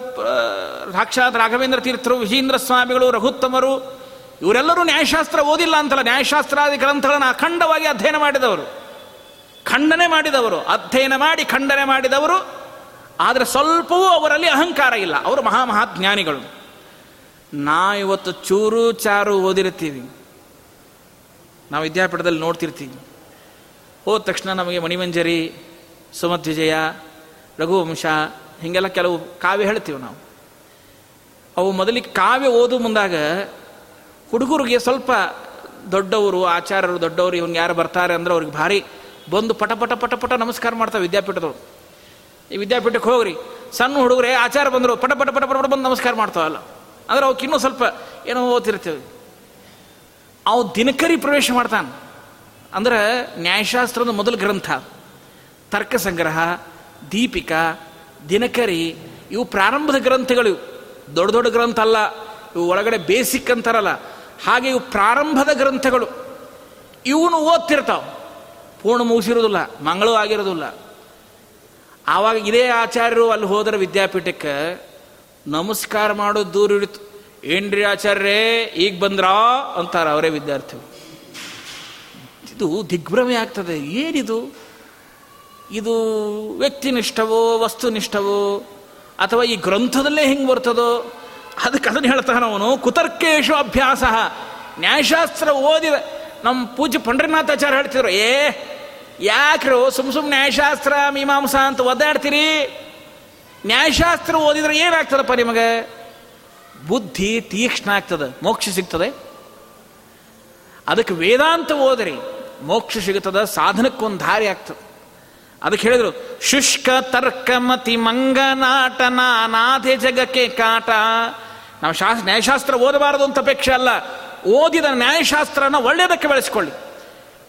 ಸಾಕ್ಷಾತ್ ರಾಘವೇಂದ್ರ ತೀರ್ಥರು ವಿಜೇಂದ್ರ ಸ್ವಾಮಿಗಳು, ರಘುತ್ತಮರು, ಇವರೆಲ್ಲರೂ ನ್ಯಾಯಶಾಸ್ತ್ರ ಓದಿಲ್ಲ ಅಂತಲ್ಲ. ನ್ಯಾಯಶಾಸ್ತ್ರಾದಿ ಗ್ರಂಥಗಳನ್ನು ಅಖಂಡವಾಗಿ ಅಧ್ಯಯನ ಮಾಡಿದವರು. ಖಂಡನೆ ಮಾಡಿದವರು. ಅಧ್ಯಯನ ಮಾಡಿ ಖಂಡನೆ ಮಾಡಿದವರು. ಆದರೆ ಸ್ವಲ್ಪವೂ ಅವರಲ್ಲಿ ಅಹಂಕಾರ ಇಲ್ಲ. ಅವರು ಮಹಾಮಹಾಜ್ಞಾನಿಗಳು. ನಾ ಇವತ್ತು ಚೂರು ಚಾರು ಓದಿರ್ತೀವಿ. ನಾವು ವಿದ್ಯಾಪೀಠದಲ್ಲಿ ನೋಡ್ತಿರ್ತೀವಿ. ಹೋದ ತಕ್ಷಣ ನಮಗೆ ಮಣಿಮಂಜರಿ ಸುಮಧ್ವಿಜಯ, ರಘುವಂಶ, ಹೀಗೆಲ್ಲ ಕೆಲವು ಕಾವ್ಯ ಹೇಳ್ತೀವಿ ನಾವು. ಅವು ಮೊದಲಿಗೆ ಕಾವ್ಯ ಓದು ಮುಂದಾಗ ಹುಡುಗರಿಗೆ ಸ್ವಲ್ಪ ದೊಡ್ಡವರು, ಆಚಾರ್ಯರು, ದೊಡ್ಡವರು ಇವ್ನು ಯಾರು ಬರ್ತಾರೆ ಅಂದ್ರೆ ಅವ್ರಿಗೆ ಭಾರಿ ಬಂದು ಪಟ ಪಟ ಪಟ ಪಟ ನಮಸ್ಕಾರ ಮಾಡ್ತಾವೆ ವಿದ್ಯಾಪೀಠದವ್ರು. ಈ ವಿದ್ಯಾಪೀಠಕ್ಕೆ ಹೋಗ್ರಿ. ಸಣ್ಣ ಹುಡುಗರೇ ಆಚಾರ ಬಂದರು ಪಟ ಪಟ ಪಟ ಪಟ ಬಂದು ನಮಸ್ಕಾರ ಮಾಡ್ತಾವಲ್ಲ ಅಂದ್ರೆ ಅವಕ್ಕೆ ಇನ್ನೂ ಸ್ವಲ್ಪ ಏನೋ ಓದ್ತಿರ್ತೇವೆ. ಅವು ದಿನಕರಿ ಪ್ರವೇಶ ಮಾಡ್ತಾನೆ. ಅಂದ್ರೆ ನ್ಯಾಯಶಾಸ್ತ್ರದ ಮೊದಲ ಗ್ರಂಥ. ತರ್ಕ ಸಂಗ್ರಹ, ದೀಪಿಕಾ, ದಿನಕರಿ, ಇವು ಪ್ರಾರಂಭದ ಗ್ರಂಥಗಳು. ದೊಡ್ಡ ದೊಡ್ಡ ಗ್ರಂಥ ಅಲ್ಲ, ಇವು ಒಳಗಡೆ ಬೇಸಿಕ್ ಅಂತಾರಲ್ಲ. ಹಾಗೆ ಇವು ಪ್ರಾರಂಭದ ಗ್ರಂಥಗಳು. ಇವನು ಓದ್ತಿರ್ತಾವ. ಪೂರ್ಣ ಮುಗಿಸಿರೋದಿಲ್ಲ, ಮಂಗಳೂ ಆಗಿರೋದಿಲ್ಲ. ಆವಾಗ ಇದೇ ಆಚಾರ್ಯರು ಅಲ್ಲಿ ಹೋದರೆ ವಿದ್ಯಾಪೀಠಕ್ಕೆ ನಮಸ್ಕಾರ ಮಾಡೋದು ದೂರ ಇಡಿತು ಏನ್ರಿ ಆಚಾರ್ಯರೇ, ಈಗ ಬಂದ್ರಾ? ಅಂತಾರೆ ಅವರೇ ವಿದ್ಯಾರ್ಥಿಗಳು. ಇದು ದಿಗ್ಭ್ರಮೆ ಆಗ್ತದೆ. ಏನಿದು? ಇದು ವ್ಯಕ್ತಿನಿಷ್ಠವೋ, ವಸ್ತುನಿಷ್ಠವೋ, ಅಥವಾ ಈ ಗ್ರಂಥದಲ್ಲೇ ಹೆಂಗೆ ಬರ್ತದೋ, ಅದಕ್ಕೆ ಅದನ್ನು ಹೇಳ್ತಾನೆ ಅವನು, ಕುತರ್ಕೇಶು ಅಭ್ಯಾಸ. ನ್ಯಾಯಶಾಸ್ತ್ರ ಓದಿದ ನಮ್ಮ ಪೂಜ್ಯ ಪಂಡ್ರಿನಾಥಾಚಾರ್ಯ ಹೇಳ್ತಿದ್ರು, ಏ, ಯಾಕ್ರು ಸುಮ್ ಸುಮ್ ನ್ಯಾಯಶಾಸ್ತ್ರ, ಮೀಮಾಂಸಾ ಅಂತ ಒದ್ದಾಡ್ತೀರಿ? ನ್ಯಾಯಶಾಸ್ತ್ರ ಓದಿದ್ರೆ ಏನಾಗ್ತದಪ್ಪ ನಿಮಗೆ? ಬುದ್ಧಿ ತೀಕ್ಷ್ಣ ಆಗ್ತದೆ, ಮೋಕ್ಷ ಸಿಗ್ತದೆ. ಅದಕ್ಕೆ ವೇದಾಂತ ಓದ್ರಿ, ಮೋಕ್ಷ ಸಿಗುತ್ತದೆ, ಸಾಧನಕ್ಕೊಂದು ದಾರಿ ಆಗ್ತದೆ. ಅದಕ್ಕೆ ಹೇಳಿದರು, ಶುಷ್ಕ ತರ್ಕ ಮತಿ ಮಂಗನಾಟ ನಾನಾಥೆ ಜಗಕ್ಕೆ ಕಾಟ. ನಾವು ಶಾಸ್ತ್ರ ನ್ಯಾಯಶಾಸ್ತ್ರ ಓದಬಾರದು ಅಂತ ಅಪೇಕ್ಷೆ ಅಲ್ಲ. ಓದಿದ ನ್ಯಾಯಶಾಸ್ತ್ರನ ಒಳ್ಳೆಯದಕ್ಕೆ ಬೆಳೆಸ್ಕೊಳ್ಳಿ.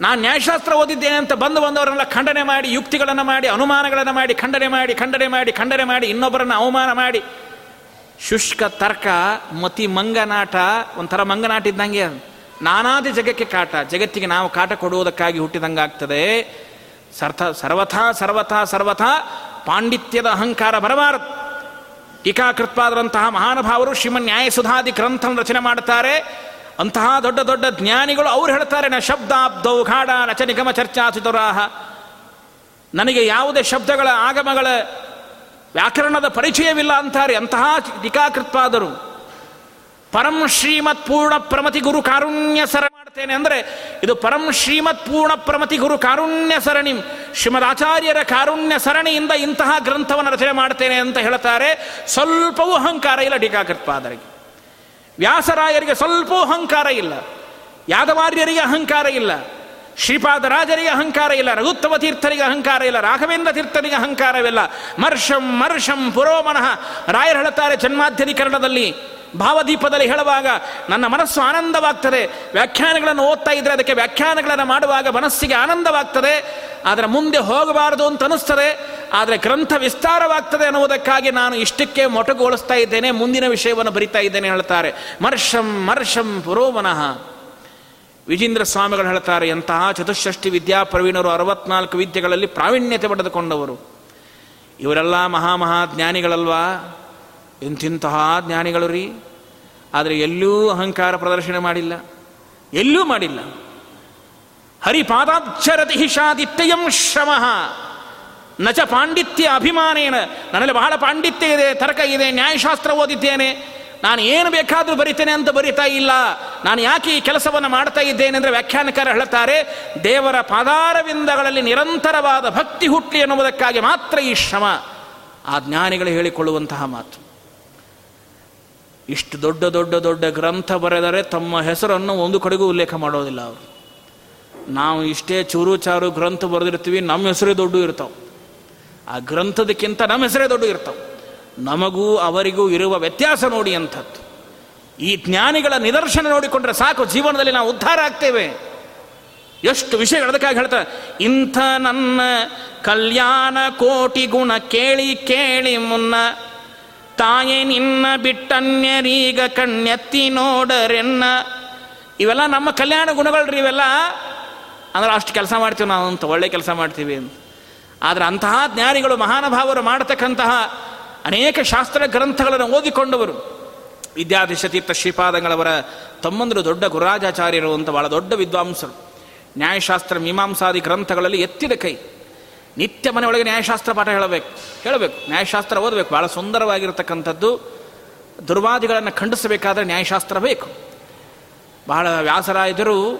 ನಾನು ನ್ಯಾಯಶಾಸ್ತ್ರ ಓದಿದ್ದೇನೆ ಅಂತ ಬಂದು ಬಂದವರನ್ನೆಲ್ಲ ಖಂಡನೆ ಮಾಡಿ, ಯುಕ್ತಿಗಳನ್ನು ಮಾಡಿ, ಅನುಮಾನಗಳನ್ನು ಮಾಡಿ, ಖಂಡನೆ ಮಾಡಿ ಖಂಡನೆ ಮಾಡಿ ಖಂಡನೆ ಮಾಡಿ, ಇನ್ನೊಬ್ಬರನ್ನು ಅವಮಾನ ಮಾಡಿ. ಶುಷ್ಕ ತರ್ಕ ಮತಿ ಮಂಗನಾಟ, ಒಂಥರ ಮಂಗನಾಟ ಇದ್ದಂಗೆ ನಾನಾದಿ ಜಗಕ್ಕೆ ಕಾಟ. ಜಗತ್ತಿಗೆ ನಾವು ಕಾಟ ಕೊಡುವುದಕ್ಕಾಗಿ ಹುಟ್ಟಿದಂಗಾಗ್ತದೆ. ಸರ್ಥ, ಸರ್ವಥಾ ಸರ್ವಥಾ ಸರ್ವಥಾ, ಪಾಂಡಿತ್ಯದ ಅಹಂಕಾರ ಬರಬಾರದು. ಟೀಕಾಕೃತ್ಪಾದರಂತಹ ಮಹಾನುಭಾವರು ಶ್ರೀಮನ್ ನ್ಯಾಯಸುಧಾದಿ ಗ್ರಂಥ ರಚನೆ ಮಾಡುತ್ತಾರೆ. ಅಂತಹ ದೊಡ್ಡ ದೊಡ್ಡ ಜ್ಞಾನಿಗಳು ಅವ್ರು ಹೇಳ್ತಾರೆ, ನ ಶಬ್ದಾಬ್ದೌ ಘಾಡ ನಚ ನಿಗಮ ಚರ್ಚಾಚಿತುರಾಹ ನನಗೆ ಯಾವುದೇ ಶಬ್ದಗಳ ಆಗಮಗಳ ವ್ಯಾಕರಣದ ಪರಿಚಯವಿಲ್ಲ ಅಂತಾರೆ ಅಂತಹ ಟೀಕಾಕೃತ್ಪಾದರು ಪರಂ ಶ್ರೀಮತ್ ಪೂರ್ಣ ಪ್ರಮತಿ ಗುರು ಕಾರುಣ್ಯ ಸರ ಮಾಡ್ತೇನೆ ಅಂದರೆ ಇದು ಪರಂ ಶ್ರೀಮತ್ ಪೂರ್ಣ ಪ್ರಮತಿ ಗುರು ಕಾರುಣ್ಯ ಸರಣಿ. ಶ್ರೀಮದಾಚಾರ್ಯರ ಕಾರುಣ್ಯ ಸರಣಿಯಿಂದ ಇಂತಹ ಗ್ರಂಥವನ್ನು ರಚನೆ ಮಾಡ್ತೇನೆ ಅಂತ ಹೇಳ್ತಾರೆ. ಸ್ವಲ್ಪವೂ ಅಹಂಕಾರ ಇಲ್ಲ ಟೀಕಾಕೃತ್ಪಾದರಿಗೆ ವ್ಯಾಸರಾಯರಿಗೆ ಸ್ವಲ್ಪವೂ ಅಹಂಕಾರ ಇಲ್ಲ. ಯಾದವಾರ್ಯರಿಗೆ ಅಹಂಕಾರ ಇಲ್ಲ. ಶ್ರೀಪಾದರಾಜರಿಗೆ ಅಹಂಕಾರ ಇಲ್ಲ. ರಘುತ್ತಮ ತೀರ್ಥರಿಗೆ ಅಹಂಕಾರ ಇಲ್ಲ. ರಾಘವೇಂದ್ರ ತೀರ್ಥರಿಗೆ ಅಹಂಕಾರವಿಲ್ಲ. ಮರ್ಷಂ ಮರ್ಷಂ ಪುರೋಮನಃ ರಾಯರ್ ಹೇಳುತ್ತಾರೆ ಜನ್ಮಾಧ್ಯಧಿಕರಣದಲ್ಲಿ ಭಾವದೀಪದಲ್ಲಿ ಹೇಳುವಾಗ ನನ್ನ ಮನಸ್ಸು ಆನಂದವಾಗ್ತದೆ. ವ್ಯಾಖ್ಯಾನಗಳನ್ನು ಓದ್ತಾ ಇದ್ರೆ ಅದಕ್ಕೆ ವ್ಯಾಖ್ಯಾನಗಳನ್ನು ಮಾಡುವಾಗ ಮನಸ್ಸಿಗೆ ಆನಂದವಾಗ್ತದೆ. ಆದರೆ ಮುಂದೆ ಹೋಗಬಾರದು ಅಂತ ಅನಿಸ್ತದೆ ಆದರೆ ಗ್ರಂಥ ವಿಸ್ತಾರವಾಗ್ತದೆ ಅನ್ನುವುದಕ್ಕಾಗಿ ನಾನು ಇಷ್ಟಕ್ಕೆ ಮೊಟಗೊಳಿಸ್ತಾ ಇದ್ದೇನೆ. ಮುಂದಿನ ವಿಷಯವನ್ನು ಬರಿತಾ ಇದ್ದೇನೆ ಹೇಳ್ತಾರೆ. ಮರ್ಷಂ ಮರ್ಷಂ ಪುರೋಮನಃ. ವಿಜೇಂದ್ರ ಸ್ವಾಮಿಗಳು ಹೇಳ್ತಾರೆ, ಎಂತಹ ವಿದ್ಯಾ ಪ್ರವೀಣರು ಅರವತ್ನಾಲ್ಕು ವಿದ್ಯೆಗಳಲ್ಲಿ ಪ್ರಾವೀಣ್ಯತೆ ಪಡೆದುಕೊಂಡವರು. ಇವರೆಲ್ಲ ಮಹಾಮಹಾ ಜ್ಞಾನಿಗಳಲ್ವಾ ಇಂತಿಂತಹ ಜ್ಞಾನಿಗಳು ರೀ? ಆದರೆ ಎಲ್ಲೂ ಅಹಂಕಾರ ಪ್ರದರ್ಶನ ಮಾಡಿಲ್ಲ. ಎಲ್ಲೂ ಮಾಡಿಲ್ಲ. ಹರಿಪಾದಾಕ್ಷರತಿ ಹಿಷಾದಿತ್ಯಯಂ ಶ್ರಮಃ. ನಚ ಪಾಂಡಿತ್ಯ ಅಭಿಮಾನೇನ. ನನ್ನಲ್ಲಿ ಬಹಳ ಪಾಂಡಿತ್ಯ ಇದೆ, ತರ್ಕ ಇದೆ, ನ್ಯಾಯಶಾಸ್ತ್ರ ಓದಿದ್ದೇನೆ. ನಾನು ಏನು ಬೇಕಾದರೂ ಬರಿತೇನೆ ಅಂತ ಬರಿತಾ ಇಲ್ಲ. ನಾನು ಯಾಕೆ ಈ ಕೆಲಸವನ್ನು ಮಾಡ್ತಾ ಇದ್ದೇನೆ ಅಂದರೆ ವ್ಯಾಖ್ಯಾನಕಾರ ಹೇಳ್ತಾರೆ ದೇವರ ಪಾದಾರವಿಂದಗಳಲ್ಲಿ ನಿರಂತರವಾದ ಭಕ್ತಿ ಹುಟ್ಟಲಿ ಎನ್ನುವುದಕ್ಕಾಗಿ ಮಾತ್ರ ಈ ಶ್ರಮ. ಆ ಜ್ಞಾನಿಗಳು ಹೇಳಿಕೊಳ್ಳುವಂತಹ ಮಾತು. ಇಷ್ಟು ದೊಡ್ಡ ದೊಡ್ಡ ದೊಡ್ಡ ಗ್ರಂಥ ಬರೆದರೆ ತಮ್ಮ ಹೆಸರನ್ನು ಒಂದು ಕಡೆಗೂ ಉಲ್ಲೇಖ ಮಾಡೋದಿಲ್ಲ ಅವರು. ನಾವು ಇಷ್ಟೇ ಚೂರು ಚಾರು ಗ್ರಂಥ ಬರೆದಿರ್ತೀವಿ, ನಮ್ಮ ಹೆಸರೇ ದೊಡ್ಡ ಇರ್ತಾವೆ. ಆ ಗ್ರಂಥದಕ್ಕಿಂತ ನಮ್ಮ ಹೆಸರೇ ದೊಡ್ಡ ಇರ್ತಾವೆ. ನಮಗೂ ಅವರಿಗೂ ಇರುವ ವ್ಯತ್ಯಾಸ ನೋಡಿ ಅಂಥದ್ದು. ಈ ಜ್ಞಾನಿಗಳ ನಿದರ್ಶನ ನೋಡಿಕೊಂಡ್ರೆ ಸಾಕು, ಜೀವನದಲ್ಲಿ ನಾವು ಉದ್ಧಾರ ಆಗ್ತೇವೆ. ಎಷ್ಟು ವಿಷಯಗಳು ಅದಕ್ಕಾಗಿ ಹೇಳ್ತಾರೆ ಇಂಥ ನನ್ನ ಕಲ್ಯಾಣ ಕೋಟಿ ಗುಣ ಕೇಳಿ ಕೇಳಿ ಮುನ್ನ ತಾಯೇ ನಿನ್ನ ಬಿಟ್ಟನ್ಯರೀಗ ಕಣ್ಣೆತ್ತಿ ನೋಡರೆನ್ನ. ಇವೆಲ್ಲ ನಮ್ಮ ಕಲ್ಯಾಣ ಗುಣಗಳ್ರಿ ಇವೆಲ್ಲ. ಅಂದ್ರೆ ಅಷ್ಟು ಕೆಲಸ ಮಾಡ್ತೀವಿ ನಾವು ಅಂತ, ಒಳ್ಳೆ ಕೆಲಸ ಮಾಡ್ತೀವಿ ಅಂತ. ಆದರೆ ಅಂತಹ ಜ್ಞಾನಿಗಳು, ಮಹಾನುಭಾವರು ಮಾಡತಕ್ಕಂತಹ ಅನೇಕ ಶಾಸ್ತ್ರ ಗ್ರಂಥಗಳನ್ನು ಓದಿಕೊಂಡವರು. ವಿದ್ಯಾಧಿಶತೀರ್ಥ ಶ್ರೀಪಾದಂಗಳವರ ತಮ್ಮಂದರು ದೊಡ್ಡ ಗುರಾಜಾಚಾರ್ಯರು ಅಂತ ಬಹಳ ದೊಡ್ಡ ವಿದ್ವಾಂಸರು. ನ್ಯಾಯಶಾಸ್ತ್ರ, ಮೀಮಾಂಸಾದಿ ಗ್ರಂಥಗಳಲ್ಲಿ ಎತ್ತಿದ ಕೈ. ನಿತ್ಯ ಮನೆಯೊಳಗೆ ನ್ಯಾಯಶಾಸ್ತ್ರ ಪಾಠ ಹೇಳಬೇಕು. ಹೇಳಬೇಕು. ನ್ಯಾಯಶಾಸ್ತ್ರ ಓದಬೇಕು. ಭಾಳ ಸುಂದರವಾಗಿರತಕ್ಕಂಥದ್ದು. ದುರ್ವಾದಿಗಳನ್ನು ಖಂಡಿಸಬೇಕಾದ್ರೆ ನ್ಯಾಯಶಾಸ್ತ್ರ ಬೇಕು. ಬಹಳ ವ್ಯಾಸರಾಯದರು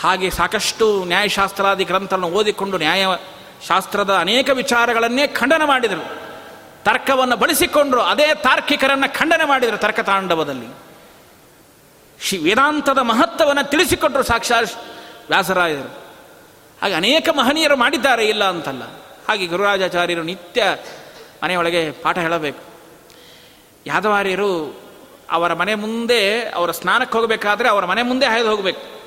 ಹಾಗೆ ಸಾಕಷ್ಟು ನ್ಯಾಯಶಾಸ್ತ್ರಾದಿ ಗ್ರಂಥವನ್ನು ಓದಿಕೊಂಡು ನ್ಯಾಯ ಶಾಸ್ತ್ರದ ಅನೇಕ ವಿಚಾರಗಳನ್ನೇ ಖಂಡನ ಮಾಡಿದರು. ತರ್ಕವನ್ನು ಬಳಸಿಕೊಂಡರು ಅದೇ ತಾರ್ಕಿಕರನ್ನು ಖಂಡನೆ ಮಾಡಿದರು ತರ್ಕ ತಾಂಡವದಲ್ಲಿ. ಶಿ ವೇದಾಂತದ ಮಹತ್ವವನ್ನು ತಿಳಿಸಿಕೊಟ್ಟರು ಸಾಕ್ಷಾತ್ ವ್ಯಾಸರಾಯರು. ಹಾಗೆ ಅನೇಕ ಮಹನೀಯರು ಮಾಡಿದ್ದಾರೆ, ಇಲ್ಲ ಅಂತಲ್ಲ. ಹಾಗೆ ಗುರುರಾಜಾಚಾರ್ಯರು ನಿತ್ಯ ಮನೆಯೊಳಗೆ ಪಾಠ ಹೇಳಬೇಕು. ಯಾದವಾರ್ಯರು ಅವರ ಮನೆ ಮುಂದೆ, ಅವರ ಸ್ನಾನಕ್ಕೆ ಹೋಗಬೇಕಾದ್ರೆ ಅವರ ಮನೆ ಮುಂದೆ ಹಾಯ್ದು ಹೋಗಬೇಕು.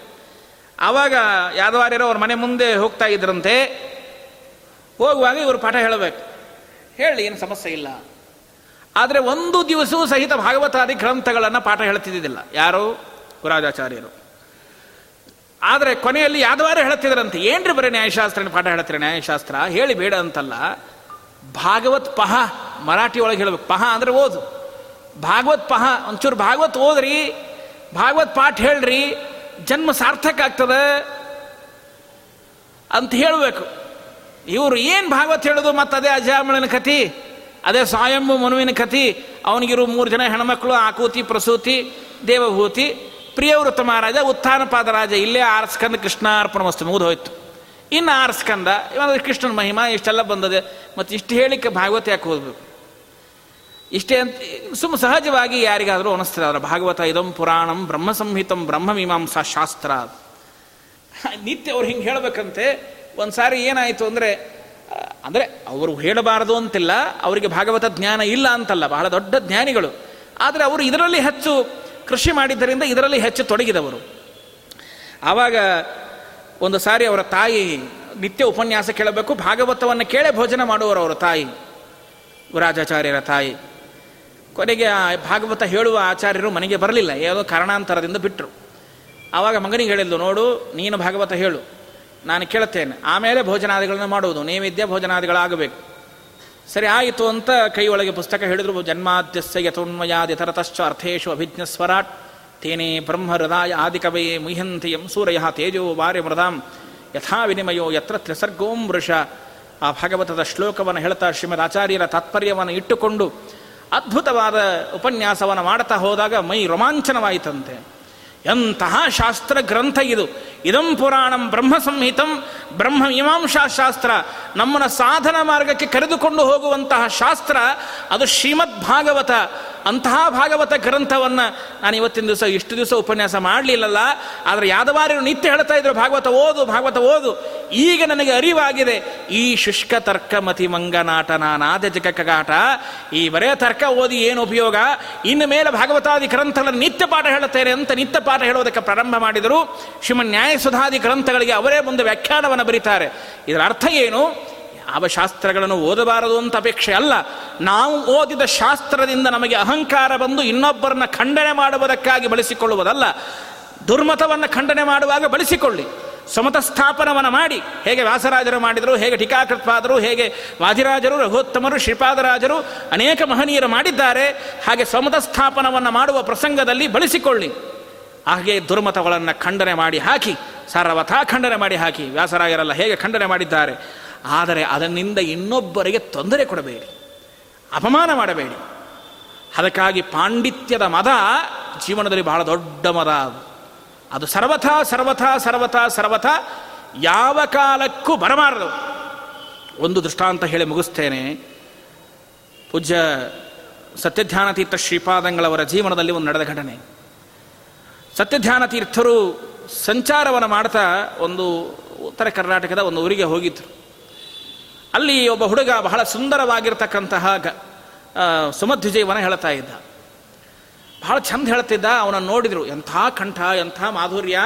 ಆವಾಗ ಯಾದವಾರ್ಯರು ಅವ್ರ ಮನೆ ಮುಂದೆ ಹೋಗ್ತಾ ಇದ್ರಂತೆ, ಹೋಗುವಾಗ ಇವರು ಪಾಠ ಹೇಳಬೇಕು. ಹೇಳಿ, ಏನು ಸಮಸ್ಯೆ ಇಲ್ಲ. ಆದರೆ ಒಂದು ದಿವಸವೂ ಸಹಿತ ಭಾಗವತಾದಿ ಗ್ರಂಥಗಳನ್ನು ಪಾಠ ಹೇಳ್ತಿದ್ದಿಲ್ಲ ಯಾರು? ಗುರಾಜಾಚಾರ್ಯರು. ಆದರೆ ಕೊನೆಯಲ್ಲಿ ಯಾದವಾರ ಹೇಳ್ತಿದ್ರಂತೆ ಏನ್ರಿ ಬರೀ ನ್ಯಾಯಶಾಸ್ತ್ರ ಪಾಠ ಹೇಳ್ತೀರಿ ನ್ಯಾಯಶಾಸ್ತ್ರ? ಹೇಳಿ ಬೇಡ ಅಂತಲ್ಲ. ಭಾಗವತ್ ಪಹ ಮರಾಠಿ ಒಳಗೆ ಹೇಳಬೇಕು. ಪಹ ಅಂದ್ರೆ ಓದು. ಭಾಗವತ್ ಪಹ, ಒಂಚೂರು ಭಾಗವತ್ ಓದ್ರಿ. ಭಾಗವತ್ ಪಾಠ ಹೇಳ್ರಿ. ಜನ್ಮ ಸಾರ್ಥಕ ಆಗ್ತದೆ ಅಂತ ಹೇಳಬೇಕು. ಇವರು ಏನು ಭಾಗವತ್ ಹೇಳೋದು ಮತ್ತು ಅದೇ ಅಜಾಮಳನ ಕತಿ ಅದೇ ಸ್ವಯಂ ಮನುವಿನ ಕತಿ ಅವನಿಗಿರು ಮೂರು ಜನ ಹೆಣ್ಮಕ್ಳು, ಆಕೂತಿ, ಪ್ರಸೂತಿ, ದೇವಭೂತಿ ಪ್ರಿಯವೃತ ಮಹಾರಾಜ, ಉತ್ಥಾನಪಾದ ರಾಜ, ಇಲ್ಲೇ ಆರ್ಸ್ಕಂದ ಕೃಷ್ಣಾರ್ಪಣ ವಸ್ತು ಮುಗಿದು ಹೋಯ್ತು. ಇನ್ನು ಆರ್ಸ್ಕಂದ ಇವಾಗ ಕೃಷ್ಣನ ಮಹಿಮಾ ಇಷ್ಟೆಲ್ಲ ಬಂದದೆ, ಮತ್ತು ಇಷ್ಟು ಹೇಳಿಕ್ಕೆ ಭಾಗವತ ಯಾಕೆ ಓದಬೇಕು ಇಷ್ಟೇ ಅಂತ, ಸುಮ್ಮ ಸಹಜವಾಗಿ ಯಾರಿಗಾದರೂ ಅನಿಸ್ತದೆ ಅದರ ಭಾಗವತ ಇದಂ ಪುರಾಣಂ ಬ್ರಹ್ಮ ಸಂಹಿತಂ ಬ್ರಹ್ಮ ಮೀಮಾಂಸಾ ಶಾಸ್ತ್ರ ನಿತ್ಯ ಅವ್ರು ಹಿಂಗೆ ಹೇಳಬೇಕಂತೆ ಒಂದು ಸಾರಿ ಏನಾಯಿತು ಅಂದರೆ ಅಂದರೆ ಅವರು ಹೇಳಬಾರದು ಅಂತಿಲ್ಲ, ಅವರಿಗೆ ಭಾಗವತ ಜ್ಞಾನ ಇಲ್ಲ ಅಂತಲ್ಲ, ಬಹಳ ದೊಡ್ಡ ಜ್ಞಾನಿಗಳು. ಆದರೆ ಅವರು ಇದರಲ್ಲಿ ಹೆಚ್ಚು ಕೃಷಿ ಮಾಡಿದ್ದರಿಂದ ಇದರಲ್ಲಿ ಹೆಚ್ಚು ತೊಡಗಿದವರು. ಆವಾಗ ಒಂದು ಸಾರಿ ಅವರ ತಾಯಿ ನಿತ್ಯ ಉಪನ್ಯಾಸ ಕೇಳಬೇಕು, ಭಾಗವತವನ್ನು ಕೇಳೇ ಭೋಜನ ಮಾಡುವರು ಅವರ ತಾಯಿ, ವಿರಾಜಾಚಾರ್ಯರ ತಾಯಿ. ಕೊನೆಗೆ ಆ ಭಾಗವತ ಹೇಳುವ ಆಚಾರ್ಯರು ಮನೆಗೆ ಬರಲಿಲ್ಲ ಯಾವುದೋ ಕಾರಣಾಂತರದಿಂದ ಬಿಟ್ಟರು ಆವಾಗ ಮಗನಿಗೆ ಹೇಳಿದ್ದು ನೋಡು, ನೀನು ಭಾಗವತ ಹೇಳು, ನಾನು ಕೇಳುತ್ತೇನೆ. ಆಮೇಲೆ ಭೋಜನಾದಿಗಳನ್ನು ಮಾಡುವುದು, ನೈವೇದ್ಯ ಭೋಜನಾದಿಗಳಾಗಬೇಕು. ಸರಿ, ಆಯಿತು ಅಂತ ಕೈ ಒಳಗೆ ಪುಸ್ತಕ ಹೇಳಿದ್ರು. ಜನ್ಮಾದ್ಯಸ್ಯ ಯಥೋನ್ಮಯಾದಿ ತರತಶ್ಚ ಅರ್ಥೇಶು ಅಭಿಜ್ಞ ಸ್ವರಾಟ್ ತೇನೇ ಬ್ರಹ್ಮ ಹೃದಯ ಆದಿಕವಯೇ ಮುಹ್ಯಂತಿಯಂ ಸೂರಯ ತೇಜೋ ವಾರ್ಯ ಮೃದಾಂ. ಯಥಾ ವಿನಿಮಯೋ ಯತ್ರ ತ್ರಿಸರ್ಗೋಂ ಆ ಭಾಗವತದ ಶ್ಲೋಕವನ್ನು ಹೇಳ್ತಾ ಶ್ರೀಮದ್ ಆಚಾರ್ಯರ ತಾತ್ಪರ್ಯವನ್ನು ಇಟ್ಟುಕೊಂಡು ಅದ್ಭುತವಾದ ಉಪನ್ಯಾಸವನ್ನು ಮಾಡ್ತಾ ಹೋದಾಗ ಮೈ ರೋಮಾಂಚನವಾಯಿತಂತೆ. ಎಂತಹ ಶಾಸ್ತ್ರ ಗ್ರಂಥ ಇದು. ಇದಂ ಪುರಾಣಂ ಬ್ರಹ್ಮ ಸಂಹಿತಂ ಬ್ರಹ್ಮ ಮೀಮಾಂಸಾ ಶಾಸ್ತ್ರ. ನಮ್ಮನ್ನು ಸಾಧನ ಮಾರ್ಗಕ್ಕೆ ಕರೆದುಕೊಂಡು ಹೋಗುವಂತಹ ಶಾಸ್ತ್ರ, ಅದು ಶ್ರೀಮದ್ ಭಾಗವತ. ಅಂತಹ ಭಾಗವತ ಗ್ರಂಥವನ್ನು ನಾನು ಇವತ್ತಿನ ದಿವಸ ಇಷ್ಟು ದಿವಸ ಉಪನ್ಯಾಸ ಮಾಡಲಿಲ್ಲಲ್ಲ, ಆದರೆ ಯಾದವಾರ್ಯರು ನಿತ್ಯ ಹೇಳ್ತಾ ಇದ್ರು, ಭಾಗವತ ಓದು ಭಾಗವತ ಓದು. ಈಗ ನನಗೆ ಅರಿವಾಗಿದೆ, ಈ ಶುಷ್ಕ ತರ್ಕ ಮತಿ ಮಂಗನಾಟ ನಾನಾದ ಜಗಕ್ಕಾಟ ಈ ಬರೇ ತರ್ಕ ಓದಿ ಏನು ಉಪಯೋಗ? ಇನ್ನು ಮೇಲೆ ಭಾಗವತಾದಿ ಗ್ರಂಥಗಳನ್ನು ನಿತ್ಯ ಪಾಠ ಹೇಳುತ್ತೇನೆ ಅಂತ ನಿತ್ಯ ಪಾಠ ಹೇಳೋದಕ್ಕೆ ಪ್ರಾರಂಭ ಮಾಡಿದರು. ಶ್ರೀಮನ್ ನ್ಯಾಯಸುಧಾದಿ ಗ್ರಂಥಗಳಿಗೆ ಅವರೇ ಮುಂದೆ ವ್ಯಾಖ್ಯಾನವನ್ನು ಬರೀತಾರೆ. ಇದರ ಅರ್ಥ ಏನು? ಯಾವ ಶಾಸ್ತ್ರಗಳನ್ನು ಓದಬಾರದು ಅಂತ ಅಪೇಕ್ಷೆ ಅಲ್ಲ. ನಾವು ಓದಿದ ಶಾಸ್ತ್ರದಿಂದ ನಮಗೆ ಅಹಂಕಾರ ಬಂದು ಇನ್ನೊಬ್ಬರನ್ನ ಖಂಡನೆ ಮಾಡುವುದಕ್ಕಾಗಿ ಬಳಸಿಕೊಳ್ಳುವುದಲ್ಲ. ದುರ್ಮತವನ್ನು ಖಂಡನೆ ಮಾಡುವಾಗ ಬಳಸಿಕೊಳ್ಳಿ. ಸಮತ ಸ್ಥಾಪನವನ್ನು ಮಾಡಿ. ಹೇಗೆ ವ್ಯಾಸರಾಜರು ಮಾಡಿದರು, ಹೇಗೆ ಟೀಕಾಕೃತ್ಪಾದರು, ಹೇಗೆ ವಾದಿರಾಜರು, ರಘೋತ್ತಮರು, ಶ್ರೀಪಾದರಾಜರು ಅನೇಕ ಮಹನೀಯರು ಮಾಡಿದ್ದಾರೆ. ಹಾಗೆ ಸಮತ ಸ್ಥಾಪನವನ್ನು ಮಾಡುವ ಪ್ರಸಂಗದಲ್ಲಿ ಬಳಸಿಕೊಳ್ಳಿ. ಹಾಗೆ ದುರ್ಮತಗಳನ್ನು ಖಂಡನೆ ಮಾಡಿ ಹಾಕಿ ಸರ್ವಥಾ ಖಂಡನೆ ಮಾಡಿ ಹಾಕಿ ವ್ಯಾಸರಾಗಿರಲ್ಲ ಹೇಗೆ ಖಂಡನೆ ಮಾಡಿದ್ದಾರೆ? ಆದರೆ ಅದನ್ನಿಂದ ಇನ್ನೊಬ್ಬರಿಗೆ ತೊಂದರೆ ಕೊಡಬೇಡಿ, ಅಪಮಾನ ಮಾಡಬೇಡಿ. ಅದಕ್ಕಾಗಿ ಪಾಂಡಿತ್ಯದ ಮದ ಜೀವನದಲ್ಲಿ ಬಹಳ ದೊಡ್ಡ ಮದ ಅದು. ಅದು ಸರ್ವಥಾ ಸರ್ವಥಾ ಸರ್ವಥಾ ಸರ್ವಥಾ ಯಾವ ಕಾಲಕ್ಕೂ ಬರಬಾರದು. ಒಂದು ದೃಷ್ಟಾಂತ ಹೇಳಿ ಮುಗಿಸ್ತೇನೆ. ಪೂಜ್ಯ ಸತ್ಯಧ್ಯಾನತೀರ್ಥ ಶ್ರೀಪಾದಂಗಳವರ ಜೀವನದಲ್ಲಿ ಒಂದು ನಡೆದ ಘಟನೆ. ಸತ್ಯಧ್ಯಾನ ತೀರ್ಥರು ಸಂಚಾರವನ್ನು ಮಾಡ್ತಾ ಒಂದು ಉತ್ತರ ಕರ್ನಾಟಕದ ಒಂದು ಊರಿಗೆ ಹೋಗಿದ್ದರು ಅಲ್ಲಿ ಒಬ್ಬ ಹುಡುಗ ಬಹಳ ಸುಂದರವಾಗಿರ್ತಕ್ಕಂತಹ ಗ ಸುಮಧ್ವಿಜಯವನ ಹೇಳ್ತಾ ಇದ್ದ. ಬಹಳ ಚಂದ ಹೇಳ್ತಿದ್ದ, ಅವನನ್ನು ನೋಡಿದರು. ಎಂಥ ಕಂಠ, ಎಂಥ ಮಾಧುರ್ಯ,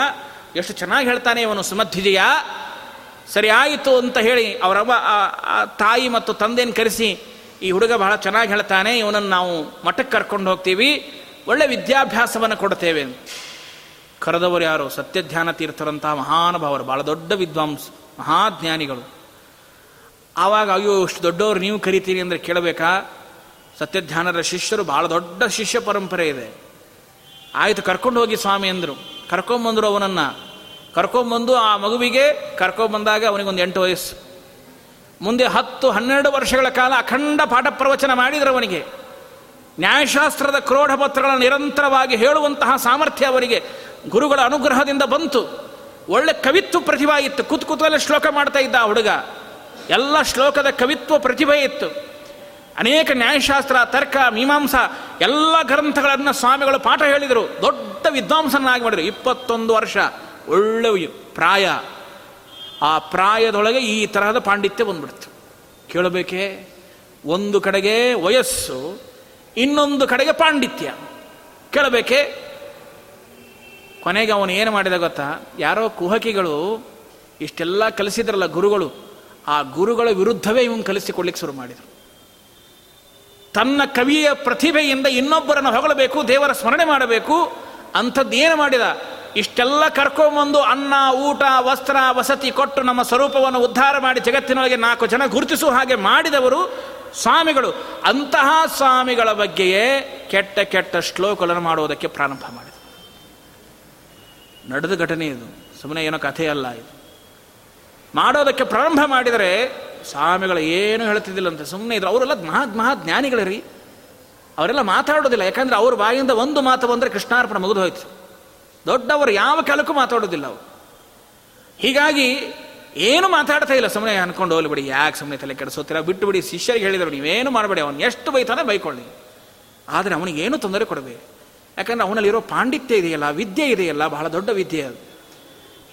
ಎಷ್ಟು ಚೆನ್ನಾಗಿ ಹೇಳ್ತಾನೆ ಇವನು ಸುಮಧ್ವಿಜಯ ಸರಿಯಾಯಿತು ಅಂತ ಹೇಳಿ ಅವರವ್ವ ತಾಯಿ ಮತ್ತು ತಂದೆಯನ್ನು ಕರೆಸಿ, ಈ ಹುಡುಗ ಬಹಳ ಚೆನ್ನಾಗಿ ಹೇಳ್ತಾನೆ, ಇವನನ್ನು ನಾವು ಮಠಕ್ಕೆ ಕರ್ಕೊಂಡು ಹೋಗ್ತೀವಿ, ಒಳ್ಳೆ ವಿದ್ಯಾಭ್ಯಾಸವನ್ನು ಕೊಡ್ತೇವೆ ಕರೆದವರು ಯಾರು ಸತ್ಯಧ್ಯಾನ ತೀರ್ಥರಂತಹ ಮಹಾನುಭಾವರು, ಬಹಳ ದೊಡ್ಡ ವಿದ್ವಾಂಸ, ಮಹಾಜ್ಞಾನಿಗಳು. ಆವಾಗ, ಅಯ್ಯೋ, ಇಷ್ಟು ದೊಡ್ಡವರು ನೀವು ಕರಿತೀರಿ ಅಂದರೆ ಕೇಳಬೇಕಾ? ಸತ್ಯಧ್ಯಾನರ ಶಿಷ್ಯರು, ಬಹಳ ದೊಡ್ಡ ಶಿಷ್ಯ ಪರಂಪರೆ ಇದೆ. ಆಯಿತು, ಕರ್ಕೊಂಡು ಹೋಗಿ ಸ್ವಾಮಿ ಅಂದರು. ಕರ್ಕೊಂಬಂದರು ಅವನನ್ನು. ಕರ್ಕೊಂಬಂದು ಆ ಮಗುವಿಗೆ ಕರ್ಕೊಂಬಂದಾಗ ಅವನಿಗೊಂದು ಎಂಟು ವಯಸ್ಸು. ಮುಂದೆ ಹತ್ತು, ಹನ್ನೆರಡು ವರ್ಷಗಳ ಕಾಲ ಅಖಂಡ ಪಾಠ ಪ್ರವಚನ ಮಾಡಿದರು ಅವನಿಗೆ. ನ್ಯಾಯಶಾಸ್ತ್ರದ ಕ್ರೋಢ ಪತ್ರಗಳನ್ನು ನಿರಂತರವಾಗಿ ಹೇಳುವಂತಹ ಸಾಮರ್ಥ್ಯ ಅವರಿಗೆ ಗುರುಗಳ ಅನುಗ್ರಹದಿಂದ ಬಂತು. ಒಳ್ಳೆ ಕವಿತ್ವ ಪ್ರತಿಭಾ ಇತ್ತು. ಕುತ್ ಕೂತಲ್ಲೇ ಶ್ಲೋಕ ಮಾಡ್ತಾ ಇದ್ದ ಆ ಹುಡುಗ. ಎಲ್ಲ ಶ್ಲೋಕದ ಕವಿತ್ವ ಪ್ರತಿಭೆ ಇತ್ತು. ಅನೇಕ ನ್ಯಾಯಶಾಸ್ತ್ರ, ತರ್ಕ, ಮೀಮಾಂಸ, ಎಲ್ಲ ಗ್ರಂಥಗಳನ್ನು ಸ್ವಾಮಿಗಳು ಪಾಠ ಹೇಳಿದರು. ದೊಡ್ಡ ವಿದ್ವಾಂಸನಾಗಿ ಮಾಡಿದರು. ಇಪ್ಪತ್ತೊಂದು ವರ್ಷ. ಒಳ್ಳೆ ಪ್ರಾಯ. ಆ ಪ್ರಾಯದೊಳಗೆ ಈ ತರಹದ ಪಾಂಡಿತ್ಯ ಬಂದ್ಬಿಡ್ತು. ಕೇಳಬೇಕೆ? ಒಂದು ಕಡೆಗೆ ವಯಸ್ಸು, ಇನ್ನೊಂದು ಕಡೆಗೆ ಪಾಂಡಿತ್ಯ. ಕೇಳಬೇಕೆ? ಕೊನೆಗೆ ಅವನು ಏನು ಮಾಡಿದ ಗೊತ್ತಾ? ಯಾರೋ ಕುಹಕಿಗಳು ಇಷ್ಟೆಲ್ಲ ಕಲಿಸಿದ್ರಲ್ಲ ಗುರುಗಳು, ಆ ಗುರುಗಳ ವಿರುದ್ಧವೇ ಇವನು ಕಲಿಸಿಕೊಡ್ಲಿಕ್ಕೆ ಶುರು ಮಾಡಿದರು. ತನ್ನ ಕವಿಯ ಪ್ರತಿಭೆಯಿಂದ ಇನ್ನೊಬ್ಬರನ್ನು ಹೊಗಳಬೇಕು, ದೇವರ ಸ್ಮರಣೆ ಮಾಡಬೇಕು ಅಂಥದ್ದೇನು ಮಾಡಿದ? ಇಷ್ಟೆಲ್ಲ ಕರ್ಕೊಂಬಂದು ಅನ್ನ, ಊಟ, ವಸ್ತ್ರ, ವಸತಿ ಕೊಟ್ಟು ನಮ್ಮ ಸ್ವರೂಪವನ್ನು ಉದ್ಧಾರ ಮಾಡಿ ಜಗತ್ತಿನೊಳಗೆ ನಾಲ್ಕು ಜನ ಗುರುತಿಸುವ ಹಾಗೆ ಮಾಡಿದವರು ಸ್ವಾಮಿಗಳು. ಅಂತಹ ಸ್ವಾಮಿಗಳ ಬಗ್ಗೆಯೇ ಕೆಟ್ಟ ಕೆಟ್ಟ ಶ್ಲೋಕಗಳನ್ನು ಮಾಡುವುದಕ್ಕೆ ಪ್ರಾರಂಭ ಮಾಡಿದರು. ನಡೆದ ಘಟನೆ ಇದು. ಸುಮ್ಮನೆ ಏನೋ ಕಥೆ ಅಲ್ಲ ಇದು. ಮಾಡೋದಕ್ಕೆ ಪ್ರಾರಂಭ ಮಾಡಿದರೆ ಸ್ವಾಮಿಗಳು ಏನು ಹೇಳ್ತಿದ್ದಿಲ್ಲ ಅಂತ ಸುಮ್ಮನೆ ಇದ್ರು. ಅವರೆಲ್ಲ ಮಹಾ ಮಹಾ ರೀ. ಅವರೆಲ್ಲ ಮಾತಾಡೋದಿಲ್ಲ. ಯಾಕಂದ್ರೆ ಅವ್ರ ಬಾಯಿಂದ ಒಂದು ಮಾತು ಬಂದರೆ ಕೃಷ್ಣಾರ್ಪಣ ಮುಗಿದು ಹೋಯ್ತು. ದೊಡ್ಡವರು ಯಾವ ಕೆಲಕ್ಕೂ ಮಾತಾಡೋದಿಲ್ಲ ಅವರು. ಹೀಗಾಗಿ ಏನು ಮಾತಾಡ್ತಾ ಇಲ್ಲ. ಸುಮ್ಮನೆ ಅನ್ಕೊಂಡು ಹೋಗ್ಲಿ ಬಿಡಿ. ಯಾಕೆ ಸುಮ್ಮನೆ ತಲೆ ಕೆಡಿಸೋತೀರ? ಬಿಟ್ಟು ಬಿಡಿ. ಶಿಷ್ಯರಿಗೆ ಹೇಳಿದ್ರು. ನೀವೇನು ಮಾಡಬೇಡಿ. ಅವನು ಎಷ್ಟು ಬೈತಾನೆ ಬೈಕೊಳ್ಳಿ. ಆದರೆ ಅವನಿಗೆ ಏನು ತೊಂದರೆ ಕೊಡಬೇಕು ಯಾಕಂದ್ರೆ ಅವನಲ್ಲಿರೋ ಪಾಂಡಿತ್ಯ ಇದೆಯಲ್ಲ, ವಿದ್ಯೆ ಇದೆಯಲ್ಲ, ಬಹಳ ದೊಡ್ಡ ವಿದ್ಯೆ ಅದು.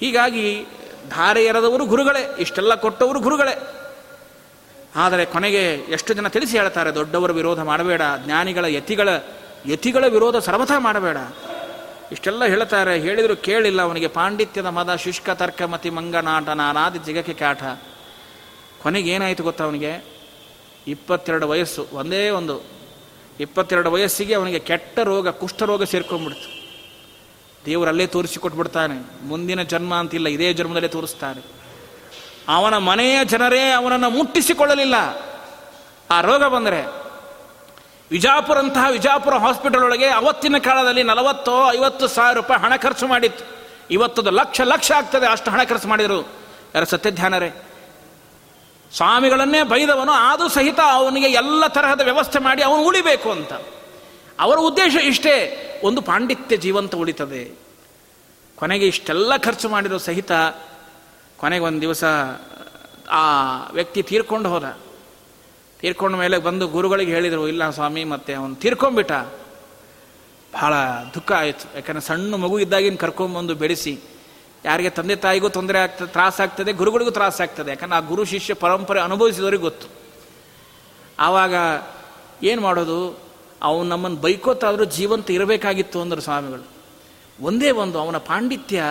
ಹೀಗಾಗಿ ಧಾರೆ ಎರೆದವರು ಗುರುಗಳೇ, ಇಷ್ಟೆಲ್ಲ ಕೊಟ್ಟವರು ಗುರುಗಳೇ. ಆದರೆ ಕೊನೆಗೆ ಎಷ್ಟು ಜನ ತಿಳಿಸಿ ಹೇಳ್ತಾರೆ, ದೊಡ್ಡವರ ವಿರೋಧ ಮಾಡಬೇಡ, ಜ್ಞಾನಿಗಳ ಯತಿಗಳ ಯತಿಗಳ ವಿರೋಧ ಸರ್ವಥ ಮಾಡಬೇಡ. ಇಷ್ಟೆಲ್ಲ ಹೇಳ್ತಾರೆ, ಹೇಳಿದರೂ ಕೇಳಿಲ್ಲ ಅವನಿಗೆ, ಪಾಂಡಿತ್ಯದ ಮದ, ಶುಷ್ಕ ತರ್ಕಮತಿ ಮಂಗನಾಟ ನಾನಾದಿ ಜಿಗಕ್ಕೆ ಕಾಟ. ಕೊನೆಗೆ ಏನಾಯಿತು ಗೊತ್ತಾ ಅವನಿಗೆ? ಇಪ್ಪತ್ತೆರಡು ವಯಸ್ಸು, ಒಂದೇ ಒಂದು. ಇಪ್ಪತ್ತೆರಡು ವಯಸ್ಸಿಗೆ ಅವನಿಗೆ ಕೆಟ್ಟ ರೋಗ ಕುಷ್ಠರೋಗ ಸೇರ್ಕೊಂಡ್ಬಿಡ್ತು. ದೇವರಲ್ಲೇ ತೋರಿಸಿಕೊಟ್ಬಿಡ್ತಾನೆ. ಮುಂದಿನ ಜನ್ಮ ಅಂತಿಲ್ಲ, ಇದೇ ಜನ್ಮದಲ್ಲೇ ತೋರಿಸ್ತಾನೆ. ಅವನ ಮನೆಯ ಜನರೇ ಅವನನ್ನು ಮುಟ್ಟಿಸಿಕೊಳ್ಳಲಿಲ್ಲ. ಆ ರೋಗ ಬಂದರೆ ವಿಜಾಪುರಂತಹ ವಿಜಾಪುರ ಹಾಸ್ಪಿಟಲ್ ಒಳಗೆ ಅವತ್ತಿನ ಕಾಲದಲ್ಲಿ ನಲವತ್ತೋ ಐವತ್ತು ಸಾವಿರ ರೂಪಾಯಿ ಹಣ ಖರ್ಚು ಮಾಡಿತ್ತು. ಇವತ್ತದ ಲಕ್ಷ ಲಕ್ಷ ಆಗ್ತದೆ ಅಷ್ಟು ಹಣ ಖರ್ಚು ಮಾಡಿದರು. ಯಾರು ಸತ್ಯಧ್ಯಾನರೇ? ಸ್ವಾಮಿಗಳನ್ನೇ ಬೈದವನು, ಆದರೂ ಸಹಿತ ಅವನಿಗೆ ಎಲ್ಲ ತರಹದ ವ್ಯವಸ್ಥೆ ಮಾಡಿ ಅವನು ಉಳಿಬೇಕು ಅಂತ. ಅವರ ಉದ್ದೇಶ ಇಷ್ಟೇ, ಒಂದು ಪಾಂಡಿತ್ಯ ಜೀವಂತ ಉಳಿತದೆ. ಕೊನೆಗೆ ಇಷ್ಟೆಲ್ಲ ಖರ್ಚು ಮಾಡಿರೋ ಸಹಿತ ಕೊನೆಗೆ ಒಂದು ದಿವಸ, ಆ ವ್ಯಕ್ತಿ ತೀರ್ಕೊಂಡು ಹೋದ. ತೀರ್ಕೊಂಡ ಮೇಲೆ ಬಂದು ಗುರುಗಳಿಗೆ ಹೇಳಿದರು, ಇಲ್ಲ ಸ್ವಾಮಿ, ಮತ್ತೆ ಅವನು ತೀರ್ಕೊಂಡ್ಬಿಟ್ಟ. ಬಹಳ ದುಃಖ ಆಯಿತು. ಯಾಕಂದರೆ ಸಣ್ಣ ಮಗು ಇದ್ದಾಗಿನ ಕರ್ಕೊಂಬಂದು ಬೆಳೆಸಿ. ಯಾರಿಗೆ ತಂದೆ ತಾಯಿಗೂ ತೊಂದರೆ ಆಗ್ತದೆ ತ್ರಾಸಾಗ್ತದೆ ಗುರುಗಳಿಗೂ ತ್ರಾಸಾಗ್ತದೆ ಯಾಕಂದ್ರೆ ಆ ಗುರು ಶಿಷ್ಯ ಪರಂಪರೆ ಅನುಭವಿಸಿದವರಿಗೆ ಗೊತ್ತು. ಆವಾಗ ಏನು ಮಾಡೋದು? ಅವನು ನಮ್ಮನ್ನು ಬೈಕೋತಾದರೂ ಜೀವಂತ ಇರಬೇಕಾಗಿತ್ತು ಅಂದರು ಸ್ವಾಮಿಗಳು. ಒಂದೇ ಒಂದು, ಅವನ ಪಾಂಡಿತ್ಯ,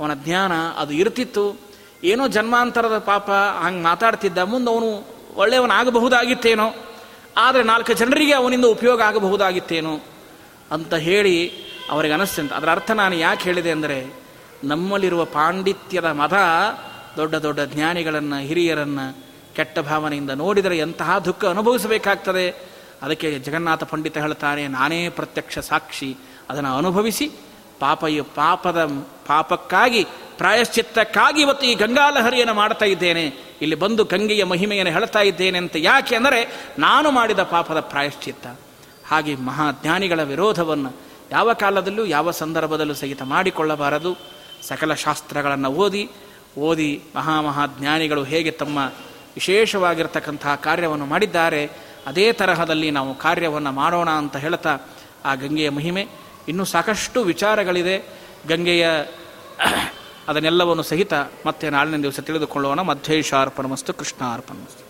ಅವನ ಜ್ಞಾನ ಅದು ಇರ್ತಿತ್ತು. ಏನೋ ಜನ್ಮಾಂತರದ ಪಾಪ ಹಂಗೆ ಮಾತಾಡ್ತಿದ್ದ, ಮುಂದೆ ಅವನು ಒಳ್ಳೆಯವನಾಗಬಹುದಾಗಿತ್ತೇನೋ. ಆದರೆ ನಾಲ್ಕು ಜನರಿಗೆ ಅವನಿಂದ ಉಪಯೋಗ ಆಗಬಹುದಾಗಿತ್ತೇನೋ ಅಂತ ಹೇಳಿ ಅವರಿಗೆ ಅನಿಸ್ತಂತ ಅದರ ಅರ್ಥ ನಾನು ಯಾಕೆ ಹೇಳಿದೆ ಅಂದರೆ ನಮ್ಮಲ್ಲಿರುವ ಪಾಂಡಿತ್ಯದ ಮದ ದೊಡ್ಡ ದೊಡ್ಡ ಜ್ಞಾನಿಗಳನ್ನು, ಹಿರಿಯರನ್ನು ಕೆಟ್ಟ ಭಾವನೆಯಿಂದ ನೋಡಿದರೆ ಎಂತಹ ದುಃಖ ಅನುಭವಿಸಬೇಕಾಗ್ತದೆ? ಅದಕ್ಕೆ ಜಗನ್ನಾಥ ಪಂಡಿತ ಹೇಳ್ತಾನೆ ನಾನೇ ಪ್ರತ್ಯಕ್ಷ ಸಾಕ್ಷಿ, ಅದನ್ನು ಅನುಭವಿಸಿ ಪಾಪ ಪಾಪದ ಪಾಪಕ್ಕಾಗಿ, ಪ್ರಾಯಶ್ಚಿತ್ತಕ್ಕಾಗಿ ಇವತ್ತು ಈ ಗಂಗಾಲಹರಿಯನ್ನು ಮಾಡ್ತಾ ಇದ್ದೇನೆ. ಇಲ್ಲಿ ಬಂದು ಗಂಗೆಯ ಮಹಿಮೆಯನ್ನು ಹೇಳ್ತಾ ಇದ್ದೇನೆ ಅಂತ ಯಾಕೆ ಅಂದರೆ, ನಾನು ಮಾಡಿದ ಪಾಪದ ಪ್ರಾಯಶ್ಚಿತ್ತ. ಹಾಗೆ ಮಹಾಜ್ಞಾನಿಗಳ ವಿರೋಧವನ್ನು ಯಾವ ಕಾಲದಲ್ಲೂ, ಯಾವ ಸಂದರ್ಭದಲ್ಲೂ ಸಹಿತ ಮಾಡಿಕೊಳ್ಳಬಾರದು. ಸಕಲ ಶಾಸ್ತ್ರಗಳನ್ನು ಓದಿ ಓದಿ ಮಹಾಮಹಾಜ್ಞಾನಿಗಳು ಹೇಗೆ ತಮ್ಮ ವಿಶೇಷವಾಗಿರ್ತಕ್ಕಂತಹ ಕಾರ್ಯವನ್ನು ಮಾಡಿದ್ದಾರೆ, ಅದೇ ತರಹದಲ್ಲಿ ನಾವು ಕಾರ್ಯವನ್ನು ಮಾಡೋಣ ಅಂತ ಹೇಳ್ತಾ ಆ ಗಂಗೆಯ ಮಹಿಮೆ. ಇನ್ನೂ ಸಾಕಷ್ಟು ವಿಚಾರಗಳಿದೆ. ಗಂಗೆಯ ಅದನ್ನೆಲ್ಲವನ್ನು ಸಹಿತ ಮತ್ತೆ ನಾಳಿನ ದಿವಸ ತಿಳಿದುಕೊಳ್ಳೋಣ. ಮಧ್ವೇಶಾರ್ಪಣಮಸ್ತು ಕೃಷ್ಣಾರ್ಪಣಮಸ್ತು.